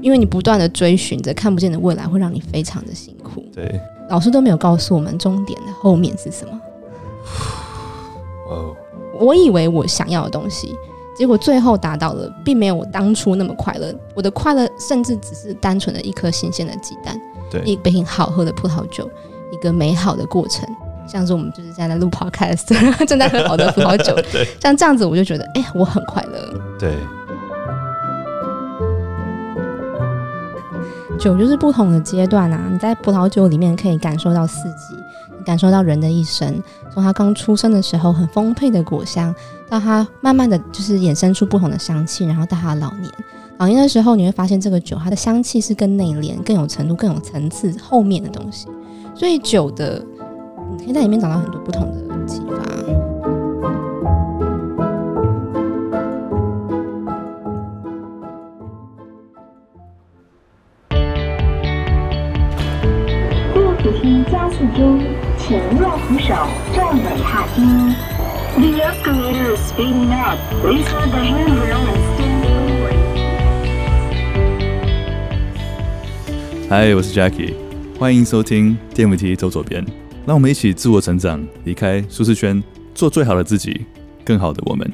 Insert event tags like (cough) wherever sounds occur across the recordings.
因为你不断的追寻着看不见的未来，会让你非常的辛苦。对，老师都没有告诉我们终点的后面是什么。哦，我以为我想要的东西，结果最后达到了，并没有我当初那么快乐。我的快乐甚至只是单纯的一颗新鲜的鸡蛋，对，一杯好喝的葡萄酒，一个美好的过程。像是我们就是现在在录 podcast，(laughs) 正在喝好的葡萄酒，(laughs) 对，像这样子我就觉得，哎、欸，我很快乐。对，酒就是不同的阶段啊，你在葡萄酒里面可以感受到四季，感受到人的一生，从他刚出生的时候很丰沛的果香，到他慢慢的就是衍生出不同的香气，然后到他老年，老年的时候你会发现这个酒它的香气是更内敛、更有程度、更有层次后面的东西，所以酒的。你可以在里面找到很多不同的启发。加速中，请握扶手，站稳踏阶。The escalator is speeding up. Please hold the handrail and stand forward. 嗨，我是 Jackie，欢迎收听电梯走左边。让我们一起自我成长，离开舒适圈，做最好的自己，更好的我们。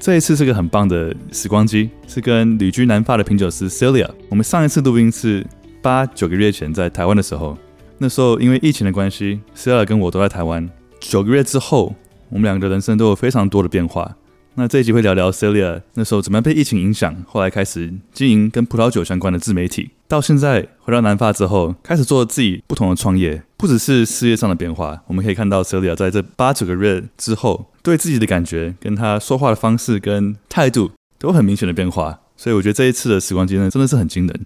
这一次是个很棒的时光机，是跟旅居南法的品酒师 Celia。我们上一次录音是八九个月前在台湾的时候，那时候因为疫情的关系，Celia 跟我都在台湾。九个月之后，我们两个人生都有非常多的变化。那这一集会聊聊 Celia 那时候怎么样被疫情影响，后来开始经营跟葡萄酒相关的自媒体，到现在回到南法之后，开始做自己不同的创业。不只是事业上的变化，我们可以看到 Celia 在这八九个月之后，对自己的感觉、跟他说话的方式、跟态度都很明显的变化。所以我觉得这一次的时光机呢，真的是很惊人。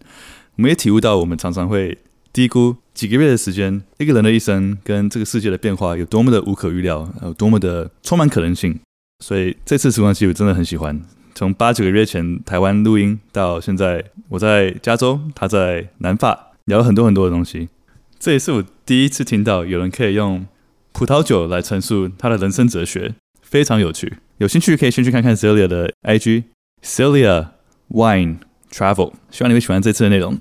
我们也体悟到，我们常常会低估几个月的时间，一个人的一生跟这个世界的变化有多么的无可预料，有多么的充满可能性。所以这次时光机我真的很喜欢。从八九个月前台湾录音到现在，我在加州，他在南法，聊了很多很多的东西。这也是我第一次听到有人可以用葡萄酒来陈述他的人生哲学，非常有趣。有兴趣可以先去看看 Celia 的 IG Celia Wine Travel，希望你会喜欢这次的内容。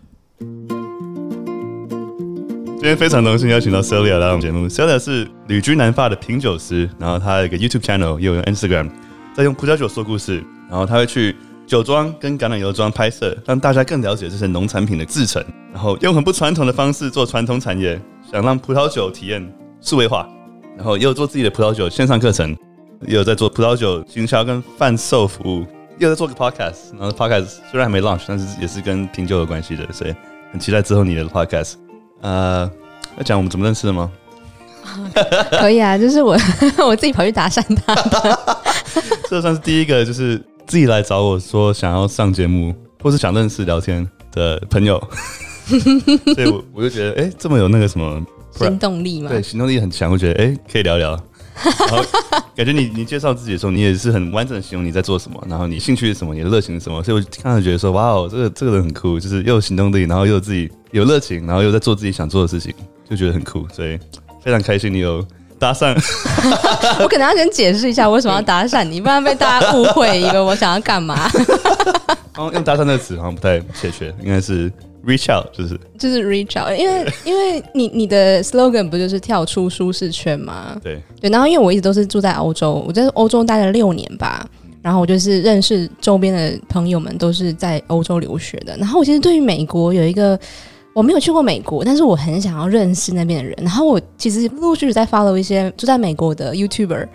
今天非常荣幸邀请到 Celia 来我们节目。Celia 是旅居南法的品酒师，然后他有个 YouTube channel，也有 Instagram，在用葡萄酒说故事，然后他会去。酒庄跟橄榄油庄拍摄，让大家更了解这些农产品的制成，然后用很不传统的方式做传统产业，想让葡萄酒体验数位化，然后也有做自己的葡萄酒线上课程，也有在做葡萄酒行销跟贩售服务，也有在做个 podcast，然后 podcast 虽然还没 launch，但是也是跟品酒有关系的，所以很期待之后你的 podcast。呃，要讲我们怎么认识的吗？(laughs) 可以啊，就是我 (laughs) 我自己跑去搭讪他的，(laughs) 这算是第一个，就是。自己来找我说想要上节目，或是想认识聊天的朋友，所以我我就觉得，哎、欸，这么有那个什么行动力嘛？对，行动力很强，我觉得，哎、欸，可以聊聊。然后感觉你你介绍自己的时候，你也是很完整的形容你在做什么，然后你兴趣是什么，你的热情是什么，所以我看到觉得说，哇哦，这个这个人很酷，就是又有行动力，然后又有自己有热情，然后又在做自己想做的事情，就觉得很酷，所以非常开心你有。搭讪，我可能要先解释一下为什么要搭讪你，不然被大家误会，以为我想要干嘛。(laughs) 用搭讪那个词好像不太确切，应该是 reach out，就是就是 reach out，因为 (laughs) 因为你你的 slogan 不就是跳出舒适圈吗？对对，然后因为我一直都是住在欧洲，我在欧洲待了六年吧，然后我就是认识周边的朋友们都是在欧洲留学的，然后我其实对于美国有一个。我没有去过美国，但是我很想要认识那边的人。然后我其实陆续在 follow 一些住在美国的 YouTuber，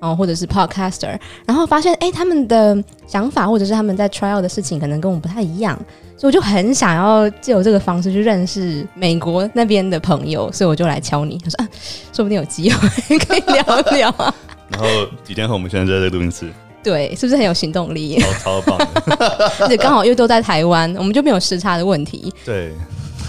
然后或者是 Podcaster，然后发现哎，他们的想法或者是他们在 trial 的事情可能跟我们不太一样，所以我就很想要借由这个方式去认识美国那边的朋友，所以我就来敲你，他说啊，说不定有机会 (laughs) 可以聊聊啊。然后几天后，我们现在在这个录音室，对，是不是很有行动力？超超棒，(laughs) 而且刚好又都在台湾，我们就没有时差的问题。对。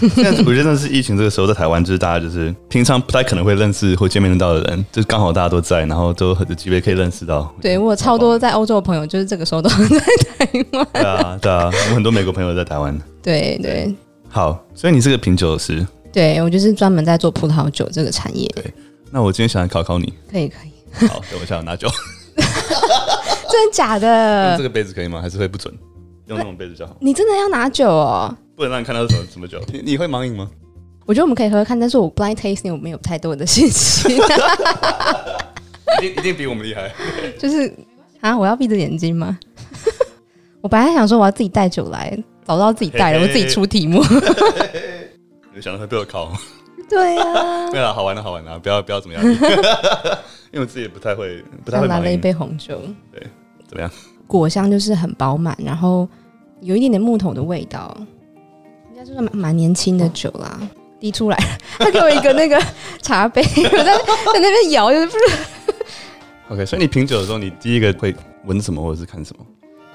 现在我觉得真的是疫情这个时候在台湾，就是大家就是平常不太可能会认识或见面得到的人，就是刚好大家都在，然后都很有机会可以认识到。对，我超多在欧洲的朋友，就是这个时候都在台湾。对啊，对啊，我很多美国朋友在台湾。对对。好，所以你是个品酒师。对，我就是专门在做葡萄酒这个产业。对，那我今天想来考考你。可以可以。好，等我一下我拿酒。(laughs) 真的假的？这个杯子可以吗？还是会不准？用那种杯子就好。你真的要拿酒哦？不能让你看到是什么什么酒。你你会盲饮吗？我觉得我们可以喝喝看，但是我 blind tasting 我没有太多的信息。(laughs) 一定一定比我们厉害。就是啊，我要闭着眼睛吗？(laughs) 我本来想说我要自己带酒来，早知道自己带了，我自己出题目。(laughs) 没想到会被我考。对啊，对啊，好玩的好玩的，不要不要怎么样。因为我自己也不太会，不太会。拿了一杯红酒，对，怎么样？果香就是很饱满，然后有一点点木头的味道，应该就是蛮蛮年轻的酒啦。滴出来，(laughs) 他给我一个那个 (laughs) 茶杯，我在在那边摇，就是不是？OK，所以你品酒的时候，你第一个会闻什么，或者是看什么？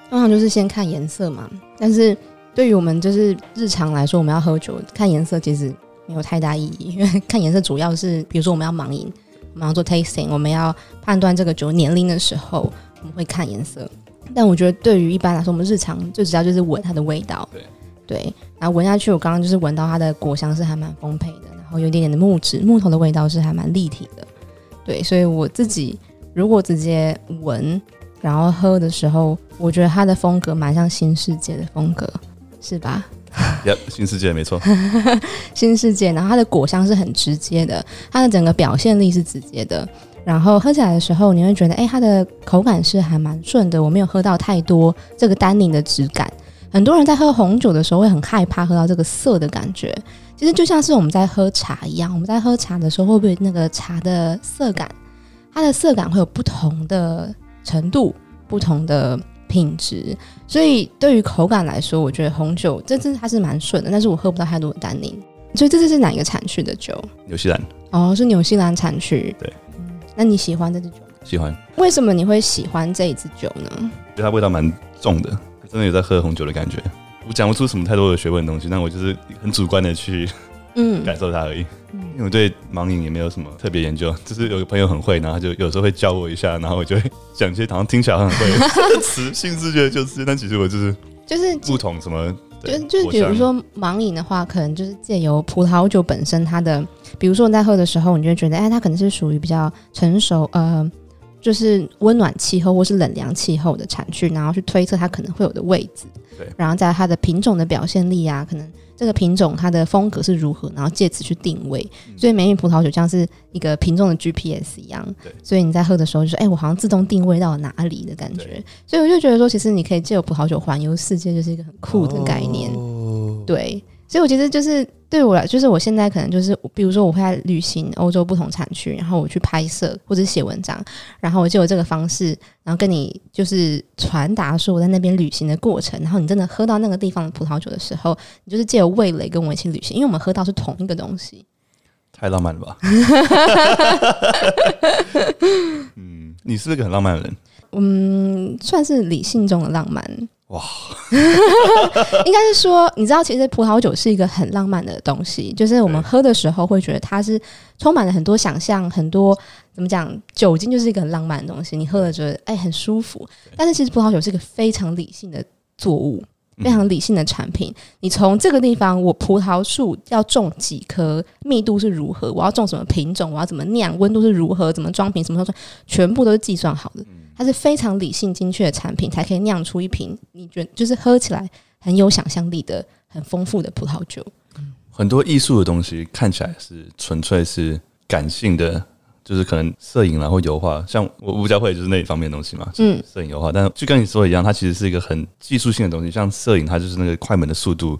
通常就是先看颜色嘛。但是对于我们就是日常来说，我们要喝酒看颜色其实没有太大意义，因 (laughs) 为看颜色主要是，比如说我们要盲饮，我们要做 tasting，我们要判断这个酒年龄的时候，我们会看颜色。但我觉得对于一般来说，我们日常最主要就是闻它的味道。对。对，然后闻下去，我刚刚就是闻到它的果香是还蛮丰沛的，然后有一点点的木质木头的味道是还蛮立体的。对，所以我自己如果直接闻，然后喝的时候，我觉得它的风格蛮像新世界的风格，是吧？Yep, 新世界没错，(laughs) 新世界。然后它的果香是很直接的，它的整个表现力是直接的。然后喝起来的时候，你会觉得，哎，它的口感是还蛮顺的，我没有喝到太多这个单宁的质感。很多人在喝红酒的时候会很害怕喝到这个涩的感觉，其实就像是我们在喝茶一样，我们在喝茶的时候会不会那个茶的涩感，它的涩感会有不同的程度、不同的品质，所以对于口感来说，我觉得红酒这支它是蛮顺的，但是我喝不到太多的单宁。所以这支是哪一个产区的酒？纽西兰。哦，是纽西兰产区。对。嗯，那你喜欢这支酒吗？喜欢。为什么你会喜欢这一支酒呢？觉得它味道蛮重的。真的有在喝红酒的感觉，我讲不出什么太多的学问的东西，但我就是很主观的去嗯 (laughs) 感受它而已。嗯，因为我对盲饮也没有什么特别研究，就是有个朋友很会，然后他就有时候会教我一下，然后我就会 (laughs) 讲一些好像听起来很会的词，新世界就是，但其实我就是就是不同什么，就就比如说盲饮的话，可能就是借由葡萄酒本身它的，比如说你在喝的时候，你就会觉得，哎，它可能是属于比较成熟，呃。就是温暖气候或是冷凉气候的产区，然后去推测它可能会有的位置，对，然后在它的品种的表现力啊，可能这个品种它的风格是如何，然后借此去定位。嗯、所以每一葡萄酒像是一个品种的 GPS 一样，对。所以你在喝的时候就说，哎、欸，我好像自动定位到了哪里的感觉。所以我就觉得说，其实你可以借由葡萄酒环游世界，就是一个很酷的概念，哦、对。所以，我觉得就是对我来，就是我现在可能就是，比如说我会在旅行欧洲不同产区，然后我去拍摄或者写文章，然后我就有这个方式，然后跟你就是传达说我在那边旅行的过程，然后你真的喝到那个地方的葡萄酒的时候，你就是借由味蕾跟我一起旅行，因为我们喝到是同一个东西。太浪漫了吧？(laughs) 嗯，你是不是个很浪漫的人？嗯，算是理性中的浪漫。哇，(laughs) 应该是说，你知道，其实葡萄酒是一个很浪漫的东西，就是我们喝的时候会觉得它是充满了很多想象，很多怎么讲，酒精就是一个很浪漫的东西，你喝了觉得哎很舒服。但是其实葡萄酒是一个非常理性的作物，非常理性的产品。你从这个地方，我葡萄树要种几棵，密度是如何，我要种什么品种，我要怎么酿，温度是如何，怎么装瓶，什么时候装，全部都是计算好的。它是非常理性、精确的产品，才可以酿出一瓶你觉得就是喝起来很有想象力的、很丰富的葡萄酒。很多艺术的东西看起来是纯粹是感性的，就是可能摄影然后油画，像我吴家慧就是那一方面的东西嘛，嗯，摄影油画。但就跟你说的一样，它其实是一个很技术性的东西，像摄影，它就是那个快门的速度，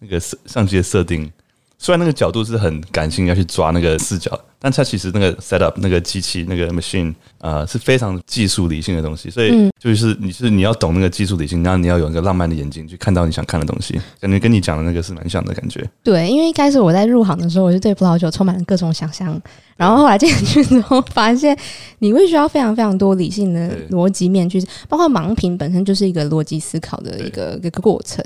那个相机的设定。虽然那个角度是很感性，要去抓那个视角，但它其实那个 set up 那个机器那个 machine 啊、呃、是非常技术理性的东西，所以就是你是你要懂那个技术理性，然后你要有一个浪漫的眼睛去看到你想看的东西，感觉跟你讲的那个是蛮像的感觉。对，因为一开始我在入行的时候，我就对葡萄酒充满了各种想象，然后后来进去之后，发现你会需要非常非常多理性的逻辑面去，包括盲品本身就是一个逻辑思考的一个一个过程。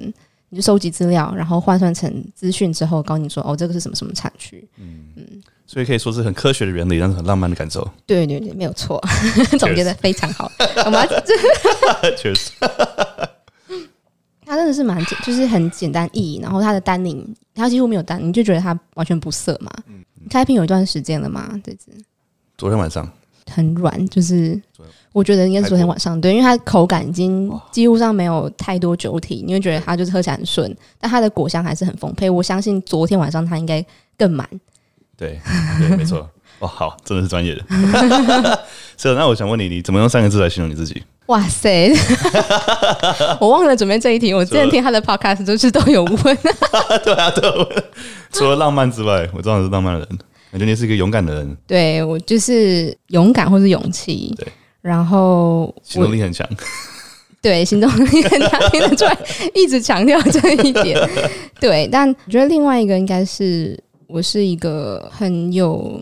你就收集资料，然后换算成资讯之后，告诉你说：“哦，这个是什么什么产区。”嗯嗯，所以可以说是很科学的原理，但是很浪漫的感受。对对对，没有错，总结的非常好。我们 (laughs) 确实，(laughs) 它真的是蛮简就是很简单易，然后它的单宁，它几乎没有单，你就觉得它完全不涩嘛。嗯，开瓶有一段时间了嘛？这支昨天晚上。很软，就是我觉得应该是昨天晚上对，因为它口感已经几乎上没有太多酒体，你会觉得它就是喝起来很顺，但它的果香还是很丰沛。我相信昨天晚上它应该更满。对对，没错。(laughs) 哦，好，真的是专业的。(laughs) 是的，那我想问你，你怎么用三个字来形容你自己？哇塞，(laughs) 我忘了准备这一题。我之前听他的 podcast 就是都有问。对啊，都有问。除了浪漫之外，我知道你是浪漫的人，感觉你是一个勇敢的人。对，我就是勇敢或是勇气。对，然后行动力很强。(laughs) 对，行动力很强，听得出来，一直强调这一点。(laughs) 对，但我觉得另外一个应该是我是一个很有。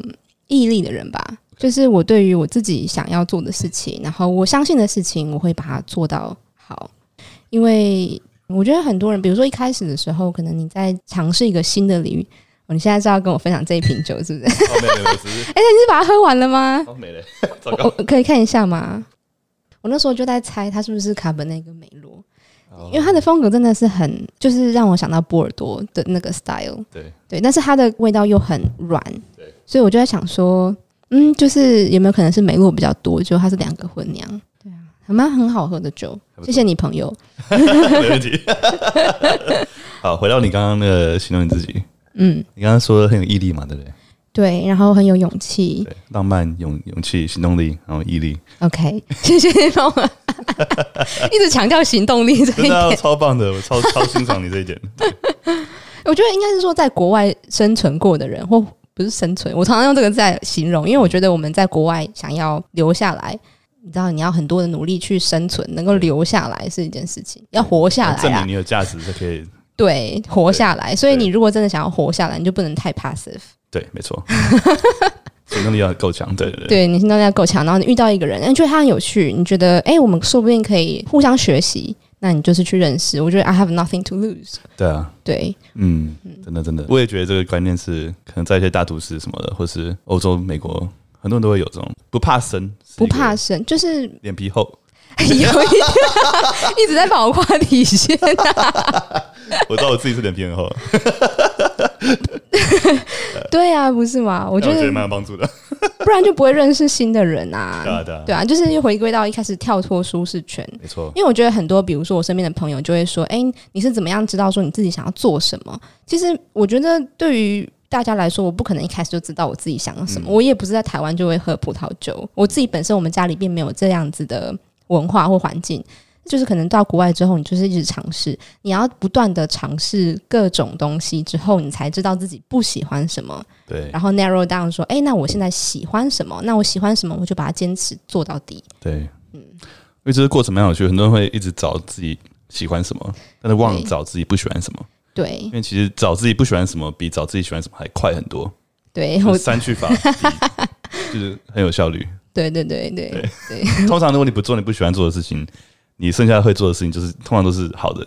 毅力的人吧，就是我对于我自己想要做的事情，然后我相信的事情，我会把它做到好。因为我觉得很多人，比如说一开始的时候，可能你在尝试一个新的领域，你现在是要跟我分享这一瓶酒，是不是？(laughs) 哦，没有没有，只是。哎，你是把它喝完了吗？哦，没了。(laughs) 我我可以看一下吗？我那时候就在猜，它是不是卡本内跟梅洛。因为它的风格真的是很，就是让我想到波尔多的那个 style，对对，但是它的味道又很软，对，所以我就在想说，嗯，就是有没有可能是梅洛比较多，就它是两个混酿，对啊，还蛮很好喝的酒，谢谢你朋友，(laughs) 没问题。好，回到你刚刚那个形容你自己，嗯，你刚刚说的很有毅力嘛，对不对？对，然后很有勇气，对，浪漫、勇勇气、行动力，然后毅力。OK，谢谢你帮我一直强调行动力这一点，超棒的，我超超欣赏你这一点。(laughs) 我觉得应该是说，在国外生存过的人，或不是生存，我常常用这个在形容，因为我觉得我们在国外想要留下来，你知道，你要很多的努力去生存，能够留下来是一件事情，要活下来啊，证明你有价值才可以。对，活下来。所以你如果真的想要活下来，你就不能太 passive。对，没错，(laughs) 行动力要够强。对对对，对你行动力要够强，然后你遇到一个人，你觉得他很有趣，你觉得哎，我们说不定可以互相学习，那你就是去认识。我觉得 I have nothing to lose。对啊，对，嗯，真的真的，我也觉得这个观念是可能在一些大都市什么的，或是欧洲、美国，很多人都会有这种不怕生，不怕生，就是脸皮厚，(laughs) 有一点一直在把我挂底线啊。(laughs) 我知道我自己是脸皮很厚。(laughs) 对啊，不是吗？我觉得蛮有帮助的，不然就不会认识新的人啊。对啊，对啊，对啊，就是又回归到一开始跳脱舒适圈。没错，因为我觉得很多，比如说我身边的朋友就会说：“哎，你是怎么样知道说你自己想要做什么？”其实我觉得对于大家来说，我不可能一开始就知道我自己想要什么。我也不是在台湾就会喝葡萄酒，我自己本身我们家里并没有这样子的文化或环境。就是可能到国外之后，你就是一直尝试，你要不断的尝试各种东西之后，你才知道自己不喜欢什么。对，然后 narrow down 说，哎、欸，那我现在喜欢什么？那我喜欢什么，我就把它坚持做到底。对，嗯，因为这个过程蛮有趣，很多人会一直找自己喜欢什么，但是忘了找自己不喜欢什么。对，因为其实找自己不喜欢什么，比找自己喜欢什么还快很多。对，删去法 (laughs) 就是很有效率。对对对对对，(laughs) 通常如果你不做你不喜欢做的事情。你剩下会做的事情，就是通常都是好的。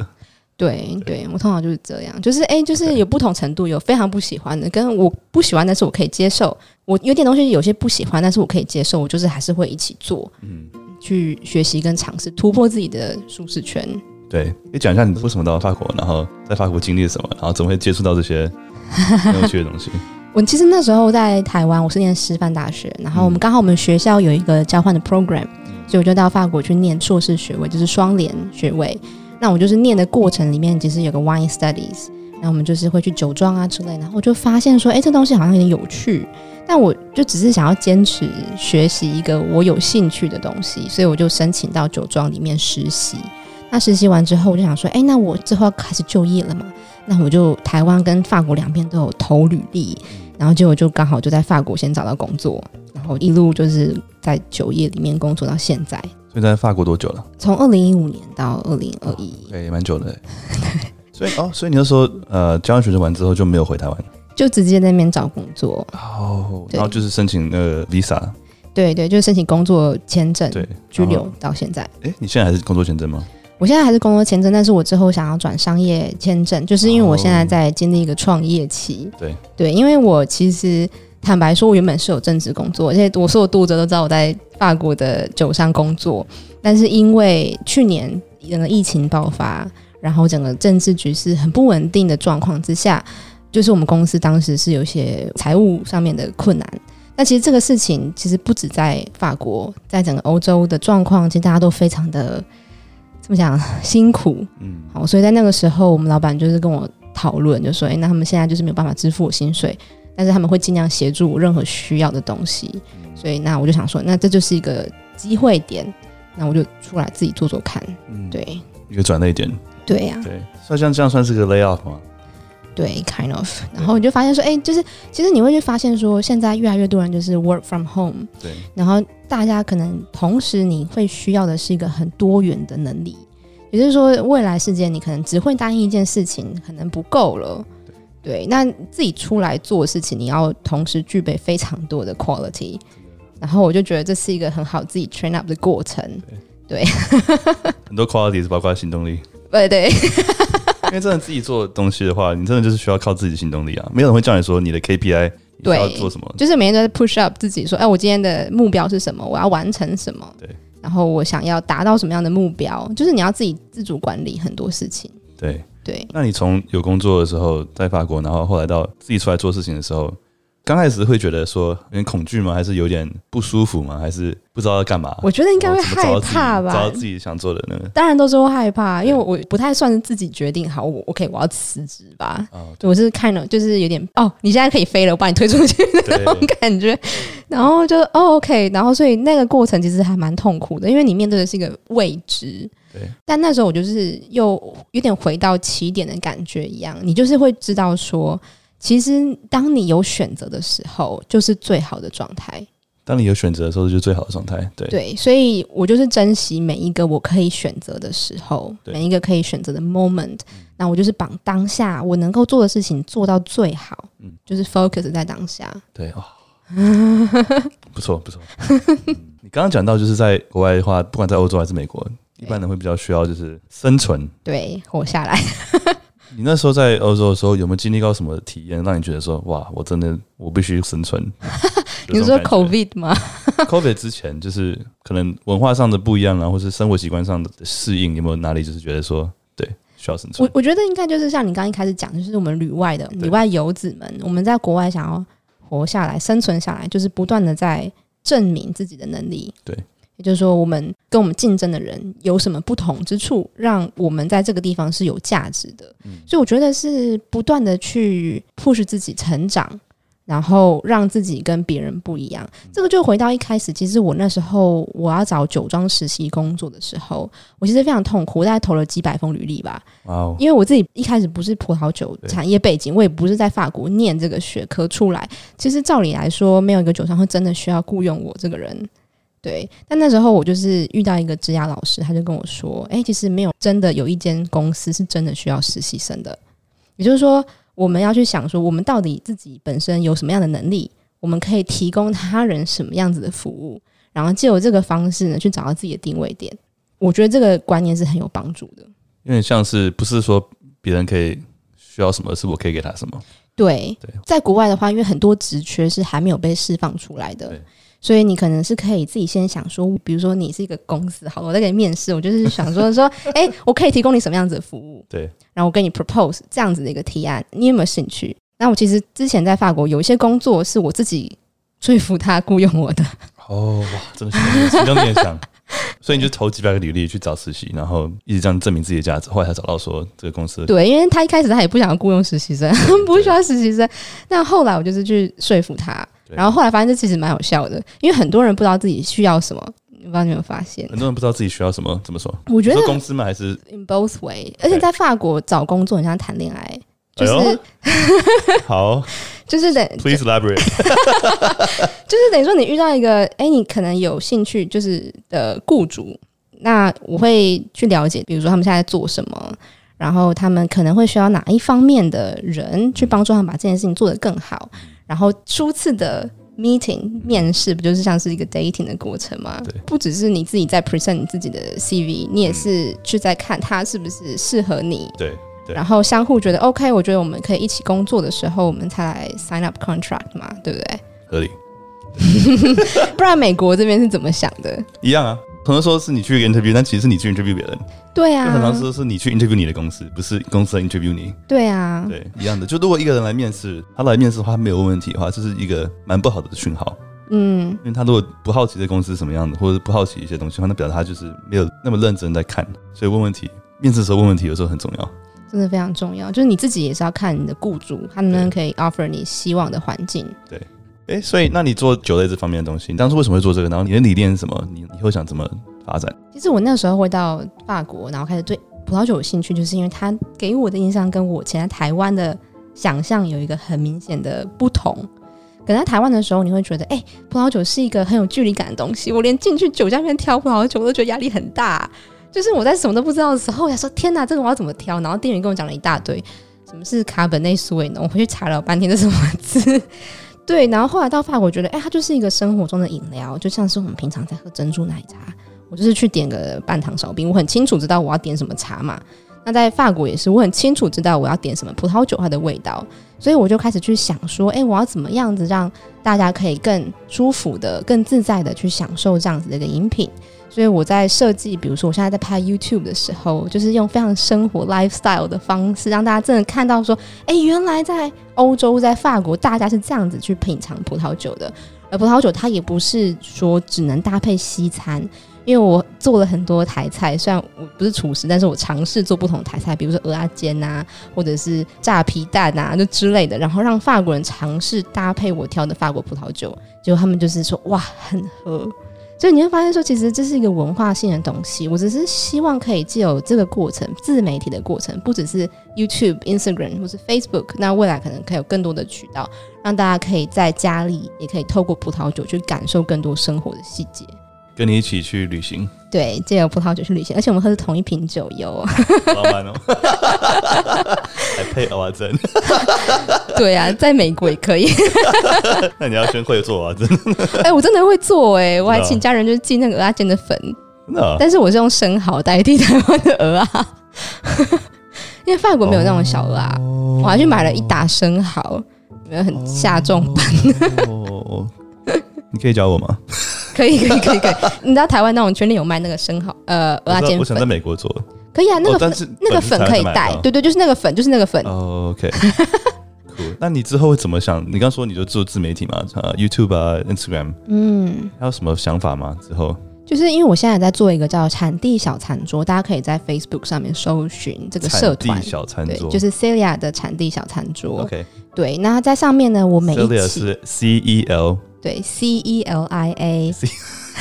对对，我通常就是这样，就是哎、欸，就是有不同程度，有非常不喜欢的，跟我不喜欢，但是我可以接受。我有点东西有些不喜欢，但是我可以接受，我就是还是会一起做，嗯，去学习跟尝试突破自己的舒适圈。对，你讲一下你为什么到法国，然后在法国经历了什么，然后怎么会接触到这些很有趣的东西？我其实那时候在台湾，我是念师范大学，然后我们刚好我们学校有一个交换的 program。所以我就到法国去念硕士学位，就是双联学位。那我就是念的过程里面，其实有个 wine studies，那我们就是会去酒庄啊之类。然后我就发现说，哎，这东西好像有点有趣。但我就只是想要坚持学习一个我有兴趣的东西，所以我就申请到酒庄里面实习。那实习完之后，我就想说，哎，那我之后要开始就业了嘛？那我就台湾跟法国两边都有投履历，然后结果就刚好就在法国先找到工作。然后一路就是在酒业里面工作到现在。所以在法国多久了？从二零一五年到二零二一，对，蛮久的。对，(laughs) 所以哦，所以你那时候，呃，交换学生完之后就没有回台湾，就直接在那边找工作。哦，然后就是申请那个 visa。对对，就是申请工作签证，对，居留到现在。哎，你现在还是工作签证吗？我现在还是工作签证，但是我之后想要转商业签证，就是因为我现在在经历一个创业期。对对，因为我其实。坦白说，我原本是有正职工作，而且我所有读者都知道我在法国的酒商工作。但是因为去年整个疫情爆发，然后整个政治局势很不稳定的状况之下，就是我们公司当时是有些财务上面的困难，那其实这个事情其实不止在法国，在整个欧洲的状况，其实大家都非常的怎么讲辛苦。嗯，好，所以在那个时候，我们老板就是跟我讨论，就说：“哎，那他们现在就是没有办法支付我薪水，但是他们会尽量协助我任何需要的东西。”所以，那我就想说，那这就是一个机会点，那我就出来自己做做看。嗯，对，一个转捩点。对呀、啊，对，所以像这样算是个 lay off 吗？对，kind of。然后我就发现说，哎，就是其实你会去发现说，现在越来越多人就是 work from home。对。然后大家可能同时你会需要的是一个很多元的能力，也就是说，未来世界你可能只会单一一件事情，可能不够了。对。对。那自己出来做事情，你要同时具备非常多的 quality。然后我就觉得这是一个很好自己 train up 的过程。对。对很多 quality 是包括行动力。对 (laughs) 对。因为真的自己做东西的话，你真的就是需要靠自己的行动力啊！没有人会叫你说你的 KPI 你要做什么，就是每天都在 push up 自己说，哎，我今天的目标是什么？我要完成什么？对。然后我想要达到什么样的目标？就是你要自己自主管理很多事情。对对。那你从有工作的时候在法国，然后后来到自己出来做事情的时候。刚开始会觉得说有点恐惧吗？还是有点不舒服吗？还是不知道要干嘛？我觉得应该会害怕吧。找到自己想做的那个，当然都是会害怕，因为我不太算是自己决定好，我 OK，我要辞职吧。哦、我是看了，就是有点哦，你现在可以飞了，我把你推出去的 (laughs) 那种感觉。然后就哦 OK，然后所以那个过程其实还蛮痛苦的，因为你面对的是一个未知。对。但那时候我就是又有点回到起点的感觉一样，你就是会知道说。其实，当你有选择的时候，就是最好的状态。当你有选择的时候，就是最好的状态。对对，所以我就是珍惜每一个我可以选择的时候，每一个可以选择的 moment。那我就是把当下我能够做的事情做到最好，嗯，就是 focus 在当下。对哦，(laughs) 不错不错。你刚刚讲到，就是在国外的话，不管在欧洲还是美国，一般人会比较需要就是生存，对，活下来。你那时候在欧洲的时候，有没有经历过什么体验，让你觉得说，哇，我真的我必须生存？(laughs) 你说 COVID 吗？(laughs) COVID 之前就是可能文化上的不一样啊，或是生活习惯上的适应，有没有哪里就是觉得说，对，需要生存？我我觉得应该就是像你刚刚一开始讲，就是我们旅外的旅外游子们，我们在国外想要活下来、生存下来，就是不断的在证明自己的能力。对。也就是说，我们跟我们竞争的人有什么不同之处，让我们在这个地方是有价值的。嗯，所以我觉得是不断的去 push 自己成长，然后让自己跟别人不一样。这个就回到一开始，其实我那时候我要找酒庄实习工作的时候，我其实非常痛苦，我大概投了几百封履历吧。哦，因为我自己一开始不是葡萄酒产业背景，我也不是在法国念这个学科出来。其实照理来说，没有一个酒商会真的需要雇佣我这个人。对，但那时候我就是遇到一个职涯老师，他就跟我说：“哎，其实没有真的有一间公司是真的需要实习生的。也就是说，我们要去想说，我们到底自己本身有什么样的能力，我们可以提供他人什么样子的服务，然后借由这个方式呢，去找到自己的定位点。我觉得这个观念是很有帮助的。因为像是不是说别人可以需要什么，是我可以给他什么？对，对，在国外的话，因为很多职缺是还没有被释放出来的。”所以你可能是可以自己先想说，比如说你是一个公司，好，我在给你面试，我就是想说说，哎、欸，我可以提供你什么样子的服务？对，然后我跟你 propose 这样子的一个提案，你有没有兴趣？那我其实之前在法国有一些工作是我自己说服他雇佣我的。哦，哇，真的是心中点想，(laughs) 所以你就投几百个履历去找实习，然后一直这样证明自己的价值，后来才找到说这个公司。对，因为他一开始他也不想要雇佣实习生，(laughs) 不需要实习生，那后来我就是去说服他。然后后来发现这其实蛮有效的，因为很多人不知道自己需要什么，不知道你有没有发现？很多人不知道自己需要什么，怎么说？我觉得公司嘛，还是？In both way，而且在法国找工作很像谈恋爱，就是、哎、好，(laughs) 就是等 please elaborate，(laughs) 就是等于说你遇到一个哎，你可能有兴趣就是的雇主，那我会去了解，比如说他们现在在做什么，然后他们可能会需要哪一方面的人去帮助他们把这件事情做得更好。然后初次的 meeting 面试不就是像是一个 dating 的过程吗？对，不只是你自己在 present 你自己的 CV，你也是去在看他是不是适合你。对，对。然后相互觉得 OK，我觉得我们可以一起工作的时候，我们才来 sign up contract 嘛，对不对？合理。(laughs) 不然美国这边是怎么想的？一样啊。很多时候是你去 interview，但其实是你去 interview 别人。对啊，就很多时候是你去 interview 你的公司，不是公司来 interview 你。对啊，对，一样的。就如果一个人来面试，他来面试的话，他没有问题的话，这是一个蛮不好的讯号。嗯，因为他如果不好奇这公司是什么样的，或者不好奇一些东西的话，那表示他就是没有那么认真在看。所以问问题，面试的时候问问题有时候很重要，真的非常重要。就是你自己也是要看你的雇主，他能不能可以 offer 你希望的环境。对，哎、所以那你做酒类这方面的东西，你当初为什么会做这个？然后你的理念是什么？你以后想怎么发展？其实我那时候会到法国，然后开始对葡萄酒有兴趣，就是因为它给我的印象跟我以前在台湾的想象有一个很明显的不同。可能在台湾的时候，你会觉得，哎、葡萄酒是一个很有距离感的东西。我连进去酒家里面挑葡萄酒，我都觉得压力很大。就是我在什么都不知道的时候，我想说，天哪，这个我要怎么挑？然后店员跟我讲了一大堆，什么是卡本内苏维农，我回去查了半天，这是什么字？对，然后后来到法国，觉得，哎、它就是一个生活中的饮料，就像是我们平常在喝珍珠奶茶。我就是去点个半糖少冰，我很清楚知道我要点什么茶嘛。那在法国也是，我很清楚知道我要点什么葡萄酒，它的味道，所以我就开始去想说，哎、我要怎么样子让大家可以更舒服的、更自在的去享受这样子的一个饮品。所以我在设计，比如说我现在在拍 YouTube 的时候，就是用非常生活 lifestyle 的方式，让大家真的看到说，哎、原来在欧洲，在法国，大家是这样子去品尝葡萄酒的。而葡萄酒它也不是说只能搭配西餐。因为我做了很多台菜，虽然我不是厨师，但是我尝试做不同的台菜，比如说鹅啊煎呐，或者是炸皮蛋呐，就之类的，然后让法国人尝试搭配我挑的法国葡萄酒，结果他们就是说哇，很喝。所以你会发现说，其实这是一个文化性的东西。我只是希望可以借由这个过程，自媒体的过程，不只是 YouTube、Instagram 或是 Facebook，那未来可能可以有更多的渠道，让大家可以在家里也可以透过葡萄酒去感受更多生活的细节。跟你一起去旅行，对，借由葡萄酒去旅行，而且我们喝的同一瓶酒哟，好浪漫哦，(laughs) 还配蚵仔煎，对啊，在美国也可以，(laughs) 那你要先会做蚵仔煎，(laughs) 哎、欸，我真的会做哎、欸，我还请家人就是寄那个蚵仔煎的粉，那但是我是用生蚝代替台湾的鹅啊，因为法国没有那种小蚵仔，我还去买了一打生蚝，没有很下重本，哦，你可以教我吗？(laughs) 可以可以可以可以，你知道台湾那种全联有卖那个生蚝，呃，蚵仔煎粉。我想在美国做。可以啊，那个粉、哦、那个粉可以带，对对，就是那个粉，就是那个粉。哦、OK，酷。那你之后会怎么想？你刚说你就做自媒体嘛，啊，YouTube 啊，Instagram，嗯，还有什么想法吗？之后？就是因为我现在在做一个叫产地小餐桌，大家可以在 Facebook 上面搜寻这个社团小餐桌，对，就是 Celia 的产地小餐桌。OK，对，那在上面呢，我每一期 Celia 是 C E L。对，C E L I E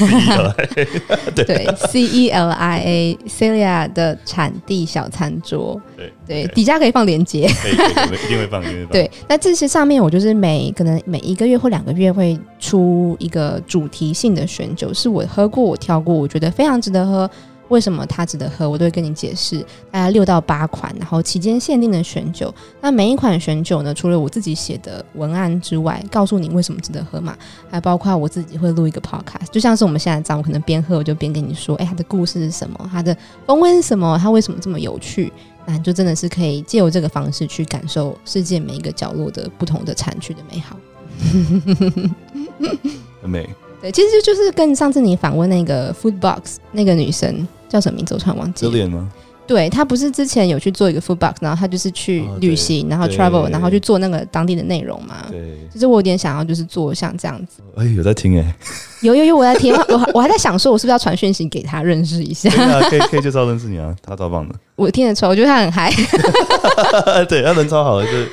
A，(laughs) 对，C E L I A，Celia 的产地小餐桌，对对，底下可以放链接，一定会放，一定会放。(laughs) 对，那这些上面我就是每可能每一个月或两个月会出一个主题性的选酒，是我喝过、我挑过，我觉得非常值得喝。为什么它值得喝？我都会跟你解释。大概六到八款，然后期间限定的选酒。那每一款选酒呢，除了我自己写的文案之外，告诉你为什么值得喝嘛，还包括我自己会录一个 podcast，就像是我们现在这样，我可能边喝我就边跟你说，哎，它的故事是什么？它的风味是什么？它为什么这么有趣？那就真的是可以借由这个方式去感受世界每一个角落的不同的产区的美好。很美。对，其实就是跟上次你访问那个 Food Box 那个女生。叫什么名字？我突然忘记了。Lillian 吗？对，他不是之前有去做一个 food box，然后他就是去旅行，然后 travel，然后去做那个当地的内容嘛。对，其实我有点想要就是做像这样子。哎，有在听哎，有有有，我在听，我 (laughs) 我还在想说，我是不是要传讯息给他认识一下？(laughs) 可以可以介绍认识你啊，他超棒的。我听得出来，我觉得他很嗨。(laughs) 对，他人超好的，就是。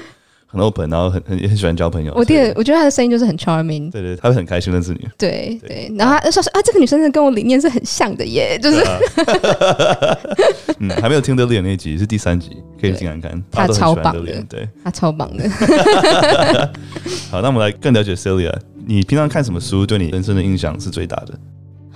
很 open，然后很很也很喜欢交朋友。我第我觉得他的声音就是很 charming。对对，他会很开心认识你。对对，然后他说说啊，这个女生是跟我理念是很像的耶，就是。(laughs) 嗯，还没有听 Lillian 那一集，是第三集，可以进来看。(laughs) 他超棒的，对，他超棒的。好，那我们来更了解 Celia。你平常看什么书，对你人生的影响是最大的？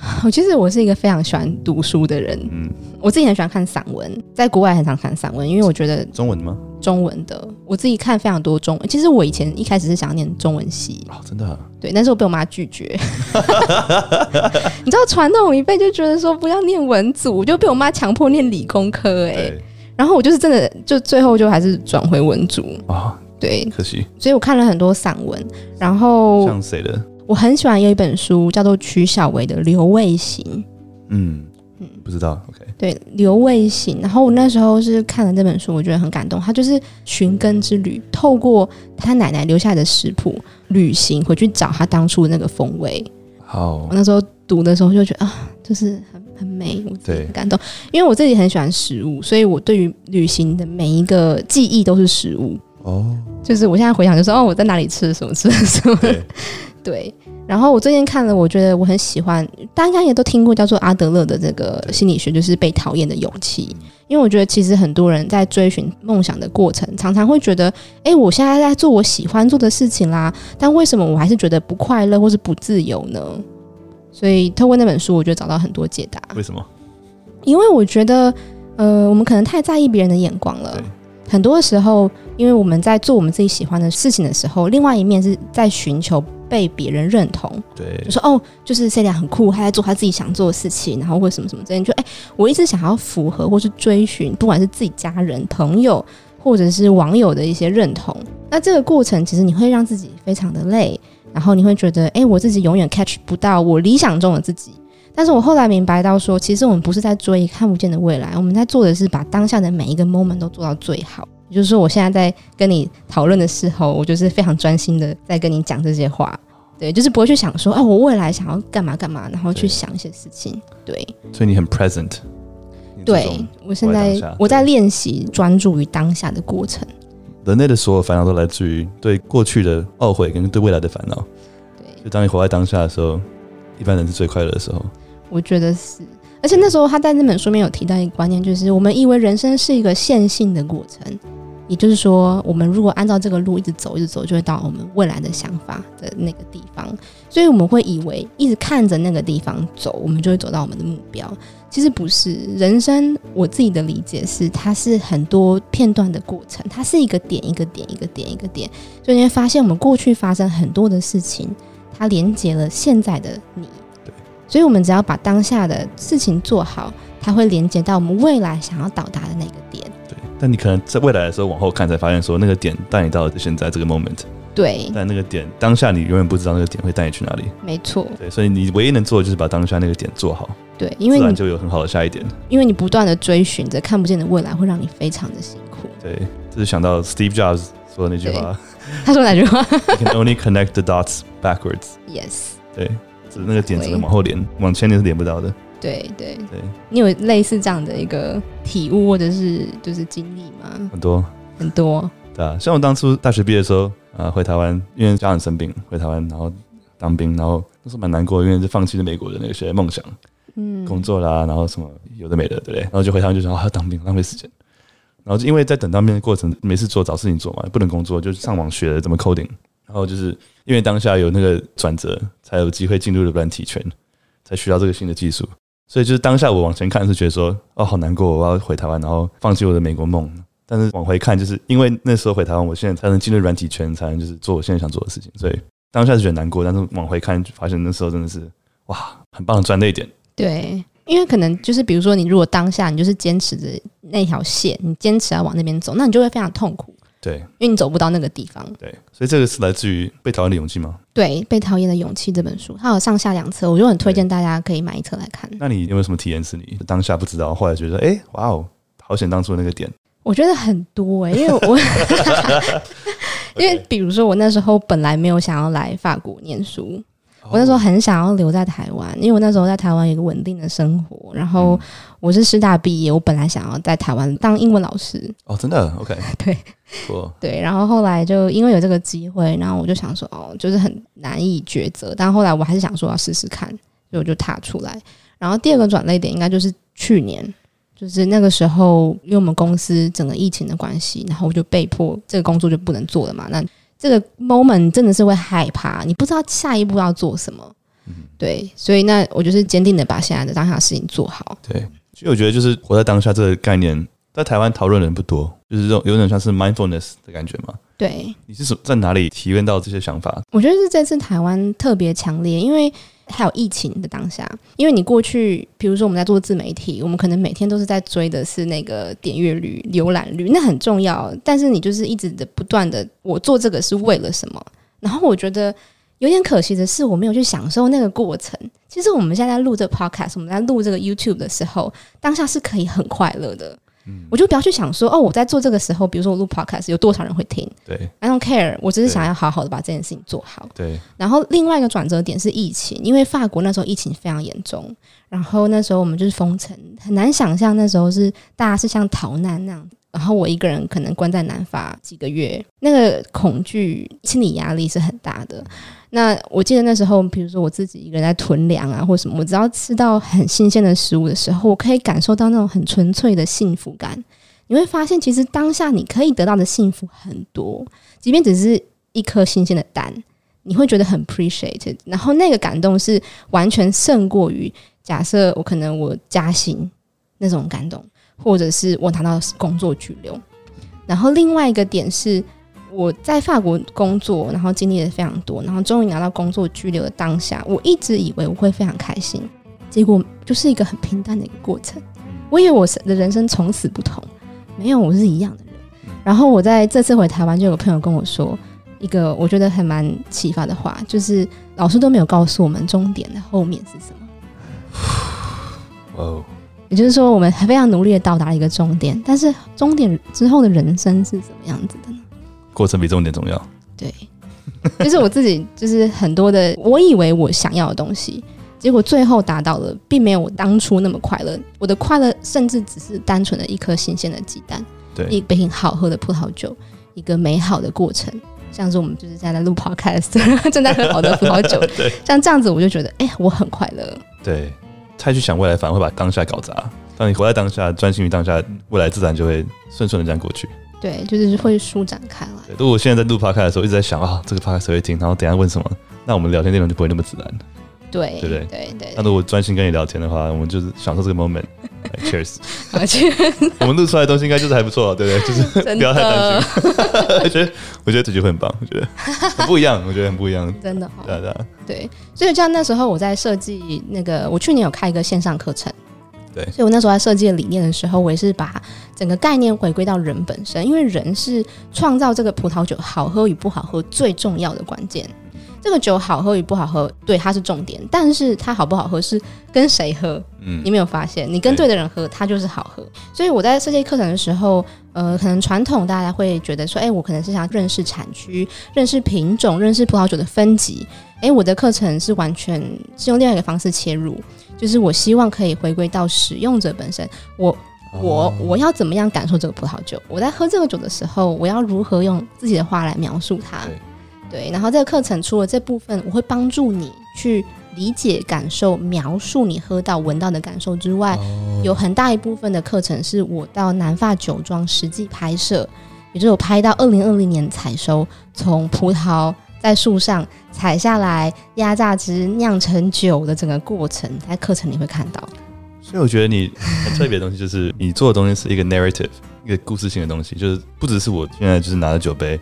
(laughs) 我其实我是一个非常喜欢读书的人。嗯，我自己很喜欢看散文，在国外很常看散文，因为我觉得中文吗？中文的，我自己看非常多中文。其实我以前一开始是想念中文系，哦，真的、啊？对，但是我被我妈拒绝。(laughs) 你知道传统一辈就觉得说不要念文组，就被我妈强迫念理工科、欸，哎，然后我就是真的就最后就还是转回文组啊，哦、对，可惜。所以我看了很多散文，然后像谁的？我很喜欢有一本书叫做曲小维的《留味行》。嗯嗯，不知道。OK，对，留味行。然后我那时候是看了这本书，我觉得很感动。他就是寻根之旅，透过他奶奶留下来的食谱，旅行回去找他当初的那个风味。好，我那时候读的时候就觉得啊，就是很很美，我很感动。因为我自己很喜欢食物，所以我对于旅行的每一个记忆都是食物。哦，就是我现在回想，就说哦，我在哪里吃了什么，吃了什么。对，(laughs) 对。然后我最近看了，我觉得我很喜欢，大家应该也都听过叫做阿德勒的这个心理学，就是被讨厌的勇气。因为我觉得其实很多人在追寻梦想的过程，常常会觉得，哎，我现在在做我喜欢做的事情啦，但为什么我还是觉得不快乐或是不自由呢？所以透过那本书，我觉得找到很多解答。为什么？因为我觉得，呃，我们可能太在意别人的眼光了。很多时候，因为我们在做我们自己喜欢的事情的时候，另外一面是在寻求被别人认同。对，就说哦，就是 Celia 很酷，他在做他自己想做的事情，然后或什么什么之类。你就哎，我一直想要符合或是追寻，不管是自己家人、朋友或者是网友的一些认同。那这个过程其实你会让自己非常的累，然后你会觉得，哎，我自己永远 catch 不到我理想中的自己。但是我后来明白到说，其实我们不是在追看不见的未来，我们在做的是把当下的每一个 moment 都做到最好。也就是说，我现在在跟你讨论的时候，我就是非常专心的在跟你讲这些话，对，就是不会去想说，哎，我未来想要干嘛干嘛，然后去想一些事情，对。对，所以你很 present。对，我现在我在练习专注于当下的过程。人类的所有烦恼都来自于对过去的懊悔跟对未来的烦恼。对，就当你活在当下的时候，一般人是最快乐的时候。我觉得是。而且那时候他在那本书里面有提到一个观念，就是我们以为人生是一个线性的过程，也就是说，我们如果按照这个路一直走，一直走，就会到我们未来的想法的那个地方。所以我们会以为一直看着那个地方走，我们就会走到我们的目标。其实不是，人生我自己的理解是，它是很多片段的过程，它是一个点一个点一个点一个点。所以你会发现，我们过去发生很多的事情，它连接了现在的你。所以，我们只要把当下的事情做好，它会连接到我们未来想要到达的那个点。对，但你可能在未来的时候往后看，才发现说那个点带你到了现在这个 moment。对，但那个点当下你永远不知道那个点会带你去哪里。没错。对，所以你唯一能做的就是把当下那个点做好。对，因为你就有很好的下一点。因为你不断的追寻着看不见的未来，会让你非常的辛苦。对，这是想到 Steve Jobs 说的那句话。他说哪句话？(laughs) You can only connect the dots backwards. Yes。对。那个点只能往后连，往前连是连不到的。对对对，你有类似这样的一个体悟或者是就是经历吗？很多很多。对啊，像我当初大学毕业的时候，啊、呃，回台湾，因为家人生病，回台湾，然后当兵，然后那时候蛮难过，因为就放弃了美国的那些梦想，嗯，工作啦，然后什么有的没的，对不对？然后就回台湾就想啊，当兵浪费时间，然后就因为在等当兵的过程，没事做，找事情做嘛，不能工作，就上网学了怎么 coding，然后就是。因为当下有那个转折，才有机会进入了软体圈，才学到这个新的技术。所以就是当下我往前看是觉得说，哦，好难过，我要回台湾，然后放弃我的美国梦。但是往回看，就是因为那时候回台湾，我现在才能进入软体圈，才能就是做我现在想做的事情。所以当下是觉得难过，但是往回看，发现那时候真的是哇，很棒的转捩点。对，因为可能就是比如说，你如果当下你就是坚持着那条线，你坚持要往那边走，那你就会非常痛苦。对，因为你走不到那个地方。对，所以这个是来自于《被讨厌的勇气》吗？对，《被讨厌的勇气》这本书，它有上下两册，我就很推荐大家可以买一册来看。那你有没有什么体验是你当下不知道，后来觉得，哎，哇哦，好想当初那个点？我觉得很多哎、欸，因为我，(laughs) 因为比如说我那时候本来没有想要来法国念书。我那时候很想要留在台湾，因为我那时候在台湾有一个稳定的生活。然后我是师大毕业，我本来想要在台湾当英文老师。哦，真的？OK。(laughs) 对，对。然后后来就因为有这个机会，然后我就想说，哦，就是很难以抉择。但后来我还是想说要试试看，所以我就踏出来。然后第二个转捩点应该就是去年，就是那个时候，因为我们公司整个疫情的关系，然后我就被迫这个工作就不能做了嘛。那这个 moment 真的是会害怕，你不知道下一步要做什么，嗯、对，所以那我就是坚定的把现在的当下的事情做好。对，所以我觉得就是活在当下这个概念，在台湾讨论的人不多，就是这种有点像是 mindfulness 的感觉嘛。对，你是在哪里体验到这些想法？我觉得是这次台湾特别强烈，因为。还有疫情的当下，因为你过去，比如说我们在做自媒体，我们可能每天都是在追的是那个点阅率、浏览率，那很重要。但是你就是一直的不断的，我做这个是为了什么？然后我觉得有点可惜的是，我没有去享受那个过程。其实我们现在录这 podcast，我们在录这个 YouTube 的时候，当下是可以很快乐的。嗯，我就不要去想说，哦，我在做这个时候，比如说我录 podcast，有多少人会听？对，I don't care，我只是想要好好的把这件事情做好。对。然后另外一个转折点是疫情，因为法国那时候疫情非常严重，然后那时候我们就是封城，很难想象那时候是大家是像逃难那样。然后我一个人可能关在南法几个月，那个恐惧、心理压力是很大的。那我记得那时候，比如说我自己一个人在囤粮啊，或什么，我只要吃到很新鲜的食物的时候，我可以感受到那种很纯粹的幸福感。你会发现，其实当下你可以得到的幸福很多，即便只是一颗新鲜的蛋，你会觉得很 appreciate。然后那个感动是完全胜过于假设我可能我加薪那种感动。或者是我拿到工作居留，然后另外一个点是我在法国工作，然后经历了非常多，然后终于拿到工作居留的当下，我一直以为我会非常开心，结果就是一个很平淡的一个过程。我以为我的人生从此不同，没有，我是一样的人。然后我在这次回台湾，就有个朋友跟我说一个我觉得还蛮启发的话，就是老师都没有告诉我们终点的后面是什么。(sighs) 哦。也就是说，我们还非常努力的到达了一个终点，但是终点之后的人生是怎么样子的呢？过程比重点重要。对，(laughs) 就是我自己，就是很多的，我以为我想要的东西，结果最后达到了，并没有我当初那么快乐。我的快乐甚至只是单纯的一颗新鲜的鸡蛋，对，一杯好喝的葡萄酒，一个美好的过程，像是我们就是在那录 podcast，正在喝好的葡萄酒，(laughs) 对，像这样子，我就觉得，哎、欸，我很快乐。对。太去想未来，反而会把当下搞砸。当你活在当下，专心于当下，未来自然就会顺顺的这样过去。对，就是会舒展开来。如果我现在在录 podcast 的时候，一直在想啊，这个 podcast 谁会听？然后等下问什么？那我们聊天内容就不会那么自然。对，对不对？对对。那如果专心跟你聊天的话，我们就是享受这个 moment。(laughs) Cheers！而且 (laughs) 我们录出来的东西应该就是还不错，对不对？(laughs) 就是不要太担心。我觉得，我觉得这句会很棒。我觉得很不一样，我觉得很不一样。真的，对对对。所以，像那时候我在设计那个，我去年有开一个线上课程。对。所以我那时候在设计理念的时候，我也是把整个概念回归到人本身，因为人是创造这个葡萄酒好喝与不好喝最重要的关键。这个酒好喝与不好喝，对，它是重点，但是它好不好喝是跟谁喝？嗯，你没有发现，你跟对的人喝，它就是好喝。所以我在设计课程的时候，呃，可能传统大家会觉得说，哎，我可能是想认识产区、认识品种、认识葡萄酒的分级。哎，我的课程是完全是用另外一个方式切入，就是我希望可以回归到使用者本身，我我我要怎么样感受这个葡萄酒？我在喝这个酒的时候，我要如何用自己的话来描述它？对，然后这个课程除了这部分，我会帮助你去理解、感受、描述你喝到、闻到的感受之外，哦、有很大一部分的课程是我到南发酒庄实际拍摄，也就是我拍到二零二零年采收，从葡萄在树上采下来、压榨汁酿成酒的整个过程，在课程里会看到。所以我觉得你很特别的东西，就是你做的东西是一个 narrative，一个故事性的东西，就是不只是我现在就是拿着酒杯。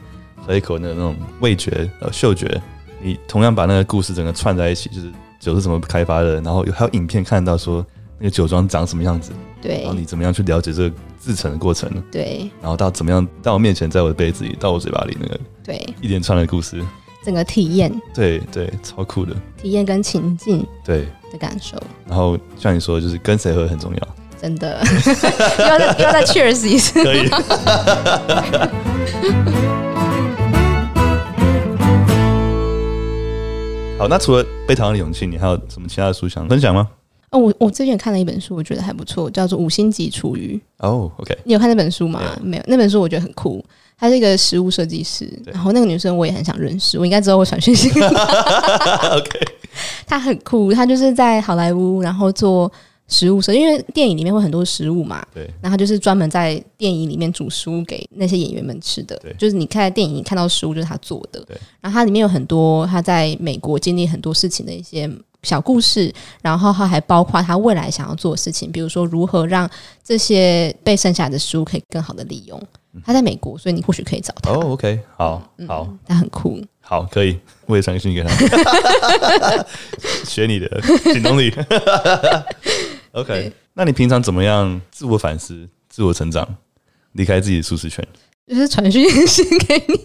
喝一口那那种味觉呃嗅觉，你同样把那个故事整个串在一起，就是酒是怎么开发的，然后有还有影片看到说那个酒庄长什么样子，对，然后你怎么样去了解这个制成的过程，对，然后到怎么样到我面前，在我的杯子里，到我嘴巴里那个，对，一连串的故事，整个体验，对对，超酷的体验跟情境，对的感受。然后像你说的，就是跟谁喝很重要，真的，要再要再 cheers 一次，可以。(laughs) 好，那除了《被讨厌的勇气》，你还有什么其他的书想分享吗？哦，我我最近看了一本书，我觉得还不错，叫做《五星级厨余》。哦，OK，你有看那本书吗？没有，那本书我觉得很酷。他是一个食物设计师，然后那个女生我也很想认识，我应该知道我传讯息。(laughs) OK，他很酷，她就是在好莱坞，然后做。食物，因为电影里面会很多食物嘛，对，然后就是专门在电影里面煮食物给那些演员们吃的，对，就是你看电影看到食物就是她做的，对，然后它里面有很多她在美国经历很多事情的一些小故事，然后他还包括他未来想要做的事情，比如说如何让这些被剩下的食物可以更好的利用。他在美国，所以你或许可以找他。哦，OK，好，好，他很酷，好，可以，我也传讯给他，学你的，请动力。OK，那你平常怎么样自我反思、自我成长、离开自己的舒适圈？就是传讯息给你。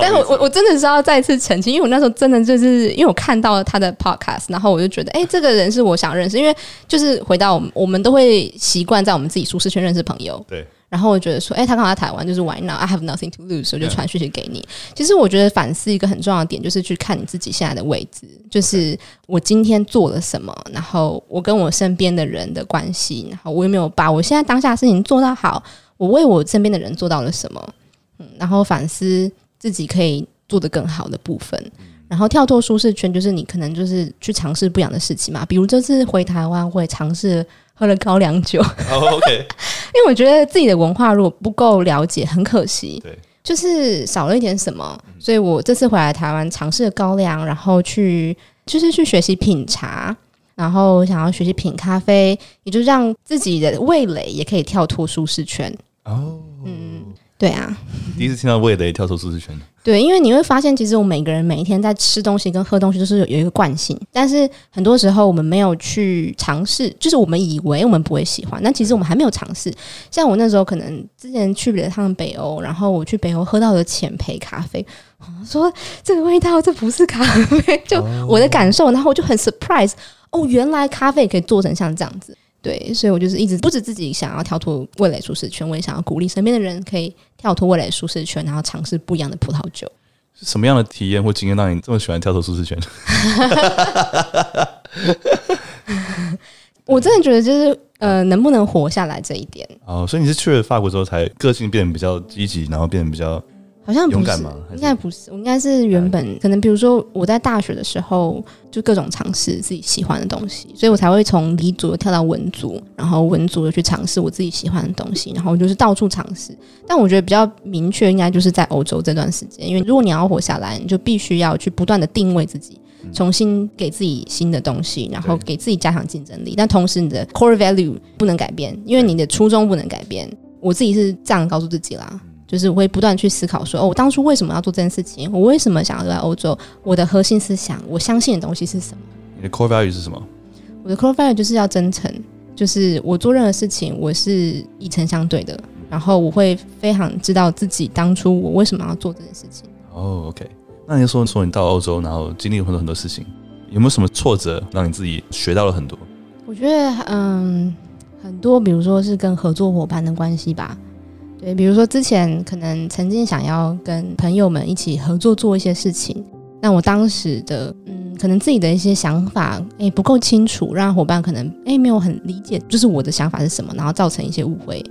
但是我我我真的是要再次澄清，因为我那时候真的就是因为我看到了他的 podcast，然后我就觉得，哎、欸，这个人是我想认识，因为就是回到我们，我们都会习惯在我们自己舒适圈认识朋友。对。然后我觉得说，哎、欸，他刚好在台湾，就是 Why not？I have nothing to lose，我就传讯息给你。嗯、其实我觉得反思一个很重要的点，就是去看你自己现在的位置，就是我今天做了什么，然后我跟我身边的人的关系，然后我有没有把我现在当下的事情做到好，我为我身边的人做到了什么，嗯，然后反思自己可以做得更好的部分，然后跳脱舒适圈，就是你可能就是去尝试不一样的事情嘛，比如这次回台湾会尝试。喝了高粱酒，oh, OK，(laughs) 因为我觉得自己的文化如果不够了解，很可惜，对，就是少了一点什么。所以我这次回来台湾，尝试了高粱，然后去就是去学习品茶，然后想要学习品咖啡，也就让自己的味蕾也可以跳脱舒适圈。哦，oh. 嗯。对啊，第一次听到味蕾跳出舒适圈。对，因为你会发现，其实我们每个人每一天在吃东西跟喝东西都是有一个惯性，但是很多时候我们没有去尝试，就是我们以为我们不会喜欢，但其实我们还没有尝试。像我那时候可能之前去了趟北欧，然后我去北欧喝到了浅焙咖啡，我说这个味道这不是咖啡，就我的感受，然后我就很 surprise，哦，原来咖啡可以做成像这样子。对，所以我就是一直不止自己想要跳脱味蕾舒适圈，我也想要鼓励身边的人可以跳脱味蕾舒适圈，然后尝试不一样的葡萄酒。什么样的体验或经验让你这么喜欢跳脱舒适圈？(laughs) 我真的觉得就是呃，能不能活下来这一点。哦，所以你是去了法国之后才个性变得比较积极，然后变得比较。好像不是，应该不是，我应该是原本可能，比如说我在大学的时候就各种尝试自己喜欢的东西，所以我才会从理组跳到文组，然后文组又去尝试我自己喜欢的东西，然后就是到处尝试。但我觉得比较明确，应该就是在欧洲这段时间，因为如果你要活下来，你就必须要去不断的定位自己，重新给自己新的东西，然后给自己加强竞争力。但同时，你的 core value 不能改变，因为你的初衷不能改变。我自己是这样告诉自己啦。就是我会不断去思考说，哦，我当初为什么要做这件事情？我为什么想要留在欧洲？我的核心思想，我相信的东西是什么？你的 core value 是什么？我的 core value 就是要真诚，就是我做任何事情，我是以诚相对的。然后我会非常知道自己当初我为什么要做这件事情。哦，OK。那你说说你到欧洲，然后经历了很多很多事情，有没有什么挫折让你自己学到了很多？我觉得，嗯，很多，比如说是跟合作伙伴的关系吧。对，比如说之前可能曾经想要跟朋友们一起合作做一些事情，那我当时的嗯，可能自己的一些想法诶不够清楚，让伙伴可能诶没有很理解，就是我的想法是什么，然后造成一些误会，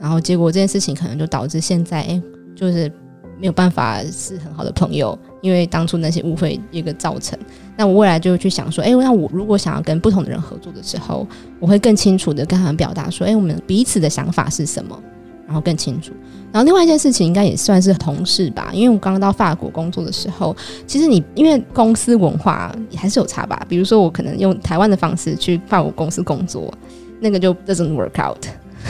然后结果这件事情可能就导致现在诶就是没有办法是很好的朋友，因为当初那些误会一个造成。那我未来就去想说，诶，那我如果想要跟不同的人合作的时候，我会更清楚的跟他们表达说，诶，我们彼此的想法是什么。然后更清楚。然后另外一件事情应该也算是同事吧，因为我刚刚到法国工作的时候，其实你因为公司文化还是有差吧。比如说我可能用台湾的方式去法国公司工作，那个就 doesn't work out。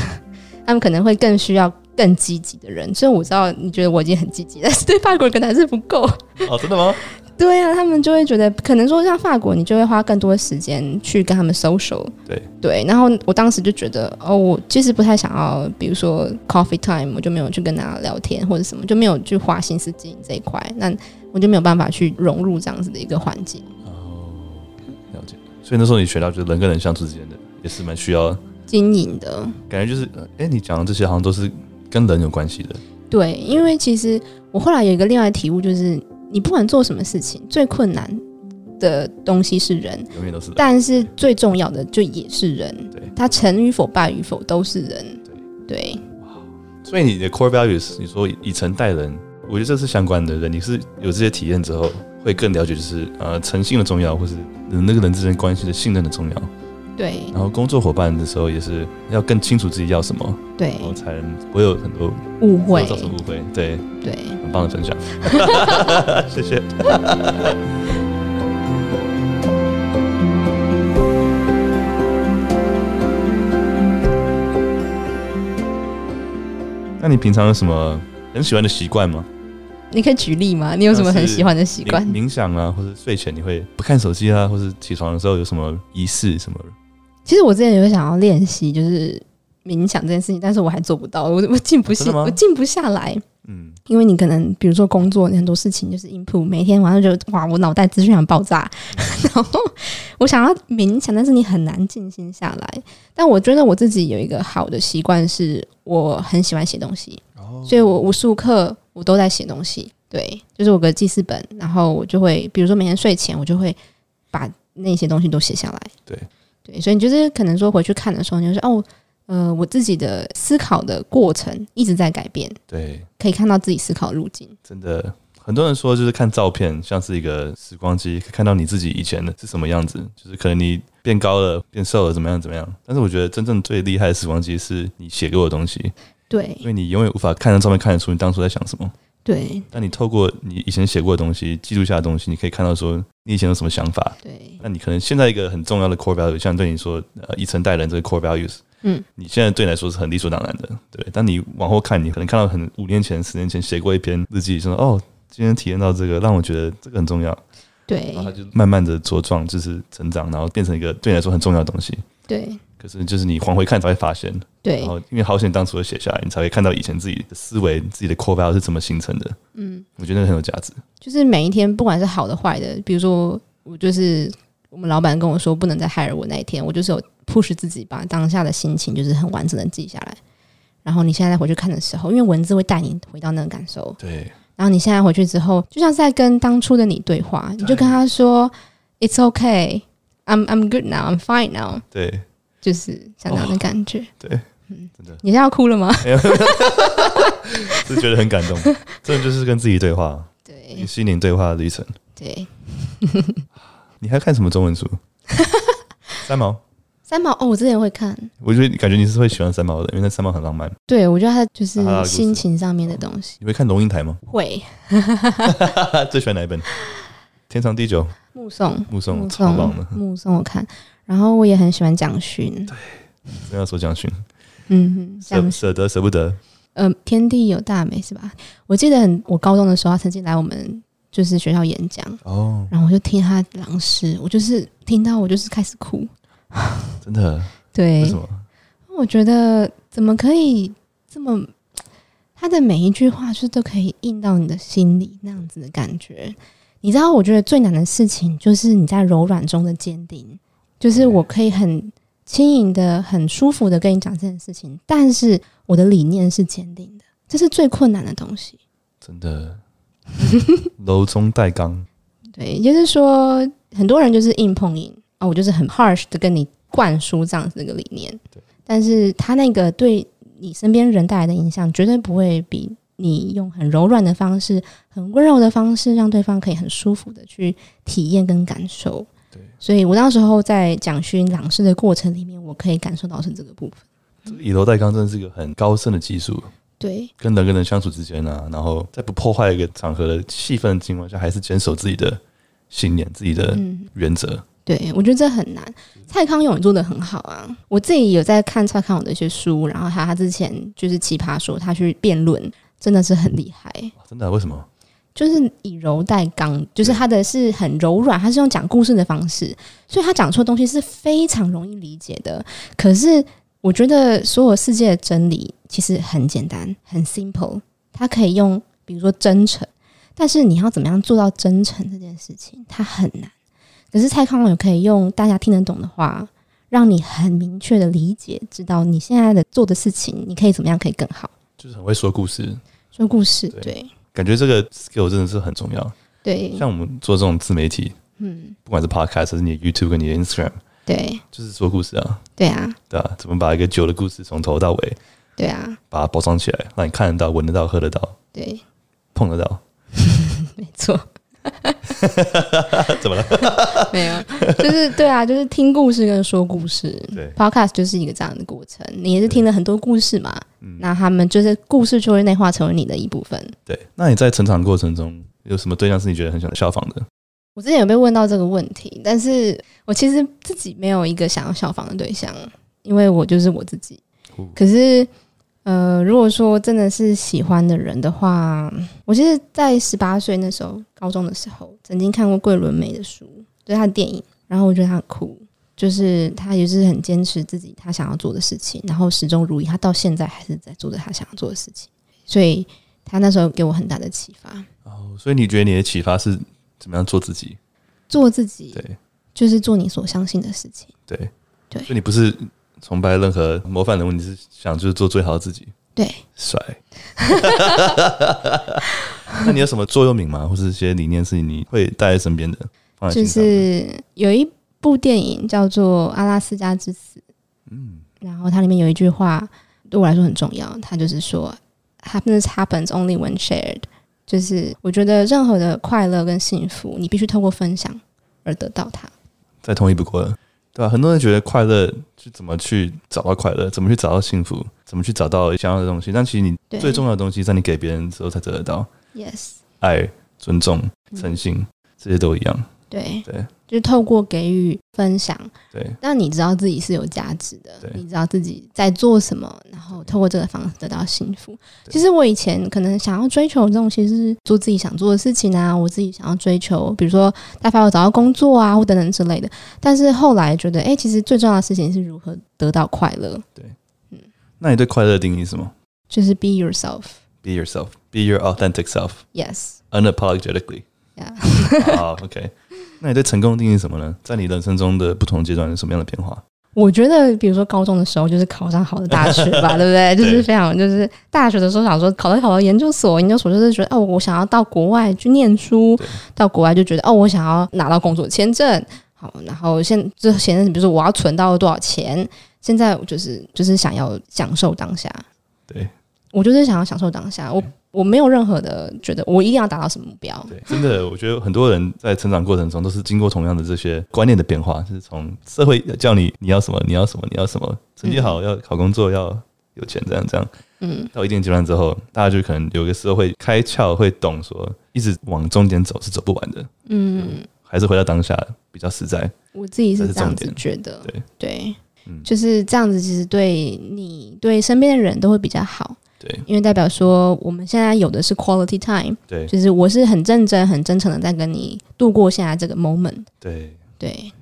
(laughs) 他们可能会更需要更积极的人。所以我知道你觉得我已经很积极，但是对法国人可能还是不够。哦，真的吗？对啊，他们就会觉得，可能说像法国，你就会花更多的时间去跟他们 social。对对，然后我当时就觉得，哦，我其实不太想要，比如说 coffee time，我就没有去跟大家聊天或者什么，就没有去花心思经营这一块，那我就没有办法去融入这样子的一个环境。哦，了解。所以那时候你学到，就是人跟人相处之间的也是蛮需要经营的。感觉就是，哎，你讲的这些好像都是跟人有关系的。对，因为其实我后来有一个另外的体悟，就是。你不管做什么事情，最困难的东西是人，永远都是人。但是最重要的就也是人，对，他成与否、败与否都是人，对。对所以你的 core values，你说以诚待人，我觉得这是相关的。人，你是有这些体验之后，会更了解，就是呃，诚信的重要，或是那个人之间关系的信任的重要。对，然后工作伙伴的时候也是要更清楚自己要什么，对，然后才能不会有很多误会，造成误会，对对，很棒的分享，(laughs) 谢谢。那你平常有什么很喜欢的习惯吗？你可以举例吗？你有什么很喜欢的习惯？冥想啊，或者睡前你会不看手机啊，或者起床的时候有什么仪式什么？其实我之前有想要练习，就是冥想这件事情，但是我还做不到，我我静不下，我静不下来。嗯，因为你可能比如说工作很多事情就是 input，每天晚上就哇，我脑袋资讯量爆炸，(laughs) 然后我想要冥想，但是你很难静心下来。但我觉得我自己有一个好的习惯，是我很喜欢写东西，哦、所以我无时无刻我都在写东西。对，就是我个记事本，然后我就会比如说每天睡前，我就会把那些东西都写下来。对对，所以你就是可能说回去看的时候，你就说哦。呃，我自己的思考的过程一直在改变，对，可以看到自己思考路径。真的，很多人说就是看照片像是一个时光机，看到你自己以前的是什么样子，就是可能你变高了、变瘦了，怎么样怎么样。但是我觉得真正最厉害的时光机是你写给我的东西，对，因为你永远无法看着照片看得出你当初在想什么，对。但你透过你以前写过的东西、记录下的东西，你可以看到说你以前有什么想法，对。那你可能现在一个很重要的 core value，像对你说呃以诚待人这个 core values。嗯，你现在对你来说是很理所当然的，对。但你往后看，你可能看到很五年前、十年前写过一篇日记，说哦，今天体验到这个，让我觉得这个很重要。对，然后它就慢慢的茁壮，就是成长，然后变成一个对你来说很重要的东西。对。可是就是你往回看才会发现，对。然后因为好险当初的写下来，你才会看到以前自己的思维、自己的 core value 是怎么形成的。嗯，我觉得那个很有价值。就是每一天，不管是好的坏的，比如说我就是我们老板跟我说不能再害了我那一天，我就是有。push 自己把当下的心情就是很完整的记下来，然后你现在再回去看的时候，因为文字会带你回到那个感受。对。然后你现在回去之后，就像是在跟当初的你对话，你就跟他说：“It's okay, I'm I'm good now, I'm fine now。”对，就是像那样的感觉。对，嗯，真的。你现在要哭了吗？(laughs) 是觉得很感动，这就是跟自己对话，对，心灵对话的旅程。对。(laughs) 你还看什么中文书？(laughs) 三毛。三毛哦，我之前会看，我觉得感觉你是会喜欢三毛的，因为那三毛很浪漫。对，我觉得他就是心情上面的东西。你会看龙应台吗？会。最喜欢哪一本？天长地久。目送。目送。超棒的。目送我看，然后我也很喜欢蒋勋。对，不要说蒋勋。嗯，舍舍得舍不得。呃，天地有大美是吧？我记得很，我高中的时候他曾经来我们就是学校演讲哦，然后我就听他朗诗，我就是听到我就是开始哭。真的？(laughs) 对，为什么？我觉得怎么可以这么？他的每一句话是都可以印到你的心里，那样子的感觉。你知道，我觉得最难的事情就是你在柔软中的坚定，就是我可以很轻盈的、很舒服的跟你讲这件事情，但是我的理念是坚定的，这是最困难的东西。真的，(laughs) 柔中带刚。对，也就是说，很多人就是硬碰硬。哦，我就是很 harsh 的跟你灌输这样子的一个理念，对，但是他那个对你身边人带来的影响，绝对不会比你用很柔软的方式、很温柔的方式，让对方可以很舒服的去体验跟感受。对，所以我那时候在讲勋朗诗的过程里面，我可以感受到是这个部分。以柔带刚真的是一个很高深的技术，对，跟人跟人相处之间啊，然后在不破坏一个场合的气氛的情况下，还是坚守自己的信念、自己的原则。嗯对，我觉得这很难。蔡康永做的很好啊，我自己有在看蔡康永的一些书，然后他他之前就是奇葩说，他去辩论，真的是很厉害。真的？为什么？就是以柔带刚，就是他的是很柔软，他是用讲故事的方式，所以他讲出的东西是非常容易理解的。可是我觉得所有世界的真理其实很简单，很 simple，他可以用比如说真诚，但是你要怎么样做到真诚这件事情，它很难。可是蔡康永可以用大家听得懂的话，让你很明确的理解，知道你现在的做的事情，你可以怎么样可以更好。就是很会说故事，说故事，对，对，感觉这个 skill 真的是很重要。对，像我们做这种自媒体，嗯，不管是 podcast 还是你的 YouTube 跟你的 Instagram，对，就是说故事啊，对啊，对啊，怎么把一个酒的故事从头到尾，对啊，把它包装起来，让你看得到、闻得到、喝得到，对，碰得到，(laughs) 没错。(laughs) 怎么了？(laughs) 没有，就是对啊，就是听故事跟说故事。对，Podcast 就是一个这样的过程。你也是听了很多故事嘛？那他们就是故事就会内化成为你的一部分。对，那你在成长过程中有什么对象是你觉得很想效仿的？我之前有被问到这个问题，但是我其实自己没有一个想要效仿的对象，因为我就是我自己。可是。呃，如果说真的是喜欢的人的话，我其实，在十八岁那时候，高中的时候，曾经看过桂纶镁的书，就是他的电影，然后我觉得他很酷，就是他也是很坚持自己他想要做的事情，然后始终如一。他到现在还是在做着他想要做的事情，所以他那时候给我很大的启发。哦，所以你觉得你的启发是怎么样做自己？做自己，对，就是做你所相信的事情。对对，所以你不是崇拜任何模范人物，你是想就是做最好的自己。对，帅。(laughs) 那你有什么座右铭吗？或是一些理念是你会带在身边的？就是有一。部电影叫做《阿拉斯加之死》，嗯，然后它里面有一句话对我来说很重要，它就是说 “happiness happens only when shared”，就是我觉得任何的快乐跟幸福，你必须透过分享而得到它。再同意不过了，对吧？很多人觉得快乐是怎么去找到快乐，怎么去找到幸福，怎么去找到想要的东西，但其实你最重要的东西，在你给别人之后才得得到。Yes，爱、尊重、诚信，嗯，这些都一样。对对。就是透过给予分享，对，让你知道自己是有价值的，你知道自己在做什么，然后透过这个方式得到幸福。其实我以前可能想要追求这种，其实是做自己想做的事情啊，我自己想要追求，比如说大发我找到工作啊，或等等之类的。但是后来觉得，哎、欸，其实最重要的事情是如何得到快乐。对，嗯，那你对快乐的定义是什么？就是 be yourself，be yourself，be your authentic self，yes，unapologetically。好，OK。那你对成功定义是什么呢？在你人生中的不同阶段有什么样的变化？我觉得，比如说高中的时候，就是考上好的大学吧，(laughs) 对不对？就是非常，就是大学的时候想说考到好的研究所，研究所就是觉得哦，我想要到国外去念书，到国外就觉得哦，我想要拿到工作签证。好，然后现就现在，比如说我要存到多少钱？现在就是就是想要享受当下。对，我就是想要享受当下。我。我没有任何的觉得我一定要达到什么目标。对，真的，我觉得很多人在成长过程中都是经过同样的这些观念的变化，就是从社会叫你你要什么，你要什么，你要什么，成绩好要考工作要有钱，这样这样。嗯，到一定阶段之后，大家就可能有个时候会开窍，会懂说一直往终点走是走不完的。嗯，还是回到当下比较实在。我自己是这样子觉得。对对，嗯，就是这样子，其实对你对身边的人都会比较好。对，因为代表说我们现在有的是 quality time，对，就是我是很认真、很真诚的在跟你度过现在这个 moment。对对，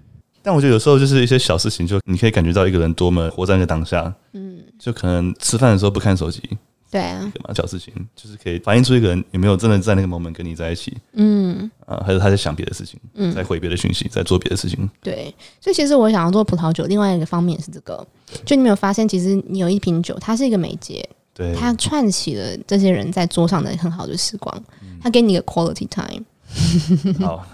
但我觉得有时候就是一些小事情，就你可以感觉到一个人多么活在那个当下。嗯，就可能吃饭的时候不看手机，对啊，小事情就是可以反映出一个人有没有真的在那个 moment 跟你在一起。嗯，啊，还是他在想别的事情，嗯，在回别的讯息，在做别的事情。对，所以其实我想要做葡萄酒，另外一个方面是这个，就你没有发现，其实你有一瓶酒，它是一个媒介。他串起了这些人在桌上的很好的时光，他给你一个 quality time。好，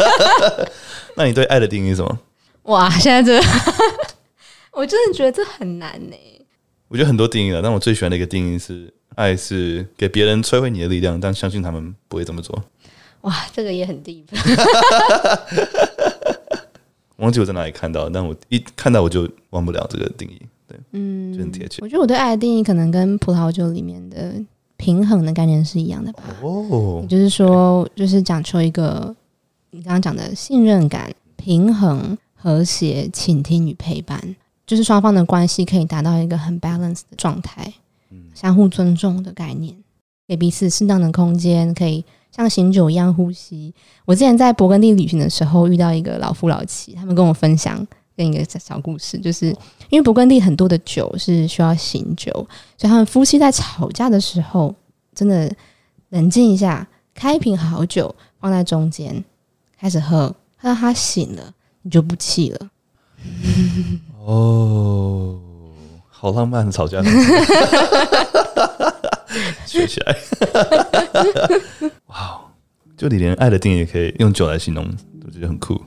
(laughs) 那你对爱的定义是什么？哇，现在这，(laughs) 我真的觉得这很难呢。我觉得很多定义了，但我最喜欢的一个定义是：爱是给别人摧毁你的力量，但相信他们不会这么做。哇，这个也很 deep。(laughs) 忘记我在哪里看到，但我一看到我就忘不了这个定义。嗯，很贴切。我觉得我对爱的定义可能跟葡萄酒里面的平衡的概念是一样的吧。哦，就是说，就是讲求一个你刚刚讲的信任感、平衡、和谐、倾听与陪伴，就是双方的关系可以达到一个很 balance 的状态，相互尊重的概念，给彼此适当的空间，可以像醒酒一样呼吸。我之前在勃艮第旅行的时候，遇到一个老夫老妻，他们跟我分享。另一个小故事，就是因为勃艮第很多的酒是需要醒酒，所以他们夫妻在吵架的时候，真的冷静一下，开一瓶好酒放在中间，开始喝，喝到他醒了，你就不气了。哦，好浪漫的吵架，学起来。哇，就你连爱的定义也可以用酒来形容，我觉得很酷。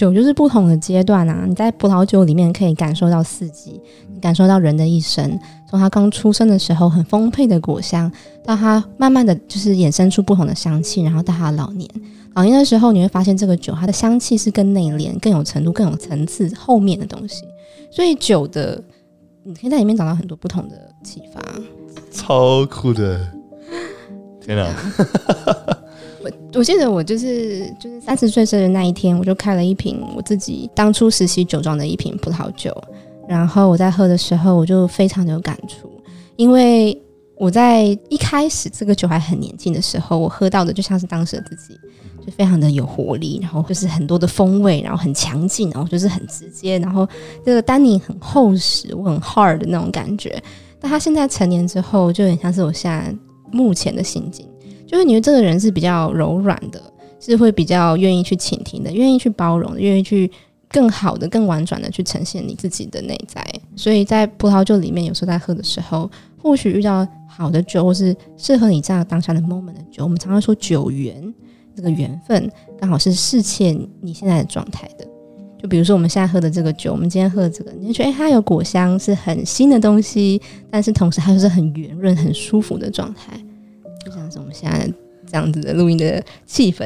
酒就是不同的阶段啊！你在葡萄酒里面可以感受到四季，感受到人的一生，从他刚出生的时候很丰沛的果香，到他慢慢的就是衍生出不同的香气，然后到他老年，老年的时候你会发现这个酒它的香气是更内敛、更有程度、更有层次后面的东西。所以酒的你可以在里面找到很多不同的启发，超酷的！(laughs) 天哪！我我记得我就是就是三十岁生日那一天，我就开了一瓶我自己当初实习酒庄的一瓶葡萄酒，然后我在喝的时候，我就非常的有感触，因为我在一开始这个酒还很年轻的时候，我喝到的就像是当时的自己，就非常的有活力，然后就是很多的风味，然后很强劲，然后就是很直接，然后这个丹宁很厚实，我很 hard 的那种感觉。但他现在成年之后，就很像是我现在目前的心境，就是你觉得这个人是比较柔软的，是会比较愿意去倾听的，愿意去包容的，愿意去更好的、更婉转的去呈现你自己的内在。所以在葡萄酒里面，有时候在喝的时候，或许遇到好的酒，或是适合你这样当下的 moment 的酒，我们常常说酒缘，这个缘分刚好是适切你现在的状态的。就比如说我们现在喝的这个酒，我们今天喝的这个，你就觉得诶，它有果香，是很新的东西，但是同时它又是很圆润、很舒服的状态，就像是我们现在这样子的录音的气氛。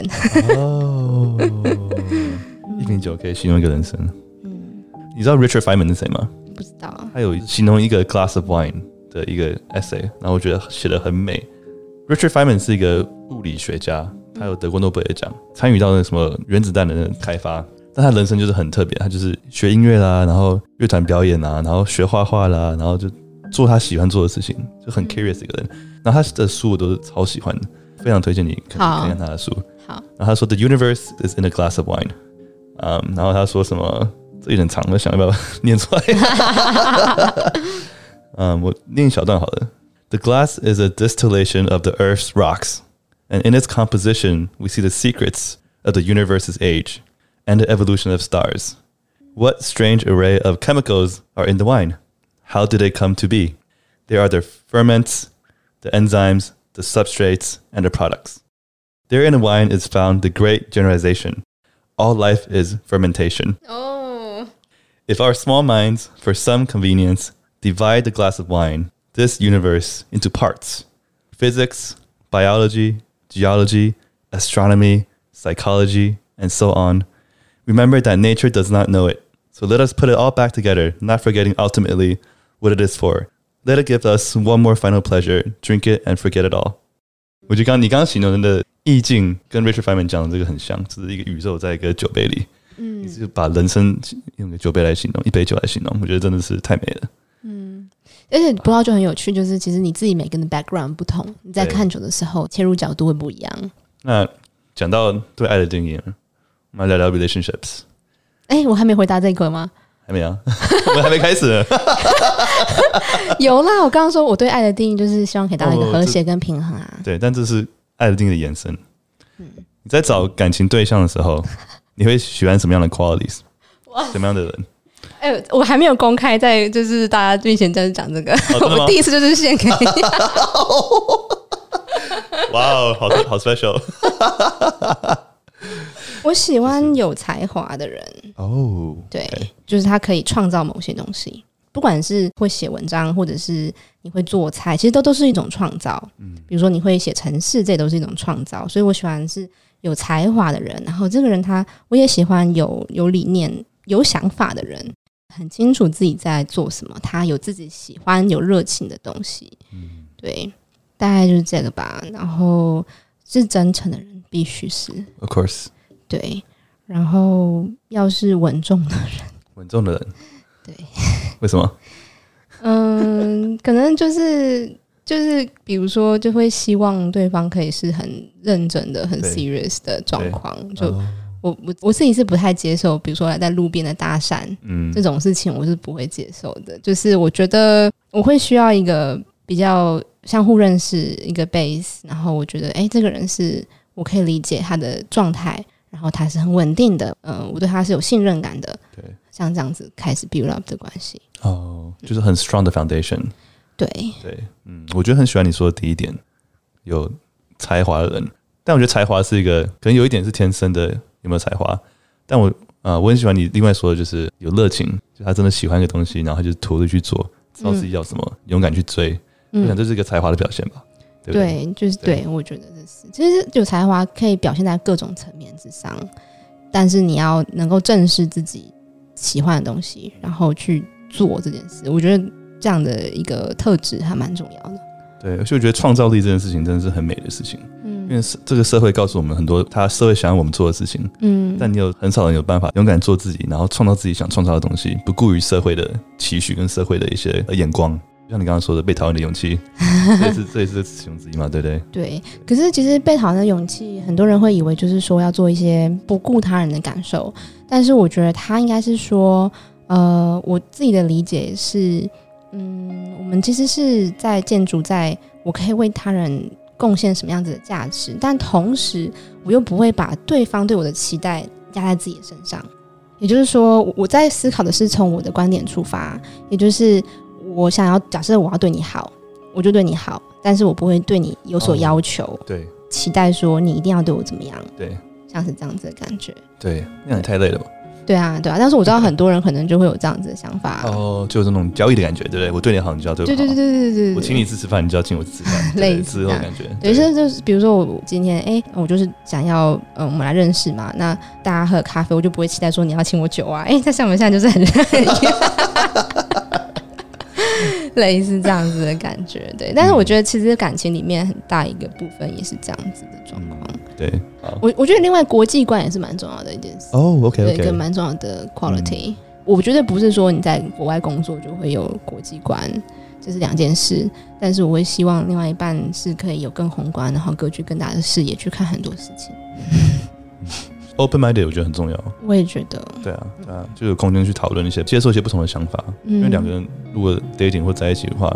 哦，(laughs) 一瓶酒可以形容一个人生。嗯，你知道 Richard Feynman 是谁吗？不知道。他有形容一个 glass of wine 的一个 essay，然后我觉得写的很美。Richard Feynman 是一个物理学家，他有得过诺贝尔奖，参与到那什么原子弹的那个开发。但他人生就是很特别，他就是学音乐啦，然后乐团表演啊，然后学画画啦，然后就做他喜欢做的事情，就很 curious 一个人。然后他的书我都是超喜欢的，非常推荐你看看他的书。好，然后他说 The universe is in a glass of wine。嗯，然后他说什么？这有点长，我想要不要念出来？嗯，我念一小段好了。The glass (laughs) (laughs) is a distillation of the earth's rocks, and in its composition, we see the secrets of the universe's age. And the evolution of stars. What strange array of chemicals are in the wine? How did they come to be? They are the ferments, the enzymes, the substrates, and the products. There in the wine is found the great generalization. All life is fermentation. Oh. If our small minds, for some convenience, divide the glass of wine, this universe, into parts physics, biology, geology, astronomy, psychology, and so on Remember that nature does not know it. So let us put it all back together, not forgetting ultimately what it is for. Let it give us one more final pleasure. Drink it and forget it all. 我觉得刚你刚刚形容的意境跟 Richard Feynman 讲的这个很像，就是一个宇宙在一个酒杯里。嗯，你是把人生用个酒杯来形容，一杯酒来形容，我觉得真的是太美了。嗯，而且葡萄酒很有趣，就是其实你自己每个人的 background 不同，你在看酒的时候切入角度会不一样。那讲到对爱的定义。我们来聊聊 relationships。哎、欸，我还没回答这个吗？还没啊，(laughs) 我们还没开始。(laughs) 有啦，我刚刚说我对爱的定义就是希望给大家一个和谐跟平衡啊、哦。对，但这是爱的定义的延伸。嗯，你在找感情对象的时候，(laughs) 你会喜欢什么样的 qualities？哇，什么样的人？哎、欸，我还没有公开在就是大家面前在讲这个，哦、我第一次就是献给你。哇哦，好好 special。我喜欢有才华的人哦，对，就是他可以创造某些东西，不管是会写文章，或者是你会做菜，其实都都是一种创造。嗯，比如说你会写城市，这都是一种创造。所以我喜欢是有才华的人，然后这个人他，我也喜欢有有理念、有想法的人，很清楚自己在做什么，他有自己喜欢、有热情的东西。嗯，对，大概就是这个吧。然后是真诚的人，必须是，Of course。对，然后要是稳重的人，稳重的人，对，为什么？嗯，可能就是就是，比如说，就会希望对方可以是很认真的、很 serious 的状况。就我我我自己是不太接受，比如说来在路边的搭讪，嗯，这种事情我是不会接受的。就是我觉得我会需要一个比较相互认识一个 base，然后我觉得，哎，这个人是我可以理解他的状态。然后他是很稳定的，嗯、呃，我对他是有信任感的，对，像这样子开始 build up 的关系，哦，就是很 strong 的 foundation，对，对，嗯，我觉得很喜欢你说的第一点，有才华的人，但我觉得才华是一个可能有一点是天生的，有没有才华？但我啊、呃，我很喜欢你另外说的就是有热情，就他真的喜欢一个东西，然后他就投入去做，知道自己要什么，嗯、勇敢去追，我想这是一个才华的表现吧。对，对，就是对，对我觉得这是，其实有才华可以表现在各种层面之上，但是你要能够正视自己喜欢的东西，然后去做这件事，我觉得这样的一个特质还蛮重要的。对，所以我觉得创造力这件事情真的是很美的事情，嗯，因为这个社会告诉我们很多他社会想要我们做的事情，嗯，但你有很少人有办法勇敢做自己，然后创造自己想创造的东西，不顾于社会的期许跟社会的一些眼光。就像你刚刚说的被讨厌的勇气，(laughs) 这也是这也是其中之一嘛，对不对？对。可是其实被讨厌的勇气，很多人会以为就是说要做一些不顾他人的感受，但是我觉得他应该是说，呃，我自己的理解是，嗯，我们其实是在建筑，在我可以为他人贡献什么样子的价值，但同时我又不会把对方对我的期待压在自己的身上。也就是说，我在思考的是从我的观点出发，也就是我想要假设我要对你好，我就对你好，但是我不会对你有所要求，哦、对，期待说你一定要对我怎么样，对，像是这样子的感觉，对，那也太累了吧。对啊，对啊，但是我知道很多人可能就会有这样子的想法哦，就是那种交易的感觉，对不对？我对你好，你就要对我好。对对对对对对，我请你吃吃饭，你就要请我吃饭，类似这种感觉。对，就是就是，比如说我今天哎，我就是想要嗯，我们来认识嘛，那大家喝咖啡，我就不会期待说你要请我酒啊。哎，在像我们现在就是很 (laughs) 类似这样子的感觉，对。但是我觉得其实感情里面很大一个部分也是这样子的状况。对，我我觉得另外国际观也是蛮重要的一件事哦。OK OK，一个蛮重要的 quality。嗯、我觉得不是说你在国外工作就会有国际观，这是两件事。但是我会希望另外一半是可以有更宏观，然后格局更大的视野去看很多事情。(laughs) Open minded 我觉得很重要。我也觉得。对啊，对啊，就有空间去讨论一些，接受一些不同的想法。嗯、因为两个人如果 dating 或在一起的话，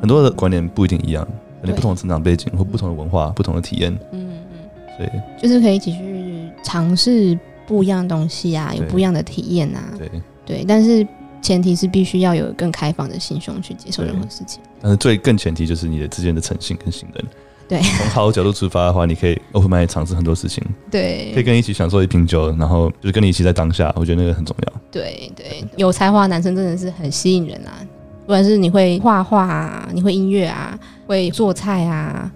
很多的观点不一定一样，可能不同的成长背景或不同的文化、嗯、不同的体验。嗯。嗯。所以，就是可以一起去尝试不一样的东西啊，有不一样的体验啊。对对，但是前提是必须要有更开放的心胸去接受任何事情。但是最更前提就是你的之间的诚信跟信任。对，从好的角度出发的话，你可以 open mind 尝试很多事情。对，可以跟你一起享受一瓶酒，然后就是跟你一起在当下，我觉得那个很重要。对对，有才华的男生真的是很吸引人啊，不管是你会画画啊，你会音乐啊，会做菜啊。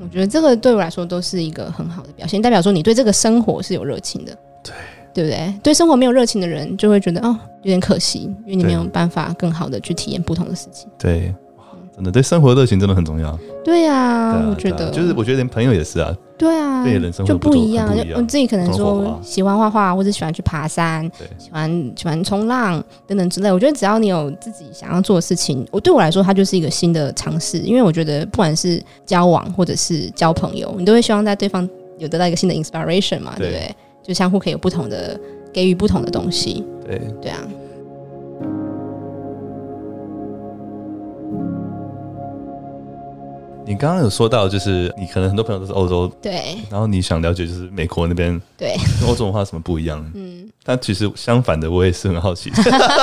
我觉得这个对我来说都是一个很好的表现，代表说你对这个生活是有热情的，对对不对？对生活没有热情的人，就会觉得哦，有点可惜，因为你没有办法更好的去体验不同的事情。对，真的对生活热情真的很重要。对呀，我觉得就是我觉得连朋友也是啊。对啊，对人生就不一样。我自己可能说喜欢画画，或者喜欢去爬山，喜欢喜欢冲浪等等之类。我觉得只要你有自己想要做的事情，我对我来说，它就是一个新的尝试。因为我觉得不管是交往或者是交朋友，你都会希望在对方有得到一个新的 inspiration 嘛，对不对？就相互可以有不同的给予不同的东西。对对啊。你刚刚有说到，就是你可能很多朋友都是欧洲，对，然后你想了解就是美国那边，对，跟欧洲文化什么不一样？嗯，但其实相反的，我也是很好奇，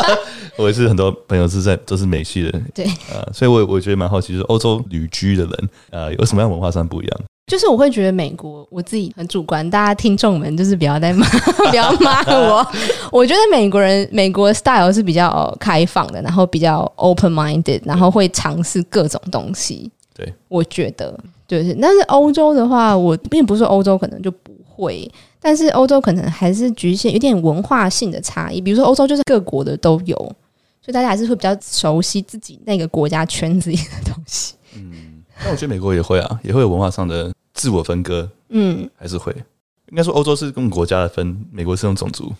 (laughs) 我也是很多朋友是在都是美系的，对，呃，所以我我觉得蛮好奇，就是欧洲旅居的人，呃，有什么样文化上不一样？就是我会觉得美国，我自己很主观，大家听众们就是不要再骂，(laughs) 不要骂我。我觉得美国人美国 style 是比较开放的，然后比较 open minded，然后会尝试各种东西。对，我觉得就是，但是欧洲的话，我并不是说欧洲可能就不会，但是欧洲可能还是局限有点文化性的差异。比如说欧洲就是各国的都有，所以大家还是会比较熟悉自己那个国家圈子里的东西。嗯，但我觉得美国也会啊，也会有文化上的自我分割。嗯，还是会。应该说欧洲是用国家的分，美国是用种族。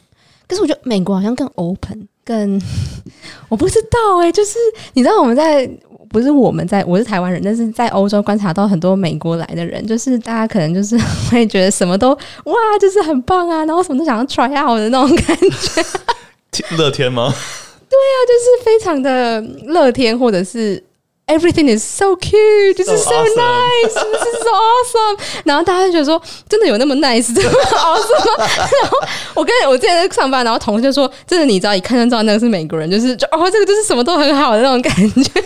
可是我觉得美国好像更 open，更 (laughs) 我不知道哎、欸，就是你知道我们在。不是我们在，我是台湾人，但是在欧洲观察到很多美国来的人，就是大家可能就是会觉得什么都哇，就是很棒啊，然后什么都想要 try out 的那种感觉。(laughs) 乐天吗？对啊，就是非常的乐天，或者是。Everything is so cute, this is so nice, this is so awesome。(laughs) 然后大家就觉得说，真的有那么 nice，(laughs) 这么 awesome 吗？(laughs) 然后我跟我之前在上班，然后同事就说，真的，你知道一看就知道那个是美国人，就是就哦，这个就是什么都很好的那种感觉。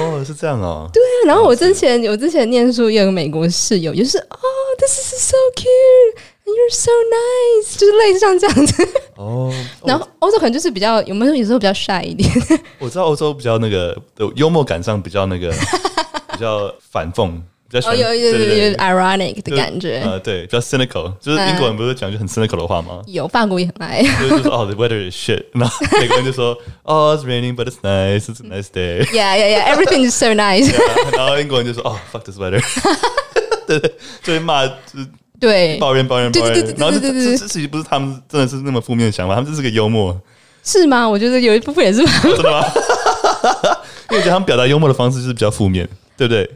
哦，是这样哦。对啊，然后我之前我之前念书也有个美国室友，就是哦，this is so cute。You're so nice，就是类似像这样子哦。然后欧洲可能就是比较有没有有时候比较 shy 一点。我知道欧洲比较那个的幽默感上比较那个比较反讽，比较喜欢有有有有 ironic 的感觉。呃，对，比较 cynical，就是英国人不是讲句很 cynical 的话吗？有，法国也很爱。就是说哦，the weather is shit。然后美国人就说哦，it's raining but it's nice, it's a nice day。Yeah, yeah, yeah, everything is so nice。然后英国人就说哦，fuck this weather。对对，就会骂就是。 对，抱怨抱怨抱怨，然后这这这其实不是他们真的是那么负面的想法，他们这是个幽默，是吗？我觉得有一部分也是，(laughs) 真的吗？(laughs) 因为我觉得他们表达幽默的方式就是比较负面，对不对？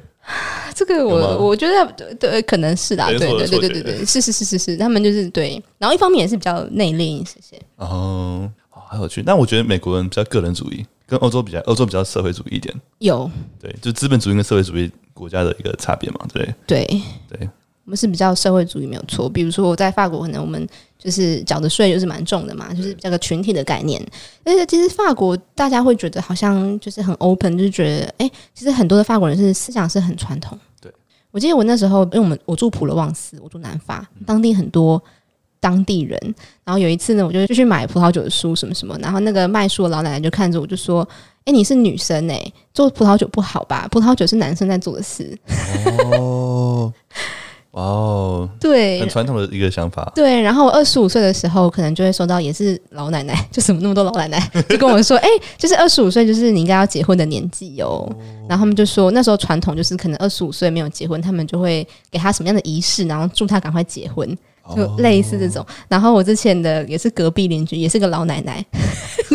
这个我我觉得对，对，可能是啦，对对对对对对，是是是是是，他们就是对，然后一方面也是比较内敛，谢谢。哦，好有趣。那我觉得美国人比较个人主义，跟欧洲比较，欧洲比较社会主义一点。有，对，就资本主义跟社会主义国家的一个差别嘛，对对对。我们是比较社会主义没有错，比如说我在法国，可能我们就是缴的税就是蛮重的嘛，就是比较个群体的概念。而且其实法国大家会觉得好像就是很 open，就是觉得哎、欸，其实很多的法国人是思想是很传统。对，我记得我那时候，因为我们我住普罗旺斯，我住南法，当地很多当地人。然后有一次呢，我就就去买葡萄酒的书什么什么，然后那个卖书的老奶奶就看着我就说：“哎、欸，你是女生哎、欸，做葡萄酒不好吧？葡萄酒是男生在做的事。”哦。哦，对，很传统的一个想法。对，然后我二十五岁的时候，可能就会收到，也是老奶奶，(laughs) 就怎么那么多老奶奶，(laughs) 就跟我说，哎、欸，就是二十五岁，就是你应该要结婚的年纪哦。然后他们就说，那时候传统就是可能二十五岁没有结婚，他们就会给他什么样的仪式，然后祝他赶快结婚，就类似这种。然后我之前的也是隔壁邻居，也是个老奶奶，(laughs)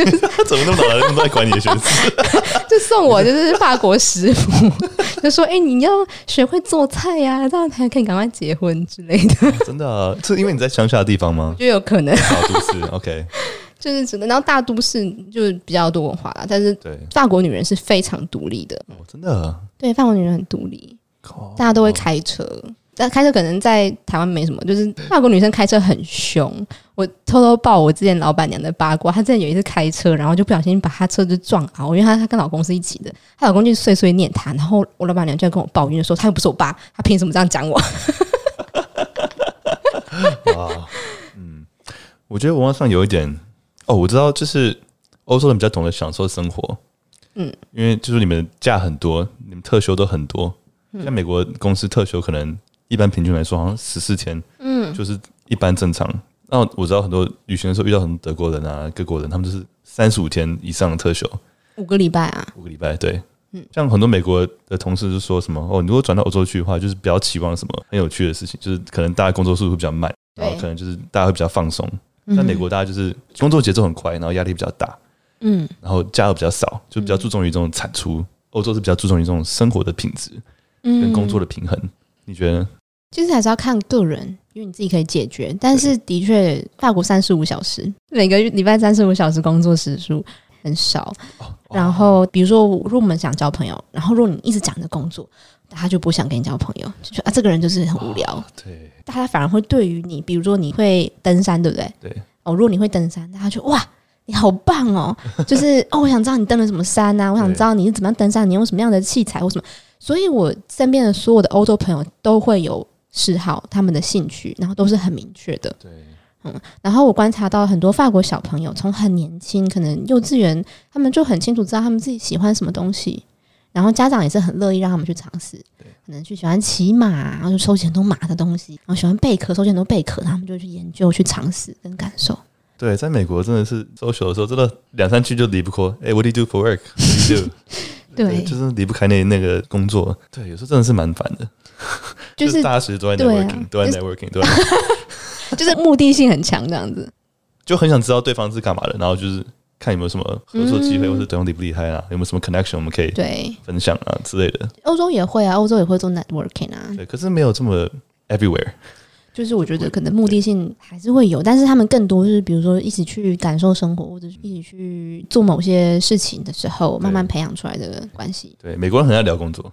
怎么那么老那么爱管你的学事？(laughs) 就送我就是法国食谱，就说：“哎、欸，你要学会做菜呀、啊，这样才可以赶快结婚之类的。哦”真的啊？是因为你在乡下的地方吗？就有可能。大都市，(laughs) OK，就是只能。然后大都市就是比较多文化啦，但是对法国女人是非常独立的。哦，真的、啊？对，法国女人很独立，大家都会开车。但开车可能在台湾没什么，就是法国女生开车很凶。我偷偷爆我之前老板娘的八卦，她之前有一次开车，然后就不小心把她车子撞凹，因为她她跟老公是一起的，她老公就碎碎念她，然后我老板娘就跟我抱怨说，他又不是我爸，她凭什么这样讲我？(laughs) 哇，嗯，我觉得文化上有一点哦，我知道，就是欧洲人比较懂得享受生活，嗯，因为就是你们假很多，你们特休都很多，像美国公司特休可能。一般平均来说，好像十四天，嗯，就是一般正常。那我知道很多旅行的时候遇到很多德国人啊、各国人，他们就是三十五天以上的特休，五个礼拜啊，五个礼拜，对，嗯，像很多美国的同事就说什么哦，你如果转到欧洲去的话，就是比较期望什么很有趣的事情，就是可能大家工作速度会比较慢，然后可能就是大家会比较放松。在美国，大家就是工作节奏很快，然后压力比较大，嗯，然后假又比较少，就比较注重于这种产出。欧洲是比较注重于这种生活的品质，跟工作的平衡。你觉得？其实还是要看个人，因为你自己可以解决。但是的确，法国三十五小时，每个礼拜三十五小时工作时数很少。然后，比如说，如果我们想交朋友，然后如果你一直讲着工作，他就不想跟你交朋友，就说啊，这个人就是很无聊。对，大家反而会对于你，比如说你会登山，对不对？对。哦，如果你会登山，大家就哇，你好棒哦！就是 (laughs) 哦，我想知道你登了什么山啊？我想知道你是怎么样登山，你用什么样的器材或什么。所以我身边的所有的欧洲朋友都会有。嗜好，他们的兴趣，然后都是很明确的。对，嗯，然后我观察到很多法国小朋友，从很年轻，可能幼稚园，他们就很清楚知道他们自己喜欢什么东西，然后家长也是很乐意让他们去尝试。对，可能去喜欢骑马，然后就收集很多马的东西，然后喜欢贝壳，收集很多贝壳，他们就去研究、去尝试跟感受。对，在美国真的是 social 的时候，真的两三句就离不开。哎，What do you do for work? What do you do? (laughs) 对，对，就是离不开那那个工作。对，有时候真的是蛮烦的。(laughs) 就是、(laughs) 就是大家其实都在 networking，、啊、都在 networking，对，(laughs) 就是目的性很强这样子，就很想知道对方是干嘛的，然后就是看有没有什么合作机会，嗯、或者对方厉不厉害啊，有没有什么 connection 我们可以对分享啊之类的。欧洲也会啊，欧洲也会做 networking 啊，对，可是没有这么 everywhere。就是我觉得可能目的性还是会有，但是他们更多是比如说一起去感受生活，或者一起去做某些事情的时候，慢慢培养出来的关系。对，美国人很爱聊工作，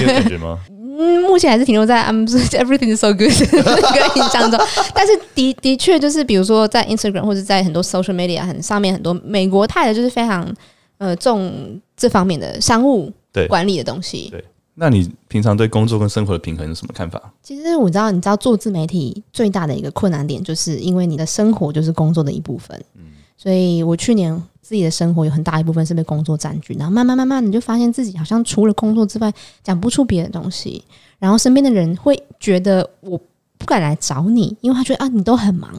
有感觉吗？(laughs) 嗯，目前还是停留在 I'm (laughs) everything is so good 那个印象中，但是的的确就是比如说在 Instagram 或者在很多 social media 很上面很多美国态的就是非常呃重这方面的商务管理的东西。对。对那你平常对工作跟生活的平衡有什么看法？其实我知道，你知道做自媒体最大的一个困难点，就是因为你的生活就是工作的一部分。嗯，所以我去年自己的生活有很大一部分是被工作占据，然后慢慢慢慢你就发现自己好像除了工作之外讲不出别的东西，然后身边的人会觉得我不敢来找你，因为他觉得啊你都很忙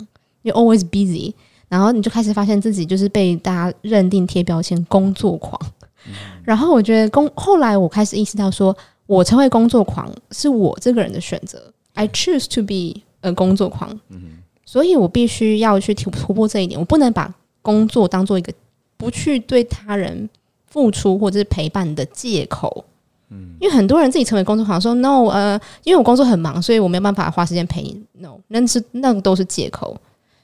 ，you always busy，然后你就开始发现自己就是被大家认定贴标签工作狂。嗯，然后我觉得工后来我开始意识到说。我成为工作狂是我这个人的选择，I choose to be a 工作狂，所以我必须要去突突破这一点，我不能把工作当做一个不去对他人付出或者是陪伴的借口。嗯，因为很多人自己成为工作狂，说 no，呃，因为我工作很忙，所以我没有办法花时间陪你。no，那是那个都是借口。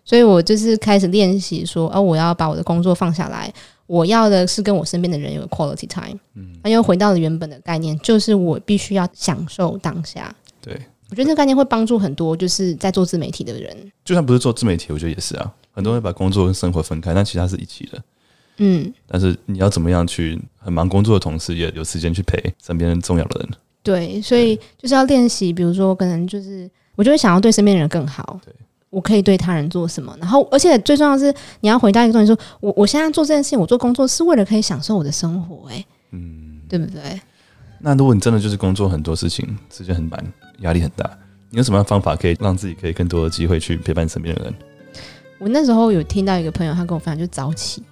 所以我就是开始练习说，哦，我要把我的工作放下来，我要的是跟我身边的人有个 quality time。嗯，那又回到了原本的概念，就是我必须要享受当下。对。我觉得这个概念会帮助很多，就是在做自媒体的人。就算不是做自媒体，我觉得也是啊。很多人把工作跟生活分开，但其实它是一起的。嗯。但是你要怎么样去很忙工作的同时，也有时间去陪身边重要的人？对，所以就是要练习。比如说，可能就是我就会想要对身边的人更好。对。我可以对他人做什么？然后，而且最重要的是，你要回答一个重点，说我我现在做这件事情，我做工作是为了可以享受我的生活。哎，嗯，对不对？那如果你真的就是工作很多事情，时间很满，压力很大，你有什么方法可以让自己可以更多的机会去陪伴身边的人？我那时候有听到一个朋友，他跟我分享，就是早起。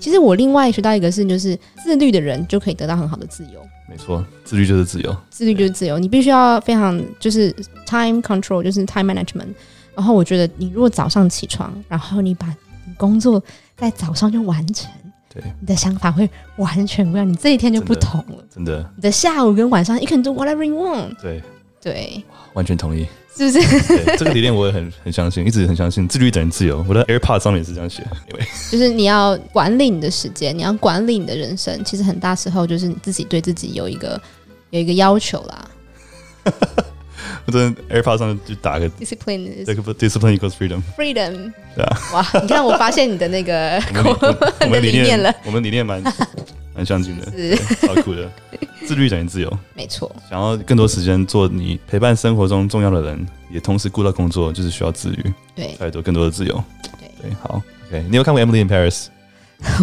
其实我另外学到一个事，就是自律的人就可以得到很好的自由。没错，自律就是自由，自律就是自由。你必须要非常就是 time control，就是 time management。然后我觉得，你如果早上起床，然后你把你工作在早上就完成。对，你的想法会完全不一样，你这一天就不同了。真的，你的下午跟晚上，you can do whatever you want。对对，完全同意，是不是？这个理念我也很很相信，一直很相信，自律等于自由。我的 AirPod 上面也是这样写，因为 (laughs) 就是你要管理你的时间，你要管理你的人生，其实很大时候就是你自己对自己有一个有一个要求啦。(laughs) (laughs) 我在 AirPod 上就打个 discipline，discipline equals freedom。freedom，对啊，哇！你看，我发现你的那个 (laughs) 我们理 (laughs) 念了，我们理念蛮蛮相近的，是超酷的。自律等于自由，没错。想要更多时间做你陪伴生活中重要的人，也同时顾到工作，就是需要自律。对，再多更多的自由。对对，好。OK，你有看过《Emily in Paris》？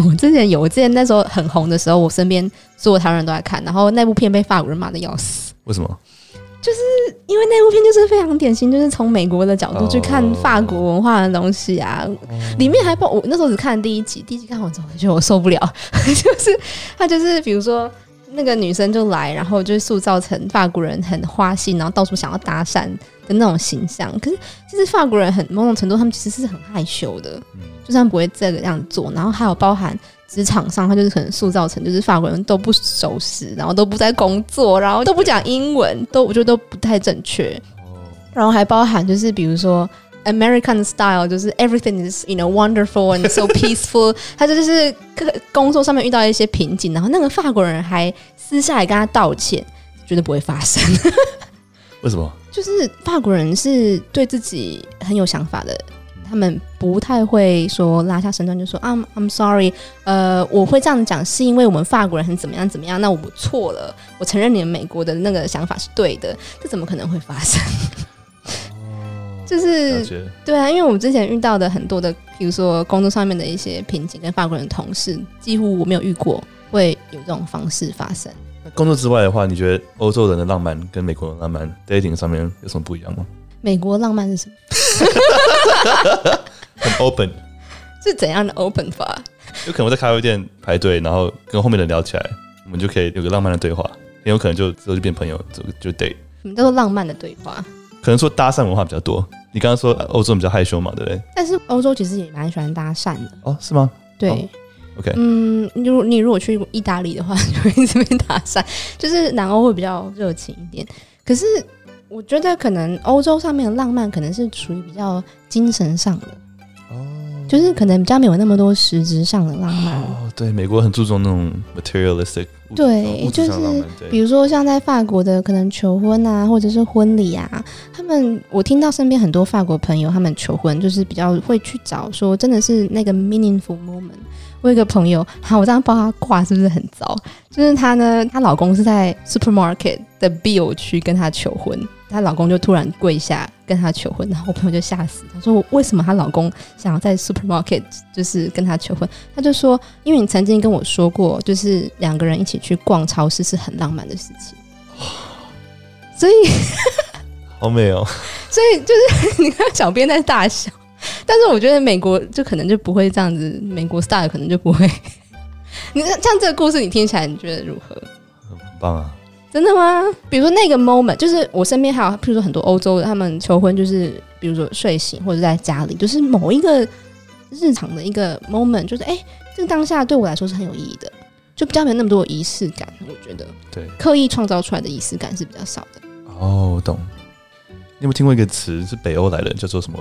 我之前有，我之前那时候很红的时候，我身边所有台湾人都在看，然后那部片被法国人骂的要死。为什么？就是因为那部片就是非常典型，就是从美国的角度去看法国文化的东西啊。Oh. 里面还包我那时候只看第一集，第一集看完之后我觉得我受不了，(laughs) 就是他就是比如说那个女生就来，然后就塑造成法国人很花心，然后到处想要搭讪的那种形象。可是其实法国人很某种程度，他们其实是很害羞的，就算不会这个样做。然后还有包含。职场上，他就是可能塑造成就是法国人都不守时，然后都不在工作，然后都不讲英文，都我觉得都不太正确。然后还包含就是比如说 American style，就是 everything is you know wonderful and so peaceful。(laughs) 他就就是工作上面遇到一些瓶颈，然后那个法国人还私下来跟他道歉，绝对不会发生。(laughs) 为什么？就是法国人是对自己很有想法的。他们不太会说拉下身段就说啊，I'm sorry，呃，我会这样讲是因为我们法国人很怎么样怎么样，那我错了，我承认你们美国的那个想法是对的，这怎么可能会发生？哦，(laughs) 就是对啊，因为我们之前遇到的很多的，比如说工作上面的一些瓶颈，跟法国人的同事，几乎我没有遇过会有这种方式发生。那工作之外的话，你觉得欧洲人的浪漫跟美国人的浪漫 dating 上面有什么不一样吗？美国浪漫是什么？(laughs) 很 open，是怎样的 open 法？有可能我在咖啡店排队，然后跟后面的人聊起来，我们就可以有个浪漫的对话。很有可能就之后就变朋友，就就 date。什么叫做浪漫的对话？可能说搭讪文化比较多。你刚刚说欧洲人比较害羞嘛，对不对？但是欧洲其实也蛮喜欢搭讪的。哦，是吗？对。哦、OK，嗯，你如你如果去意大利的话，就会这边搭讪，就是南欧会比较热情一点。可是。我觉得可能欧洲上面的浪漫可能是属于比较精神上的，哦，就是可能比较没有那么多实质上的浪漫。哦，对，美国很注重那种 materialistic，对，就是比如说像在法国的可能求婚啊，或者是婚礼啊，他们我听到身边很多法国朋友他们求婚就是比较会去找说真的是那个 meaningful moment。我有一个朋友，好，我这样帮他挂是不是很糟？就是她呢，她老公是在 supermarket 的 bill 区跟她求婚。她老公就突然跪下跟她求婚，然后我朋友就吓死，她说：“为什么她老公想要在 supermarket 就是跟她求婚？”她就说：“因为你曾经跟我说过，就是两个人一起去逛超市是很浪漫的事情。”所以好美哦！(laughs) 所以就是你看小编在大笑，但是我觉得美国就可能就不会这样子，美国 style 可能就不会。(laughs) 你像这个故事，你听起来你觉得如何？很棒啊！真的吗？比如说那个 moment，就是我身边还有，譬如说很多欧洲的，他们求婚就是，比如说睡醒或者在家里，就是某一个日常的一个 moment，就是哎、欸，这个当下对我来说是很有意义的。就比较没有那么多仪式感。我觉得，对，刻意创造出来的仪式感是比较少的。哦，我懂。你有没有听过一个词是北欧来的，叫做什么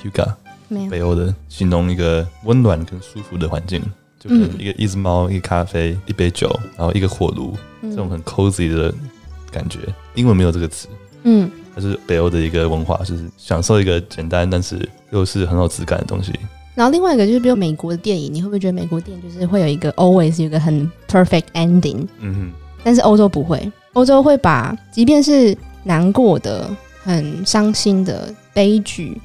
Hygge？没有。北欧的形容一个温暖跟舒服的环境，就可能一个一只猫、一个咖啡、一杯酒，然后一个火炉，这种很 cozy 的感觉。英文没有这个词。嗯。它是北欧的一个文化，就是享受一个简单但是又是很有质感的东西。然后另外一个就是，比如美国的电影，你会不会觉得美国电影就是会有一个 always 有一个很 perfect ending？嗯哼。但是欧洲不会，欧洲会把即便是难过的、很伤心的悲剧，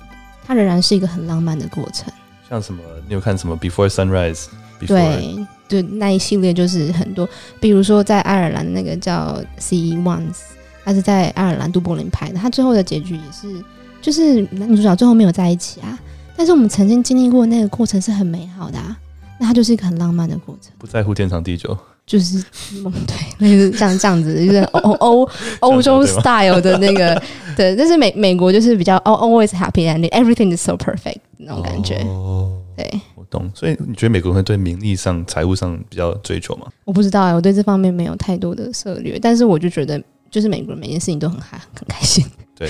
它仍然是一个很浪漫的过程。像什么？你有看什么 Before Sunrise？对，对，那一系列就是很多，比如说在爱尔兰那个叫 See Once。他是在爱尔兰都柏林拍的，他最后的结局也是，就是男女主角最后没有在一起啊。但是我们曾经经历过那个过程是很美好的啊，那它就是一个很浪漫的过程。不在乎天长地久，就是梦，(laughs) 对，就是像这样子，就是 (laughs) 欧欧欧洲 style 的那个，(laughs) 对。但是美美国就是比较 always happy ending，everything is so perfect 那种感觉。哦，对，我懂。所以你觉得美国人会对名利上、财务上比较追求吗？我不知道哎，我对这方面没有太多的策略，但是我就觉得。就是美国人每件事情都很嗨，很开心。对，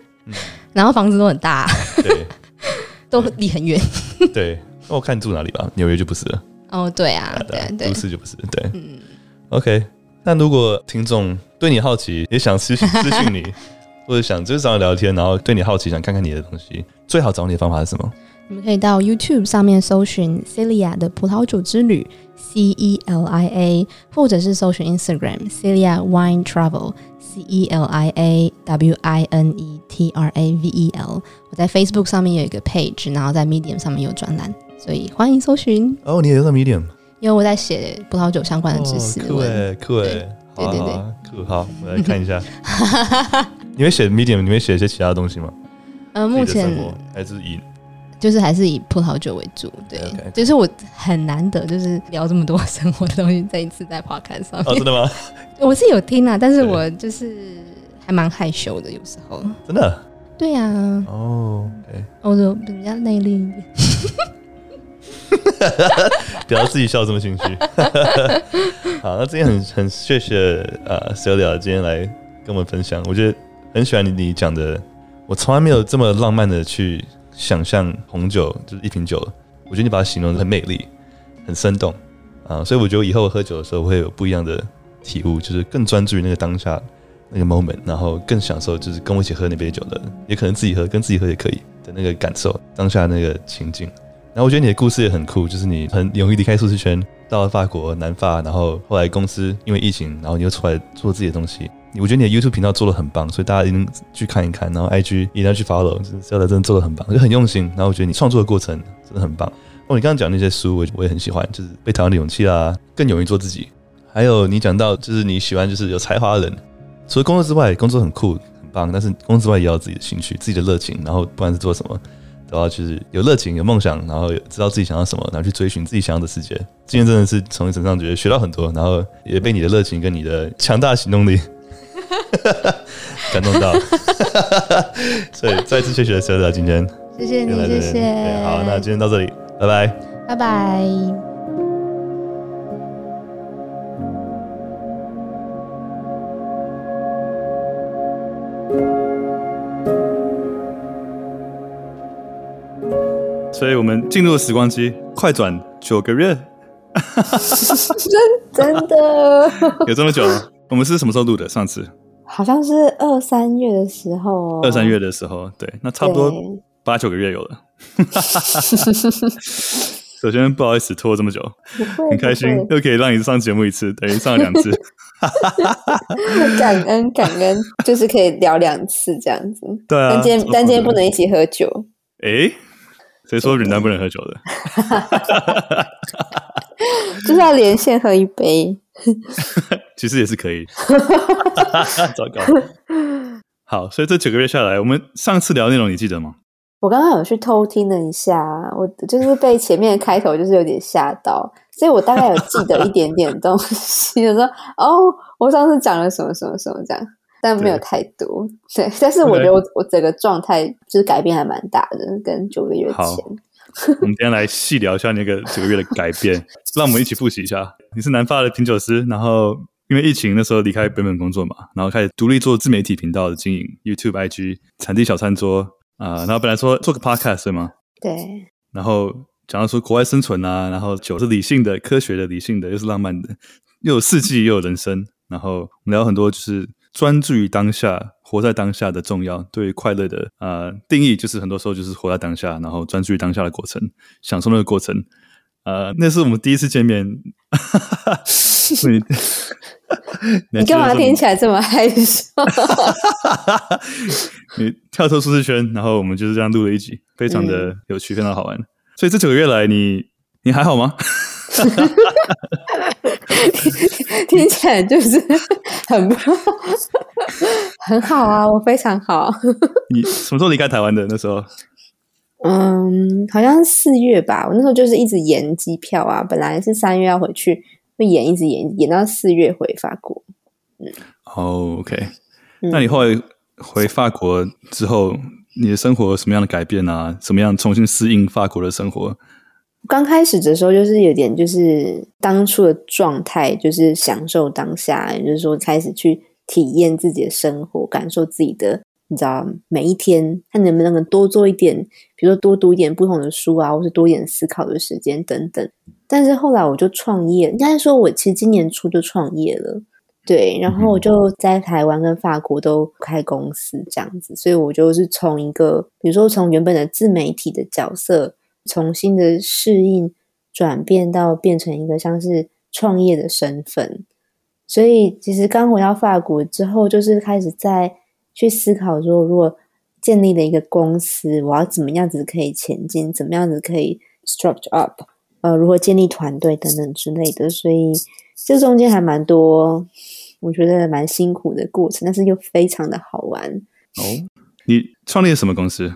(laughs) 然后房子都很大，对，(laughs) 都离很远。对，那我看你住哪里吧。纽约就不是了。哦，对啊，对对，都市就不是。对，嗯。OK，那如果听众对你好奇，也想私 (laughs) 私讯你，或者想就是找你聊天，然后对你好奇，想看看你的东西，最好找你的方法是什么？你们可以到 YouTube 上面搜寻 Celia 的葡萄酒之旅 C E L I A，或者是搜寻 Instagram Celia Wine Travel C E L I A W I N E T R A V E L。我在 Facebook 上面有一个 page，然后在 Medium 上面有专栏，所以欢迎搜寻。哦，你也在 Medium？因为我在写葡萄酒相关的知识。酷诶，酷诶，对对对，酷好，我来看一下。(laughs) 你会写 Medium？你会写一些其他东西吗？呃，目前还是以。就是还是以葡萄酒为主，对，okay, okay. 就是我很难得就是聊这么多生活的东西，这一次在 podcast 上面。哦，真的吗？(laughs) 我是有听啊，但是我就是还蛮害羞的，有时候。真的？对呀、啊。哦，我就比较内敛一点。(laughs) 不要自己笑这么心虚。(laughs) 好，那今天很很谢谢啊 Celia 今天来跟我们分享，我觉得很喜欢你你讲的，我从来没有这么浪漫的去。想象红酒就是一瓶酒，我觉得你把它形容的很美丽、很生动啊，所以我觉得以后喝酒的时候会有不一样的体悟，就是更专注于那个当下那个 moment，然后更享受就是跟我一起喝那杯酒的，也可能自己喝，跟自己喝也可以的那个感受，当下那个情境。然后我觉得你的故事也很酷，就是你很勇于离开舒适圈，到了法国南法，然后后来公司因为疫情，然后你又出来做自己的东西。我觉得你的 YouTube 频道做的很棒，所以大家一定去看一看。然后 IG 一定要去 follow，就是 Celia 真的做的很棒，就很用心。然后我觉得你创作的过程真的很棒。哦，你刚刚讲那些书，我我也很喜欢，就是《被讨厌的勇气》啦，更勇于做自己。还有你讲到，就是你喜欢就是有才华的人，除了工作之外，工作很酷很棒，但是工作之外也要自己的兴趣、自己的热情。然后不管是做什么，都要就是有热情、有梦想，然后知道自己想要什么，然后去追寻自己想要的世界。今天真的是从你身上觉得学到很多，然后也被你的热情跟你的强大行动力。(laughs) 感动到，(laughs) 所以再次谢谢 Celia 今天，谢谢你，谢谢。好，那今天到这里，拜拜，拜拜。所以我们进入了时光机，快转九个月，真 (laughs) 真的有这么久了？我们是什么时候录的？上次？好像是二三月的时候，二三月的时候，对，那差不多八九个月有了。(laughs) 首先不好意思拖这么久，很开心又可以让你上节目一次，等于上了两次。(laughs) 感恩感恩，就是可以聊两次这样子。(laughs) 对啊，但今天但今天不能一起喝酒。哎，谁说云南不能喝酒的？就是要连线喝一杯。其实也是可以，(laughs) (laughs) 糟糕。好，所以这九个月下来，我们上次聊的内容你记得吗？我刚刚有去偷听了一下，我就是被前面的开头就是有点吓到，所以我大概有记得一点点东西，就说 (laughs) 哦，我上次讲了什么什么什么这样，但没有太多。对，对，但是我觉得我我整个状态就是改变还蛮大的，跟九个月前。我们今天来细聊一下那个九个月的改变，让我们一起复习一下。你是南发的品酒师，然后因为疫情那时候离开本本工作嘛，然后开始独立做自媒体频道的经营，YouTube、IG、产地小餐桌啊、呃，然后本来说做个 Podcast 对吗？对。然后讲到说国外生存啊，然后酒是理性的、科学的、理性的，又是浪漫的，又有四季，又有人生。然后我们聊很多，就是专注于当下。活在当下的重要，对于快乐的呃定义，就是很多时候就是活在当下，然后专注于当下的过程，享受那个过程。呃，那是我们第一次见面，(laughs) 你 (laughs) 你干嘛听起来这么害羞？(laughs) 你跳出舒适圈，然后我们就是这样录了一集，非常的有趣，嗯、非常好玩。所以这九个月来你，你你还好吗？听起来就是很很好啊，我非常好。你什么时候离开台湾的？那时候，嗯，好像四月吧。我那时候就是一直延机票啊，本来是三月要回去，会延一直延，延到四月回法国。嗯，哦，OK。那你后来回法国之后，你的生活有什么样的改变啊？怎么样重新适应法国的生活？刚开始的时候，就是有点就是当初的状态，就是享受当下，也就是说开始去体验自己的生活，感受自己的，你知道每一天，看能不能多做一点，比如说多读一点不同的书啊，或是多一点思考的时间等等。但是后来我就创业，应该说我其实今年初就创业了，对，然后我就在台湾跟法国都开公司这样子，所以我就是从一个，比如说从原本的自媒体的角色。重新的适应，转变到变成一个像是创业的身份，所以其实刚回到法国之后，就是开始在去思考说，如果建立了一个公司，我要怎么样子可以前进，怎么样子可以 structure up，呃，如何建立团队等等之类的。所以这中间还蛮多，我觉得蛮辛苦的过程，但是又非常的好玩。哦，你创立了什么公司？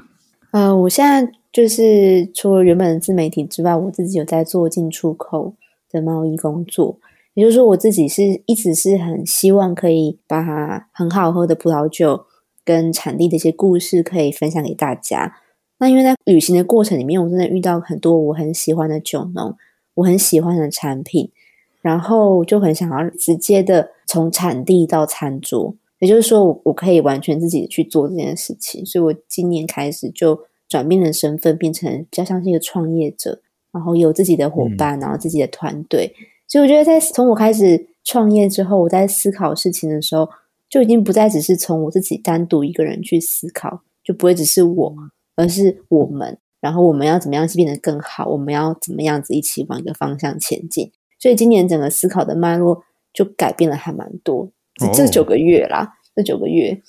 呃，我现在。就是除了原本的自媒体之外，我自己有在做进出口的贸易工作。也就是说，我自己是一直是很希望可以把很好喝的葡萄酒跟产地的一些故事可以分享给大家。那因为在旅行的过程里面，我真的遇到很多我很喜欢的酒农，我很喜欢的产品，然后就很想要直接的从产地到餐桌。也就是说，我我可以完全自己去做这件事情。所以我今年开始就。转变了身份变成比较像是一个创业者，然后有自己的伙伴，然后自己的团队。嗯、所以我觉得，在从我开始创业之后，我在思考事情的时候，就已经不再只是从我自己单独一个人去思考，就不会只是我，而是我们。然后我们要怎么样去变得更好？我们要怎么样子一起往一个方向前进？所以今年整个思考的脉络就改变了，还蛮多。这九个月啦，哦、这九个月，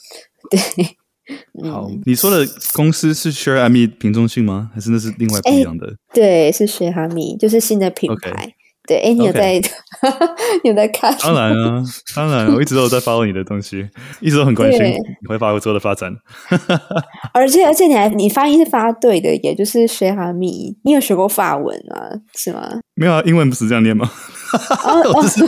对。好，你说的公司是 Share Ami 瓶中信吗？还是那是另外不一样的？欸、对，是 Share Ami，就是新的品牌。对，哎，你有在 (laughs) 有在看？当然啊，(laughs) 当然，我一直都有在 follow 你的东西，一直都很关心你会法国之后的发展。而且，而且你还你发音是发对的，也就是 Cher Ami，你有学过法文啊？是吗？没有啊，英文不是这样念吗？(laughs) 我只是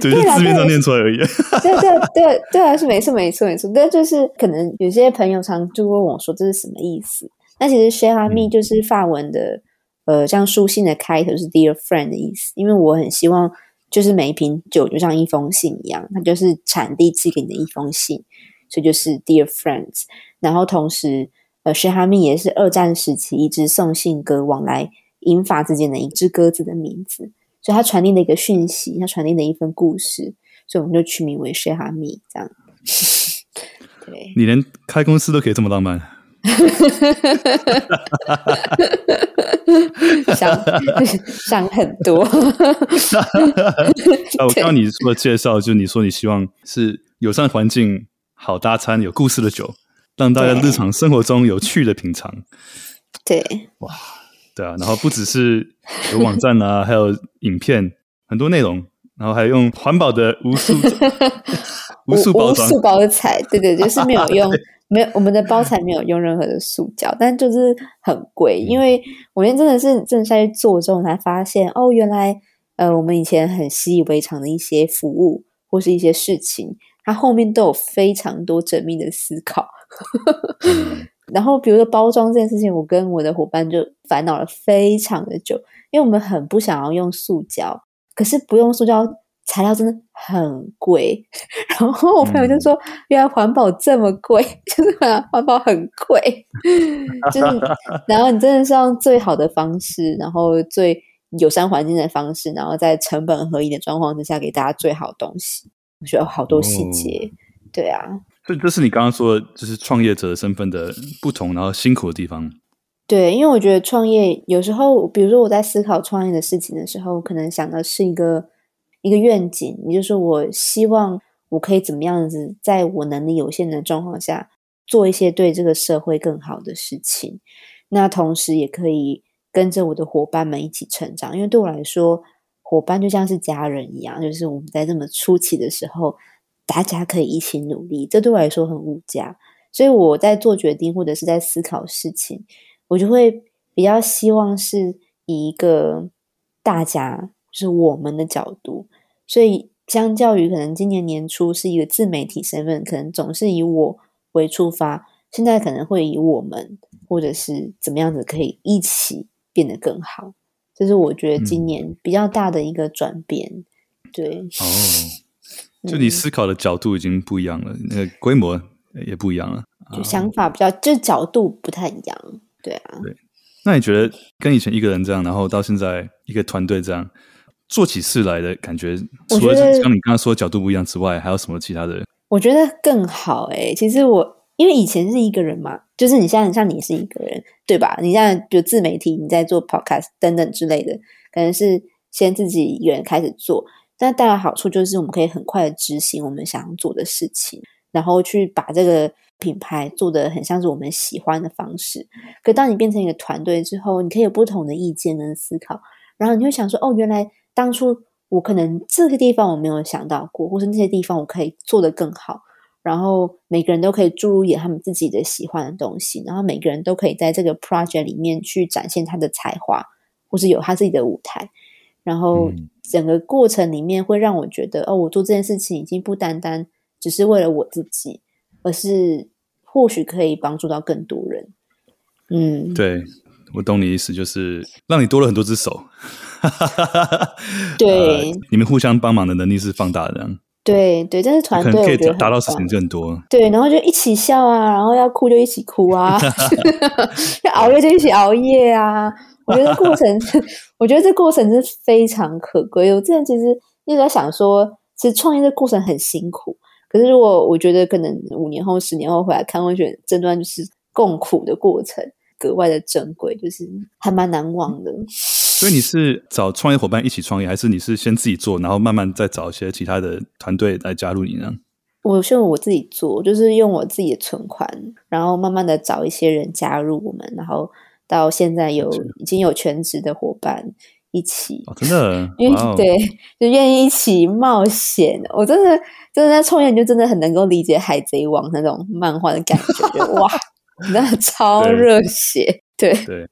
对，就字面上念出来而已。对对对对啊，是没错没错没错。但就是可能有些朋友常就问我说这是什么意思？那其实 Cher Ami 就是法文的。呃，像书信的开头是 Dear Friend 的意思，因为我很希望，就是每一瓶酒就像一封信一样，它就是产地寄给你的一封信，所以就是 Dear Friends。然后同时，呃，Cher Ami 也是二战时期一支送信鸽往来英法之间的一只鸽子的名字，所以它传递了一个讯息，它传递了一份故事，所以我们就取名为 Cher Ami 这样。(laughs) 对，你连开公司都可以这么浪漫。(laughs) 想 (laughs) 想很多。(laughs) 我刚刚你说的介绍，就你说你希望是友善环境、好搭餐、有故事的酒，让大家日常生活中有趣的品尝。对，哇，对啊，然后不只是有网站啊，还有影片，很多内容，然后还用环保的无数无数包装、无数包材，对对，就是没有用。没有，我们的包材没有用任何的塑胶，但就是很贵。因为我今天真的是正在做之后才发现，哦，原来呃，我们以前很习以为常的一些服务或是一些事情，它后面都有非常多缜密的思考。然后比如说包装这件事情，我跟我的伙伴就烦恼了非常的久，因为我们很不想要用塑胶，可是不用塑胶材料真的很贵。(laughs) 然后我朋友就说：“嗯、原来环保这么贵，(laughs) 就是环保很贵，就是然后你真的是用最好的方式，然后最友善环境的方式，然后在成本合理的状况之下给大家最好的东西。我觉得有好多细节，哦、对啊。”所以这是你刚刚说的，就是创业者身份的不同，然后辛苦的地方。对，因为我觉得创业有时候，比如说我在思考创业的事情的时候，可能想的是一个一个愿景，也就是，我希望我可以怎么样子，在我能力有限的状况下，做一些对这个社会更好的事情。那同时也可以跟着我的伙伴们一起成长，因为对我来说，伙伴就像是家人一样，就是我们在这么初期的时候。大家可以一起努力，这对我来说很无价。所以我在做决定或者是在思考事情，我就会比较希望是以一个大家，就是我们的角度。所以相较于可能今年年初是一个自媒体身份，可能总是以我为出发，现在可能会以我们或者是怎么样子可以一起变得更好。这是我觉得今年比较大的一个转变。嗯、对，哦。就你思考的角度已经不一样了，嗯、那个规模也不一样了，就想法比较，就角度不太一样，对啊。对，那你觉得跟以前一个人这样，然后到现在一个团队这样做起事来的感觉，除了像你刚刚说的角度不一样之外，还有什么其他的？我觉得更好哎、欸。其实我因为以前是一个人嘛，就是你现在像你是一个人，对吧？你像比如自媒体，你在做 podcast 等等之类的，可能是先自己一个人开始做。但带来好处就是，我们可以很快的执行我们想要做的事情，然后去把这个品牌做的很像是我们喜欢的方式。可当你变成一个团队之后，你可以有不同的意见跟思考，然后你会想说：“哦，原来当初我可能这个地方我没有想到过，或是那些地方我可以做得更好。”然后每个人都可以注入一点他们自己的喜欢的东西，然后每个人都可以在这个 project 里面去展现他的才华，或是有他自己的舞台，然后。嗯整个过程里面会让我觉得，哦，我做这件事情已经不单单只是为了我自己，而是或许可以帮助到更多人。嗯，对，我懂你意思，就是让你多了很多只手。(laughs) 对、呃，你们互相帮忙的能力是放大的。对对，但是团队，可以达到事情更多。对，然后就一起笑啊，然后要哭就一起哭啊，(laughs) 要熬夜就一起熬夜啊。我觉得过程，(laughs) 我觉得这过程是非常可贵。我之前其实一直在想说，其实创业的过程很辛苦。可是如果我觉得可能五年后、十年后回来看，会觉得这段就是共苦的过程格外的珍贵，就是还蛮难忘的。(laughs) 所以你是找创业伙伴一起创业，还是你是先自己做，然后慢慢再找一些其他的团队来加入你呢？我是我自己做，就是用我自己的存款，然后慢慢的找一些人加入我们，然后。到现在有已经有全职的伙伴一起，哦、真的，(laughs) 因为、哦、对，就愿意一起冒险。我真的真的在创业，你就真的很能够理解《海贼王》那种漫画的感觉，哇，(laughs) 真的超热血。对对，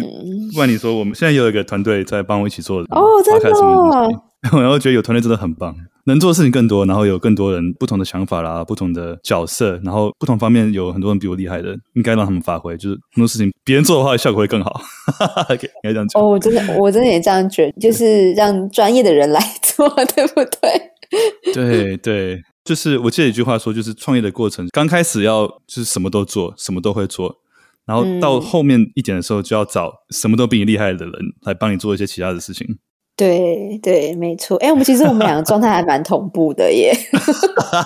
嗯，不然你说，我们现在有一个团队在帮我一起做哦，真的，然后觉得有团队真的很棒。能做的事情更多，然后有更多人不同的想法啦，不同的角色，然后不同方面有很多人比我厉害的，应该让他们发挥。就是很多事情别人做的话，效果会更好。(laughs) 应该这样讲。哦，我真的，我真的也这样觉得，就是让专业的人来做，(laughs) 对不对？(laughs) 对对，就是我记得一句话说，就是创业的过程，刚开始要就是什么都做，什么都会做，然后到后面一点的时候，就要找什么都比你厉害的人来帮你做一些其他的事情。对对，没错。哎，我们其实我们两个状态还蛮同步的耶。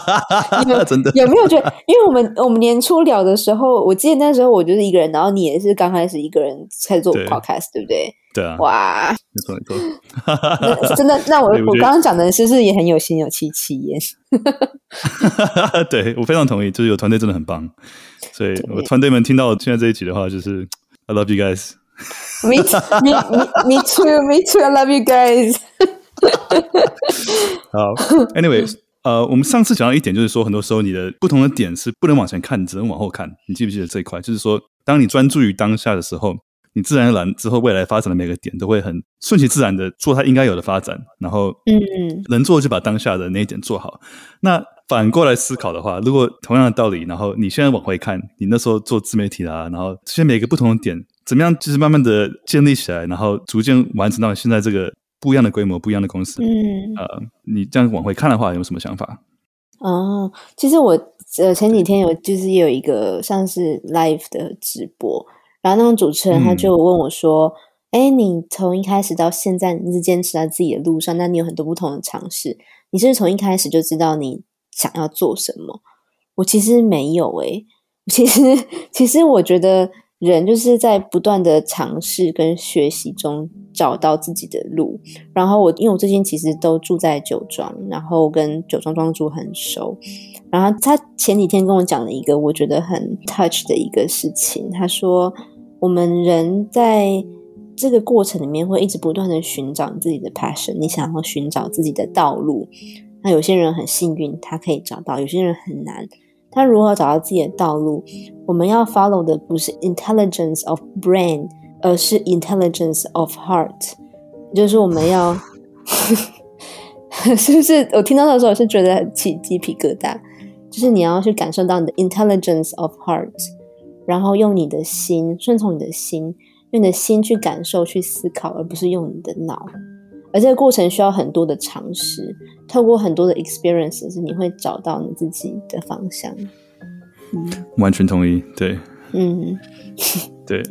(laughs) 真的有没有觉得？因为我们我们年初聊的时候，我记得那时候我就是一个人，然后你也是刚开始一个人在做 podcast，对，对不对？对啊。哇，没错没错。真的，(laughs) 那我我刚刚讲的是不是也很有心有戚戚焉？(laughs) 对，我非常同意，就是有团队真的很棒。所以我团队们听到现在这一集的话，就是 I love you guys。Me, me, me, me too, me too. I love you guys. (laughs) 好，Anyways，呃，我们上次讲到一点，就是说，很多时候你的不同的点是不能往前看，你只能往后看。你记不记得这一块？就是说，当你专注于当下的时候，你自然而然之后未来发展的每个点都会很顺其自然的做它应该有的发展。然后，嗯，能做就把当下的那一点做好。那反过来思考的话，如果同样的道理，然后你现在往回看，你那时候做自媒体啦、啊，然后这些每个不同的点，怎么样，就是慢慢的建立起来，然后逐渐完成到现在这个不一样的规模、不一样的公司。嗯，呃，你这样往回看的话，有什么想法？哦，其实我呃前几天有就是有一个像是 live 的直播，然后那个主持人他就问我说：“哎、嗯，你从一开始到现在，你一直坚持在自己的路上，那你有很多不同的尝试，你是不是从一开始就知道你想要做什么？”我其实没有诶、欸，其实 (laughs) 其实我觉得。人就是在不断的尝试跟学习中找到自己的路。然后我因为我最近其实都住在酒庄，然后跟酒庄庄主很熟。然后他前几天跟我讲了一个我觉得很 touch 的一个事情。他说，我们人在这个过程里面会一直不断的寻找自己的 passion，你想要寻找自己的道路。那有些人很幸运，他可以找到；有些人很难。他如何找到自己的道路？我们要 follow 的不是 intelligence of brain，而是 intelligence of heart。就是我们要，(laughs) 是不是？我听到的时候是觉得很起鸡皮疙瘩。就是你要去感受到你的 intelligence of heart，然后用你的心，顺从你的心，用你的心去感受、去思考，而不是用你的脑。而这个过程需要很多的尝试，透过很多的 experiences，你会找到你自己的方向。嗯，完全同意。对，嗯，(laughs) 对，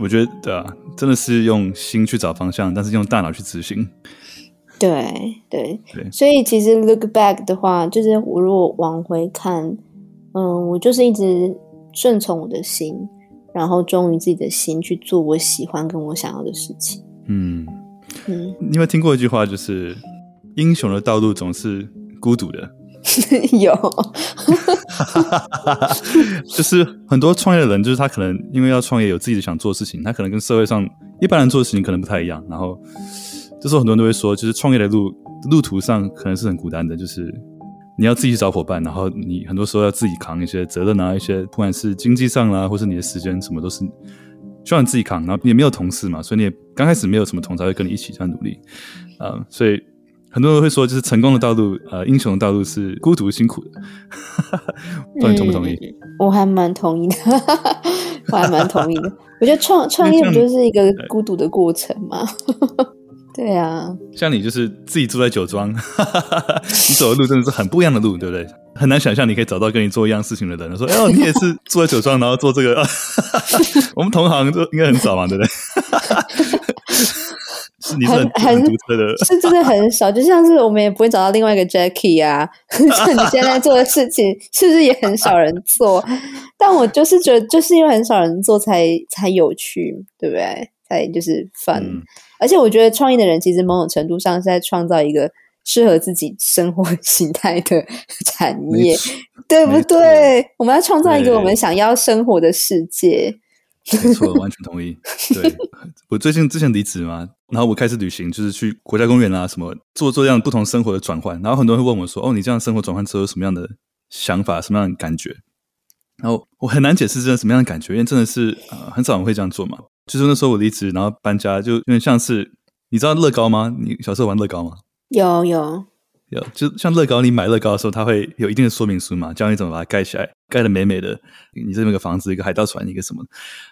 我觉得对啊，真的是用心去找方向，但是用大脑去执行。对对对，所以其实 look back 的话，就是我如果往回看，嗯，我就是一直顺从我的心，然后忠于自己的心去做我喜欢跟我想要的事情。嗯。你有没有听过一句话，就是英雄的道路总是孤独的？(laughs) 有，(laughs) 就是很多创业的人，就是他可能因为要创业，有自己的想做的事情，他可能跟社会上一般人做的事情可能不太一样。然后，这时候很多人都会说，就是创业的路路途上可能是很孤单的，就是你要自己去找伙伴，然后你很多时候要自己扛一些责任啊，一些不管是经济上啦，或是你的时间什么都是。需要你自己扛，然后也没有同事嘛，所以你也刚开始没有什么同事会跟你一起这样努力，啊、呃，所以很多人会说，就是成功的道路，呃，英雄的道路是孤独辛苦的，(laughs) 不知道你同不同意？嗯、我还蛮同意的，(laughs) 我还蛮同意的。我觉得创 (laughs) 创业不就是一个孤独的过程吗？对啊，像你就是自己住在酒庄，(laughs) 你走的路真的是很不一样的路，对不对？很难想象你可以找到跟你做一样事情的人，说：“哎呦，你也是住在酒庄，然后做这个。(laughs) ”我们同行就应该很少嘛，对不对？是 (laughs) 你是很很独特的，是真的很少。就像是我们也不会找到另外一个 Jackie 啊，像你现在做的事情，是不是也很少人做？但我就是觉得，就是因为很少人做才，才才有趣，对不对？才就是 fun。嗯而且我觉得创业的人其实某种程度上是在创造一个适合自己生活 (laughs) 形态的产业，对不对？我们要创造一个我们想要生活的世界。没错，完全同意。对，我最近之前离职嘛，然后我开始旅行，就是去国家公园啊什么，做做这样不同生活的转换。然后很多人会问我说：“哦，你这样生活转换之后有什么样的想法，什么样的感觉？”然后我很难解释这什么样的感觉，因为真的是呃很少人会这样做嘛。就是那时候我离职，然后搬家，就有点像是你知道乐高吗？你小时候玩乐高吗？有有有，就像乐高，你买乐高的时候，它会有一定的说明书嘛，教你怎么把它盖起来，盖的美美的。你这边有个房子，一个海盗船，一个什么？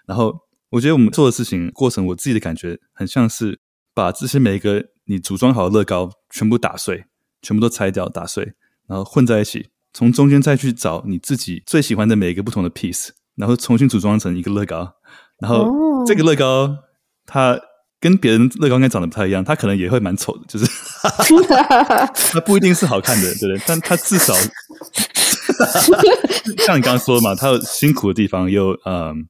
然后我觉得我们做的事情过程，我自己的感觉很像是把这些每一个你组装好的乐高全部打碎，全部都拆掉打碎，然后混在一起，从中间再去找你自己最喜欢的每一个不同的 piece，然后重新组装成一个乐高。然后这个乐高，它跟别人乐高应该长得不太一样，它可能也会蛮丑的，就是 (laughs) 它不一定是好看的，对不对？但它至少 (laughs) 像你刚刚说的嘛，它有辛苦的地方，也有嗯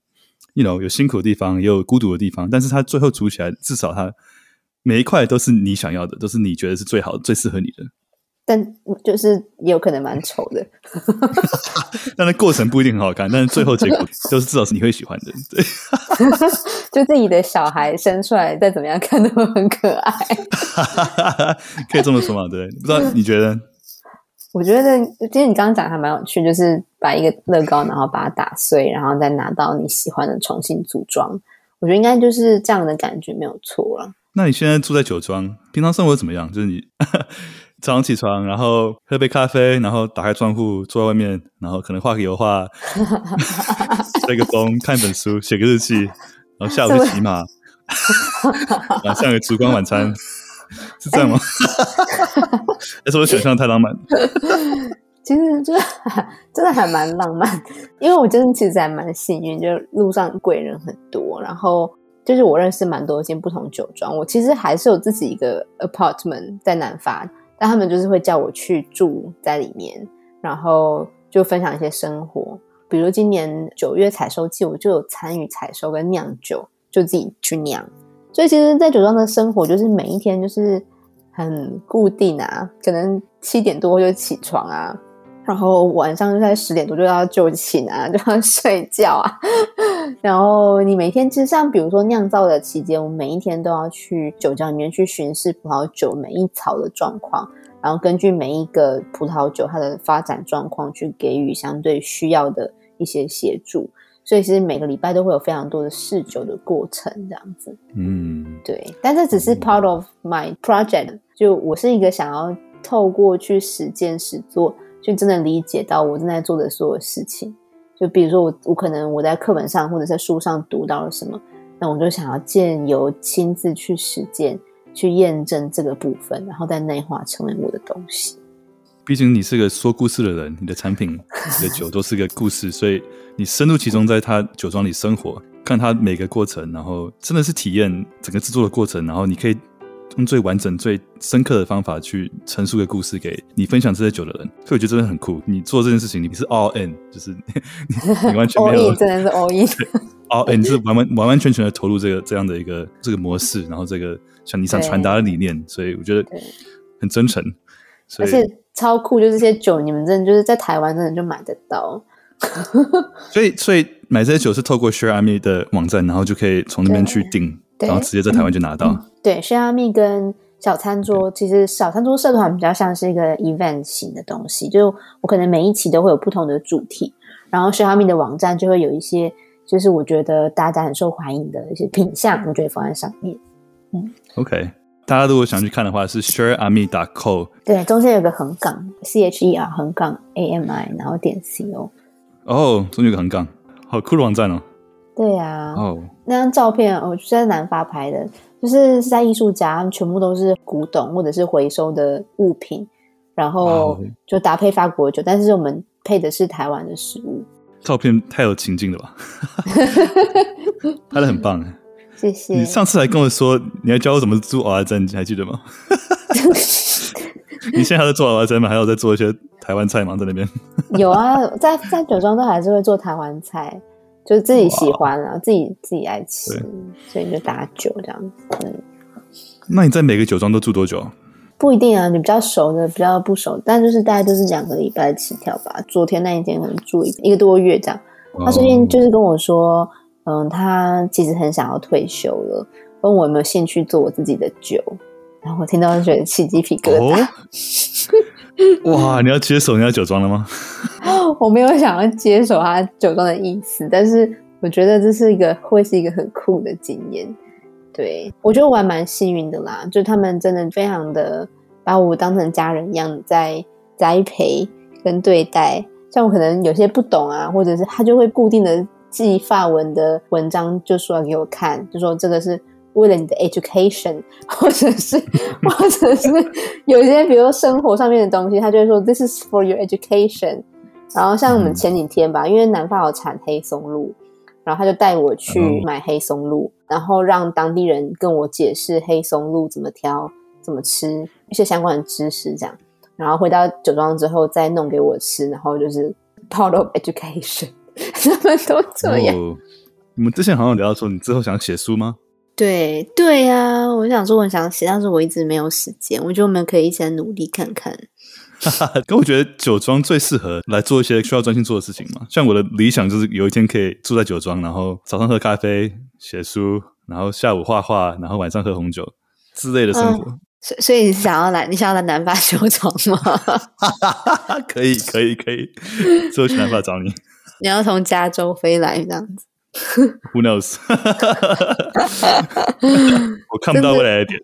，you know，有辛苦的地方，也有孤独的地方，但是它最后组起来，至少它每一块都是你想要的，都是你觉得是最好的、最适合你的。但就是也有可能蛮丑的，(laughs) 但那过程不一定很好看，但是最后结果 (laughs) 就是至少是你会喜欢的，对。(laughs) 就自己的小孩生出来再怎么样看都很可爱，可以这么说嘛？对，不知道你觉得？我觉得今天你刚刚讲还蛮有趣，就是把一个乐高，然后把它打碎，然后再拿到你喜欢的重新组装。我觉得应该就是这样的感觉没有错了。那你现在住在酒庄，平常生活怎么样？就是你。早上起床，然后喝杯咖啡，然后打开窗户，坐在外面，然后可能画个油画，(laughs) 吹个风，看一本书，写个日记，然后下午去骑马，晚上有烛光晚餐，(laughs) 是这样吗？(laughs) 还是我想象太浪漫？其实就真的还蛮浪漫，因为我真的其实还蛮幸运，就路上贵人很多，然后就是我认识蛮多间不同酒庄，我其实还是有自己一个 apartment 在南法，但他们就是会叫我去住在里面，然后就分享一些生活，比如今年九月采收季，我就有参与采收跟酿酒，就自己去酿，所以其实，在酒庄的生活就是每一天就是很固定啊，可能七点多就起床啊。然后晚上就在十点多就要就寝啊，就要 (laughs) 睡觉啊。(laughs) 然后你每天其实像比如说酿造的期间，我们每一天都要去酒窖里面去巡视葡萄酒每一槽的状况，然后根据每一个葡萄酒它的发展状况去给予相对需要的一些协助。所以其实每个礼拜都会有非常多的试酒的过程，这样子。嗯，对。但这只是 part of my project，就我是一个想要透过去实践实做。就真的理解到我正在做的所有事情，就比如说我我可能我在课本上或者在书上读到了什么，那我就想要借由亲自去实践，去验证这个部分，然后再内化成为我的东西。毕竟你是个说故事的人，你的产品、你的酒都是个故事，所以你深入其中，在他酒庄里生活，看他每个过程，然后真的是体验整个制作的过程，然后你可以。用最完整、最深刻的方法去陈述个故事给你分享这些酒的人，所以我觉得真的很酷。你做这件事情，你是 all in，就是你，(laughs) 你完全没有 all in，真的是 all in，all in 是完完完完全全的投入这个这样的一个这个模式，然后这个像你想传达的理念，所以我觉得很真诚。而且超酷，就是这些酒你们真的就是在台湾真的就买得到。所以所以买这些酒是透过 Share Ami 的网站，然后就可以从那边去订。然后直接在台湾就拿到。嗯、对，Share Ami 跟小餐桌，其实小餐桌社团比较像是一个 event 型的东西，就我可能每一期都会有不同的主题，然后 Share Ami 的网站就会有一些，就是我觉得大家很受欢迎的一些品相，我就会放在上面。嗯，OK，大家如果想去看的话，是 ShareAmi.co。对，中间有个横杠，C H E R 横杠 A M I，然后点 C O。哦，中间有个横杠，好酷的网站哦。对呀、啊，哦，oh. 那张照片我就是在南法拍的，就是是在艺术家，他们全部都是古董或者是回收的物品，然后就搭配法国酒，但是我们配的是台湾的食物。照片太有情境了吧？拍的很棒，谢谢。你上次还跟我说你要教我怎么做蚵仔煎，你还记得吗？(laughs) 你现在还在做蚵仔煎吗？还有在做一些台湾菜吗？在那边？有啊，在在酒庄都还是会做台湾菜。就是自己喜欢啊，自己自己爱吃，所以就打酒这样子。嗯，那你在每个酒庄都住多久？不一定啊，你比较熟的，比较不熟，但就是大概都是两个礼拜起跳吧。昨天那一天可能住一个一个多月这样。他最近就是跟我说，嗯，他其实很想要退休了，问我有没有兴趣做我自己的酒。然后我听到就觉得起鸡皮疙瘩。哦、(laughs) (laughs) 哇，你要接手人家酒庄了吗？(laughs) 我没有想要接手他酒庄的意思，但是我觉得这是一个会是一个很酷的经验。对，我觉得我还蛮幸运的啦，就他们真的非常的把我当成家人一样在栽培跟对待。像我可能有些不懂啊，或者是他就会固定的寄发文的文章，就说给我看，就说这个是为了你的 education，(laughs) 或者是 (laughs) 或者是有一些比如说生活上面的东西，他就会说 this is for your education。然后像我们前几天吧，嗯、因为南法有产黑松露，然后他就带我去买黑松露，嗯、然后让当地人跟我解释黑松露怎么挑、怎么吃一些相关的知识，这样。然后回到酒庄之后再弄给我吃，然后就是 part of education，(laughs) 他们都这样。哦、你们之前好像聊到说你之后想写书吗？对对呀、啊，我想说我想写，但是我一直没有时间。我觉得我们可以一起来努力看看。哈哈，可我觉得酒庄最适合来做一些需要专心做的事情嘛。像我的理想就是有一天可以住在酒庄，然后早上喝咖啡、写书，然后下午画画，然后晚上喝红酒之类的生活。嗯、所以，所以你想要来？你想要来南法酒庄吗？(laughs) 可以，可以，可以，之后去南法找你。(laughs) 你要从加州飞来这样子？(laughs) Who knows？(laughs) 我看不到未来的点，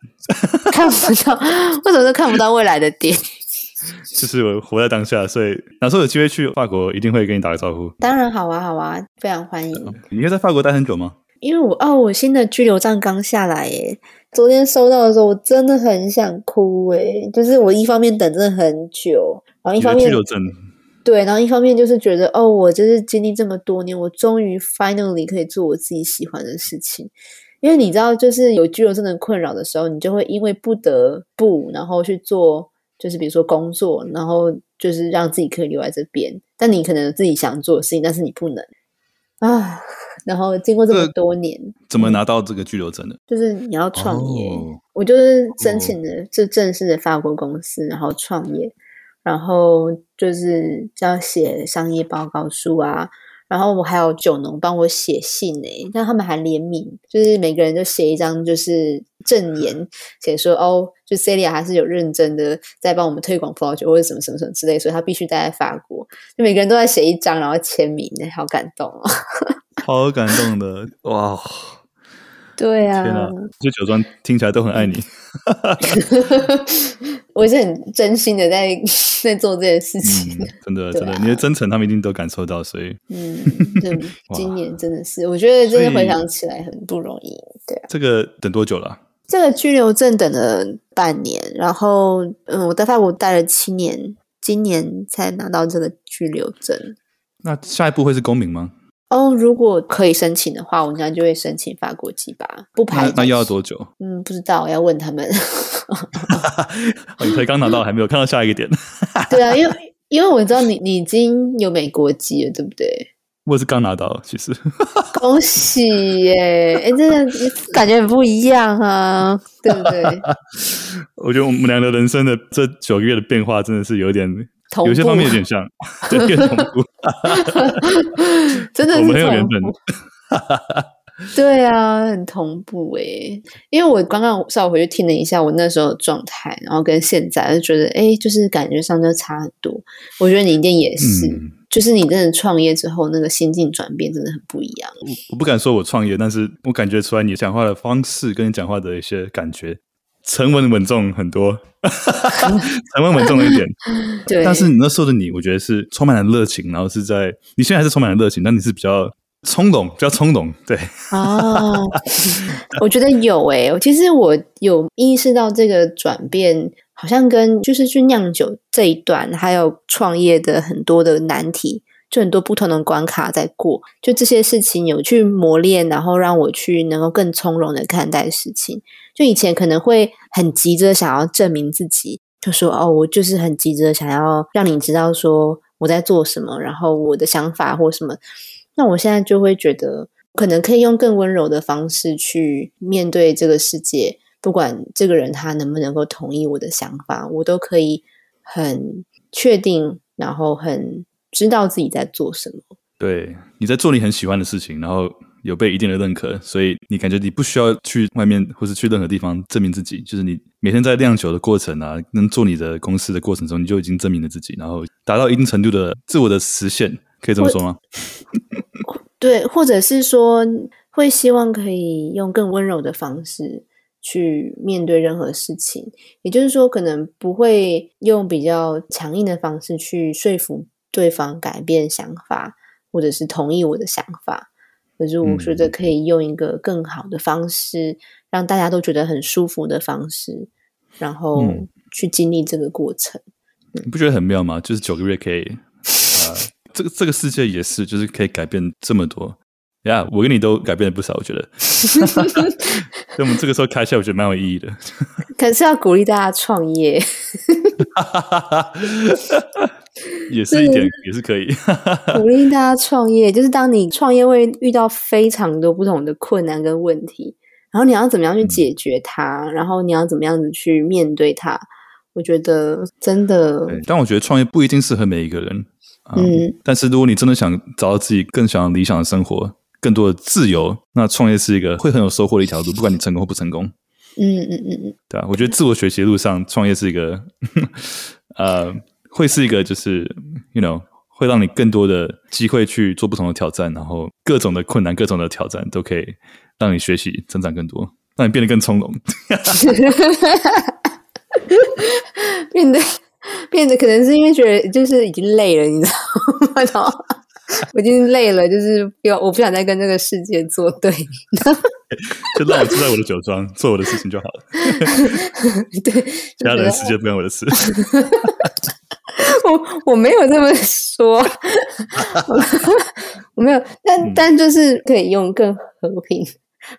看不到，为什么都看不到未来的点？(laughs) 就是我活在当下，所以哪时候有机会去法国，一定会跟你打个招呼。当然好啊，好啊，非常欢迎。你会在法国待很久吗？因为我哦，我新的居留站刚下来耶，昨天收到的时候，我真的很想哭诶，就是我一方面等了很久，然后一方面居留证，对，然后一方面就是觉得哦，我就是经历这么多年，我终于 finally 可以做我自己喜欢的事情。因为你知道，就是有居留证的困扰的时候，你就会因为不得不，然后去做，就是比如说工作，然后就是让自己可以留在这边。但你可能自己想做的事情，但是你不能啊。然后经过这么多年，怎么拿到这个居留证的？就是你要创业，哦、我就是申请的这正式的法国公司，然后创业，然后就是要写商业报告书啊。然后我还有酒农帮我写信诶，让他们还联名，就是每个人都写一张就是证言，写说哦，就 Celia 还是有认真的在帮我们推广葡萄酒或者什么什么什么之类，所以他必须待在法国。就每个人都在写一张，然后签名，好感动哦。(laughs) 好感动的哇！对啊，天哪，这酒庄听起来都很爱你。(laughs) 我是很真心的在 (laughs) 在做这件事情，嗯、真的真的，你的真诚他们一定都感受到，所以嗯，(laughs) 今年真的是，我觉得真的回想起来很不容易。对啊，这个等多久了？这个居留证等了半年，然后嗯，我在法国待了七年，今年才拿到这个居留证。那下一步会是公民吗？哦，如果可以申请的话，我应该就会申请法国籍吧，不排那。那要多久？嗯，不知道，我要问他们。(laughs) (laughs) 你才刚拿到，还没有看到下一个点。(laughs) 对啊，因为因为我知道你你已经有美国籍了，对不对？我是刚拿到，其实。恭喜耶！哎，真的感觉很不一样啊，对不对？我觉得我们两个人生的这九个月的变化，真的是有点。有些方面有点像，对，有点同步 (laughs) (laughs) 真的是我们很有缘分。对啊，很同步哎，因为我刚刚稍微回去听了一下我那时候的状态，然后跟现在就觉得，哎，就是感觉上就差很多。我觉得你一定也是，嗯、就是你真的创业之后，那个心境转变真的很不一样。我我不敢说我创业，但是我感觉出来你讲话的方式跟你讲话的一些感觉。沉稳稳重很多，(laughs) 沉稳稳重了一点。(laughs) 对，但是你那时候的你，我觉得是充满了热情，然后是在你现在还是充满了热情，但你是比较冲动，比较冲动。对，哦，我觉得有诶、欸，其实我有意识到这个转变，好像跟就是去酿酒这一段，还有创业的很多的难题。就很多不同的关卡在过，就这些事情有去磨练，然后让我去能够更从容的看待事情。就以前可能会很急着想要证明自己，就说哦，我就是很急着想要让你知道说我在做什么，然后我的想法或什么。那我现在就会觉得，可能可以用更温柔的方式去面对这个世界，不管这个人他能不能够同意我的想法，我都可以很确定，然后很。知道自己在做什么，对，你在做你很喜欢的事情，然后有被一定的认可，所以你感觉你不需要去外面或是去任何地方证明自己，就是你每天在酿酒的过程啊，能做你的公司的过程中，你就已经证明了自己，然后达到一定程度的自我的实现，可以这么说吗？对，或者是说会希望可以用更温柔的方式去面对任何事情，也就是说，可能不会用比较强硬的方式去说服。对方改变想法，或者是同意我的想法，可是我觉得可以用一个更好的方式，嗯、让大家都觉得很舒服的方式，然后去经历这个过程。嗯、你不觉得很妙吗？就是九个月可以，呃，这个这个世界也是，就是可以改变这么多呀！Yeah, 我跟你都改变了不少，我觉得。(laughs) 所以我们这个时候开一下，我觉得蛮有意义的。(laughs) 可是要鼓励大家创业。(laughs) 也是一点，也是可以鼓 (laughs) 励大家创业。就是当你创业会遇到非常多不同的困难跟问题，然后你要怎么样去解决它，嗯、然后你要怎么样子去面对它。我觉得真的，但我觉得创业不一定适合每一个人。嗯，嗯，但是如果你真的想找到自己更想要理想的生活，更多的自由，那创业是一个会很有收获的一条路，不管你成功或不成功。嗯嗯嗯嗯，对啊，我觉得自我学习的路上，创业是一个 (laughs) 呃。会是一个就是，you know，会让你更多的机会去做不同的挑战，然后各种的困难、各种的挑战都可以让你学习、成长更多，让你变得更从容。变得变得可能是因为觉得就是已经累了，你知道吗？我已经累了，就是不要，我不想再跟这个世界作对。就让我住在我的酒庄做我的事情就好了。(laughs) 对，其他人的世界不关我的事。我 (laughs) 我没有这么 (laughs) 说，(laughs) 我没有，但、嗯、但就是可以用更和平、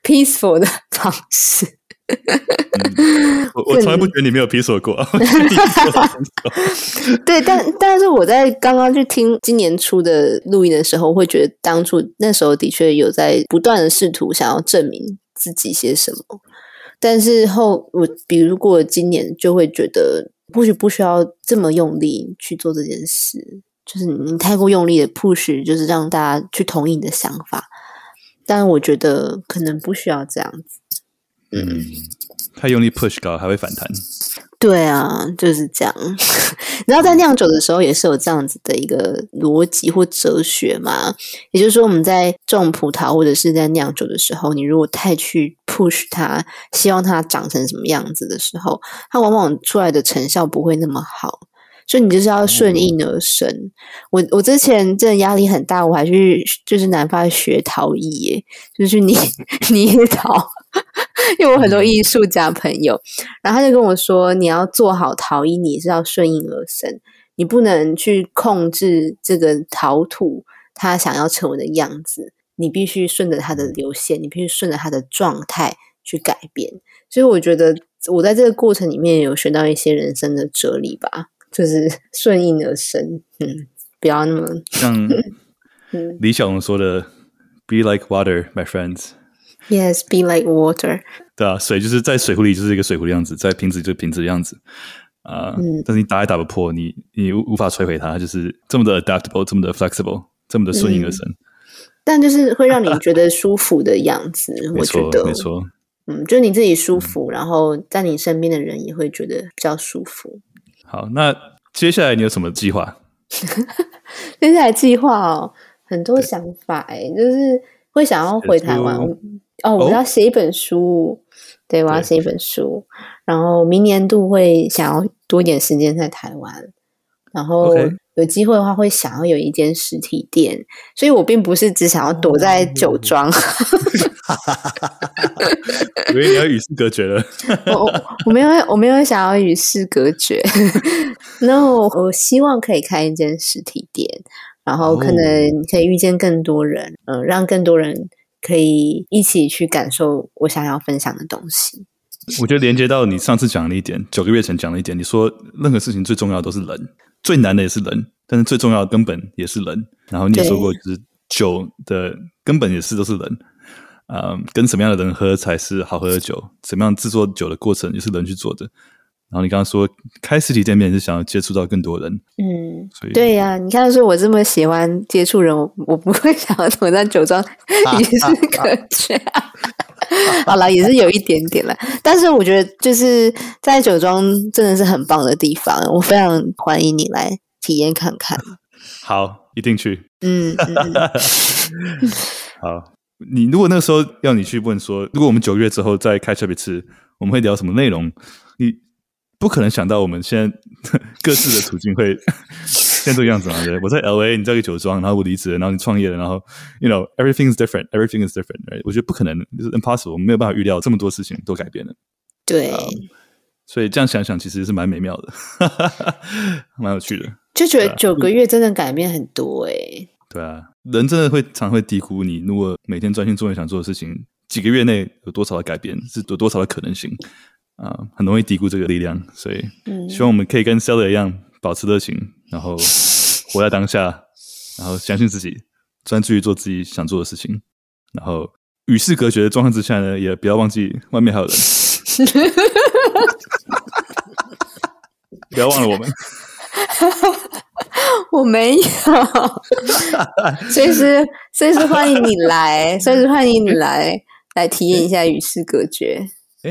peaceful 的方式。嗯、我我从来不觉得你没有 peaceful 过。对，但但是我在刚刚去听今年初的录音的时候，会觉得当初那时候的确有在不断的试图想要证明自己些什么，但是后我比如过今年就会觉得。或许不需要这么用力去做这件事，就是你太过用力的 push，就是让大家去同意你的想法。但我觉得可能不需要这样子。嗯，太用力 push 高还会反弹。对啊，就是这样。(laughs) 然后在酿酒的时候也是有这样子的一个逻辑或哲学嘛。也就是说，我们在种葡萄或者是在酿酒的时候，你如果太去 push 它，希望它长成什么样子的时候，它往往出来的成效不会那么好。所以你就是要顺应而生。嗯、我我之前真的压力很大，我还去就是南方学陶艺耶，就是去捏 (laughs) 捏陶。(laughs) 因为我很多艺术家朋友，然后他就跟我说：“你要做好陶艺，你是要顺应而生，你不能去控制这个陶土它想要成为的样子，你必须顺着它的流线，你必须顺着它的状态去改变。”所以我觉得我在这个过程里面有学到一些人生的哲理吧，就是顺应而生，嗯，不要那么像 (laughs) 李小龙说的：“Be like water, my friends。” Yes, be like water。对啊，水就是在水壶里就是一个水壶的样子，在瓶子就是瓶子的样子啊。呃嗯、但是你打也打不破，你你无法摧毁它，就是这么的 adaptable，这么的 flexible，这么的顺应而生、嗯。但就是会让你觉得舒服的样子，(laughs) 我觉得没错。嗯，就是你自己舒服，嗯、然后在你身边的人也会觉得比较舒服。好，那接下来你有什么计划？(laughs) 接下来计划哦，很多想法哎，就是会想要回台湾。哦，我要写一本书，oh? 对，我要写一本书，然后明年度会想要多一点时间在台湾，然后有机会的话会想要有一间实体店，所以我并不是只想要躲在酒庄，(laughs) 以为你要与世隔绝了，(laughs) 我我没有我没有想要与世隔绝，(laughs) no，我希望可以开一间实体店，然后可能可以遇见更多人，嗯、呃，让更多人。可以一起去感受我想要分享的东西。我觉得连接到你上次讲了一点，九个月前讲了一点，你说任何事情最重要的都是人，最难的也是人，但是最重要的根本也是人。然后你也说过，就是酒的根本也是都是人。嗯，跟什么样的人喝才是好喝的酒？怎么样制作酒的过程也是人去做的。然后你刚刚说开实体店面是想要接触到更多人，嗯，所以对呀、啊，你看说我这么喜欢接触人，我我不会想要躲在酒庄与世隔绝。好了，也是有一点点了，但是我觉得就是在酒庄真的是很棒的地方，我非常欢迎你来体验看看。(laughs) 好，一定去。嗯，嗯 (laughs) 好，你如果那个时候要你去问说，如果我们九月之后再开 chapter 一次，我们会聊什么内容？你。不可能想到我们现在 (laughs) 各自的处境会现在这个样子嘛？对，我在 LA，你在一个酒庄，然后我离职了，然后你创业了，然后 you know everything is different，everything is different，right? 我觉得不可能，就是 impossible，我们没有办法预料这么多事情都改变了。对、嗯，所以这样想想，其实是蛮美妙的，(laughs) 蛮有趣的。就觉得九个月真的改变很多诶、欸。对啊，人真的会常会低估你，如果每天专心做你想做的事情，几个月内有多少的改变，是有多少的可能性。啊、呃，很容易低估这个力量，所以希望我们可以跟 Celler 一样保持热情，然后活在当下，然后相信自己，专注于做自己想做的事情，然后与世隔绝的状况之下呢，也不要忘记外面还有人，(laughs) 不要忘了我们。(laughs) (laughs) 我没有，随时随时欢迎你来，随时欢迎你来来体验一下与世隔绝。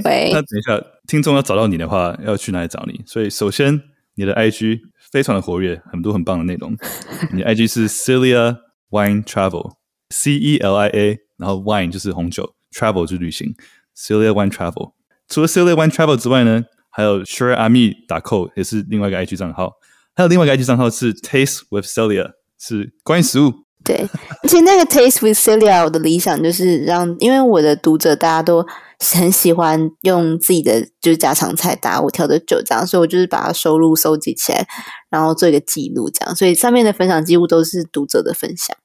哎，那等一下，听众要找到你的话，要去哪里找你？所以首先，你的 IG 非常的活跃，很多很棒的内容。(laughs) 你的 IG 是 Celia Wine Travel，C E L I A，然后 Wine 就是红酒，Travel 就是旅行，Celia Wine Travel。除了 Celia Wine Travel 之外呢，还有 SureAmi.co 也是另外一个 IG 账号，还有另外一个 IG 账号是 Taste with Celia，是关于食物。(laughs) 对，而且那个 Taste with Celia，我的理想就是让，因为我的读者大家都很喜欢用自己的就是家常菜搭我调的酒，这样，所以我就是把它收录收集起来，然后做一个记录，这样，所以上面的分享几乎都是读者的分享。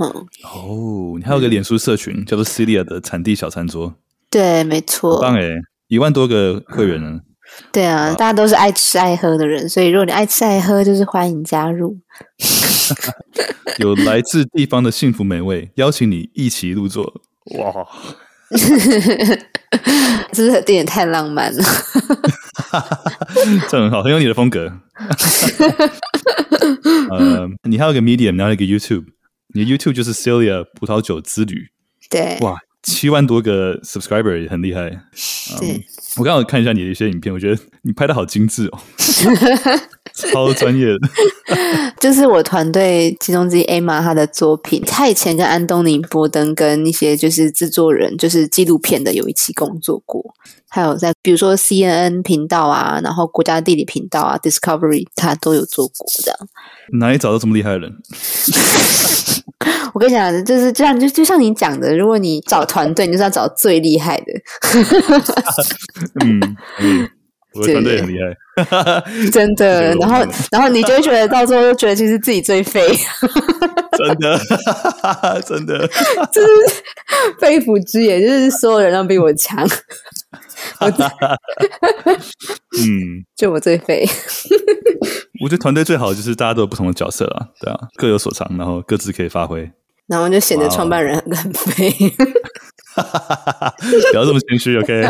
嗯，哦，你还有个脸书社群、嗯、叫做 Celia 的产地小餐桌，对，没错，棒诶，一万多个会员呢。对啊，大家都是爱吃爱喝的人，所以如果你爱吃爱喝，就是欢迎加入。(laughs) 有来自地方的幸福美味，邀请你一起入座。哇，(laughs) 这是有点太浪漫了。(laughs) 这很好，很有你的风格。呃，你还有个 Medium，然后一个 YouTube，你的 YouTube 就是 Celia 葡萄酒之旅。对，哇。七万多个 subscriber 也很厉害。对，um, 我刚好看一下你的一些影片，我觉得你拍的好精致哦，(laughs) 超专业的。(laughs) 就是我团队其中之一 Emma 她的作品，她以前跟安东尼·波登跟一些就是制作人，就是纪录片的有一起工作过，还有在比如说 CNN 频道啊，然后国家地理频道啊，Discovery 他都有做过这样。哪里找到这么厉害的人？(laughs) 我跟你讲，就是这样，就就像你讲的，如果你找团队，你就是要找最厉害的。(laughs) 嗯，嗯，我的团队很厉害，(laughs) 真的。然后，然后你就会觉得到最后就觉得其实自己最废。真的，真的，就是肺腑之言，就是所有人都比我强。(laughs) 我 (laughs) 嗯，(laughs) 就我最废。我觉得团队最好就是大家都有不同的角色啊，对啊，各有所长，然后各自可以发挥。然后就显得创办人很废，不要这么谦虚，OK？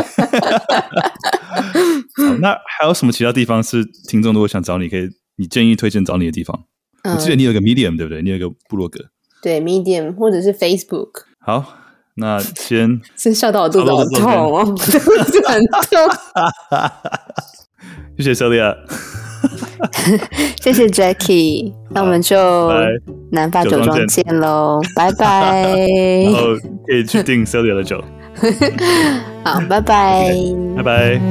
那还有什么其他地方是听众如果想找你，可以你建议推荐找你的地方？嗯、我记得你有个 Medium 对不对？你有个部落格，对 Medium 或者是 Facebook。好，那先 (laughs) 先笑到我肚子好痛哦，(laughs) 肚子很痛。(laughs) 谢谢 Celia。谢谢 Jackie，那我们就南法酒庄见喽，拜拜。然后可以去订 Celia 的酒。好，拜拜，拜拜。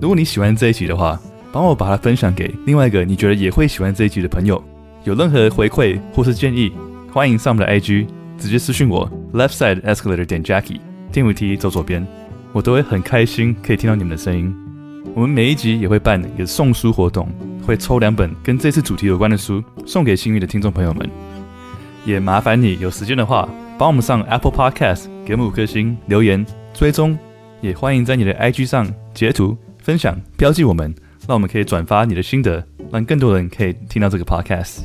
如果你喜欢这一集的话，帮我把它分享给另外一个你觉得也会喜欢这一集的朋友。有任何回馈或是建议，欢迎上我们的 IG 直接私讯我，Left Side Escalator 点 Jackie，电扶梯走左边。我都会很开心可以听到你们的声音。我们每一集也会办一个送书活动，会抽两本跟这次主题有关的书送给幸运的听众朋友们。也麻烦你有时间的话，帮我们上 Apple Podcast 给我们五颗星留言追踪，也欢迎在你的 IG 上截图分享标记我们，让我们可以转发你的心得，让更多人可以听到这个 Podcast。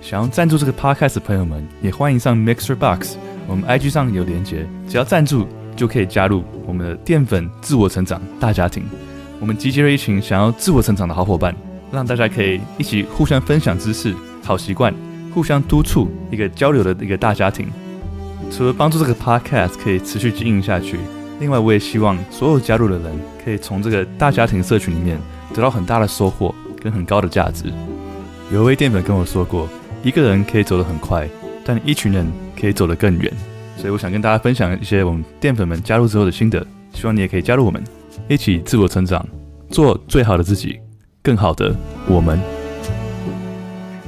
想要赞助这个 Podcast 的朋友们，也欢迎上 Mixer Box，我们 IG 上有连接，只要赞助。就可以加入我们的淀粉自我成长大家庭。我们集结了一群想要自我成长的好伙伴，让大家可以一起互相分享知识、好习惯，互相督促一个交流的一个大家庭。除了帮助这个 podcast 可以持续经营下去，另外我也希望所有加入的人可以从这个大家庭社群里面得到很大的收获跟很高的价值。有一位淀粉跟我说过，一个人可以走得很快，但一群人可以走得更远。所以我想跟大家分享一些我们淀粉们加入之后的心得，希望你也可以加入我们，一起自我成长，做最好的自己，更好的我们。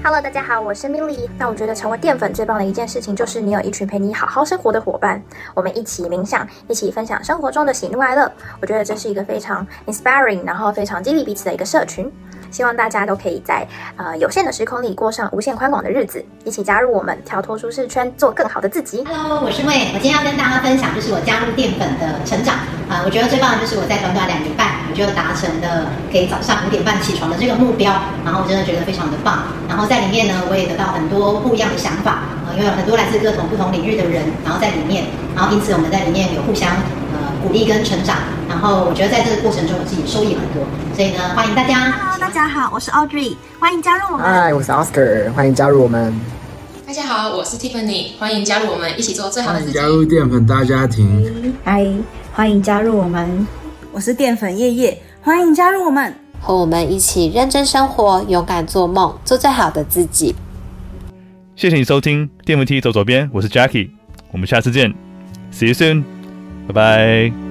Hello，大家好，我是 Milly。那我觉得成为淀粉最棒的一件事情，就是你有一群陪你好好生活的伙伴，我们一起冥想，一起分享生活中的喜怒哀乐。我觉得这是一个非常 inspiring，然后非常激励彼此的一个社群。希望大家都可以在呃有限的时空里过上无限宽广的日子，一起加入我们，跳脱舒适圈，做更好的自己。Hello，我是魏，我今天要跟大家分享就是我加入淀粉的成长啊、呃，我觉得最棒的就是我在短短两礼拜，我就达成了可以早上五点半起床的这个目标，然后我真的觉得非常的棒。然后在里面呢，我也得到很多不一样的想法，呃，因为有很多来自各种不同领域的人，然后在里面，然后因此我们在里面有互相。鼓励跟成长，然后我觉得在这个过程中，我自己收益很多，所以呢，欢迎大家。Hello，大家好，我是 Audrey，欢迎加入我们。Hi，我是 Oscar，欢迎加入我们。大家好，我是 Tiffany，欢迎加入我们，一起做最好的自己。加入淀粉大家庭。Hi，欢迎加入我们。我是淀粉叶叶，欢迎加入我们，和我们一起认真生活，勇敢做梦，做最好的自己。谢谢你收听电扶梯走左边，我是 Jackie，我们下次见，See you soon，拜拜。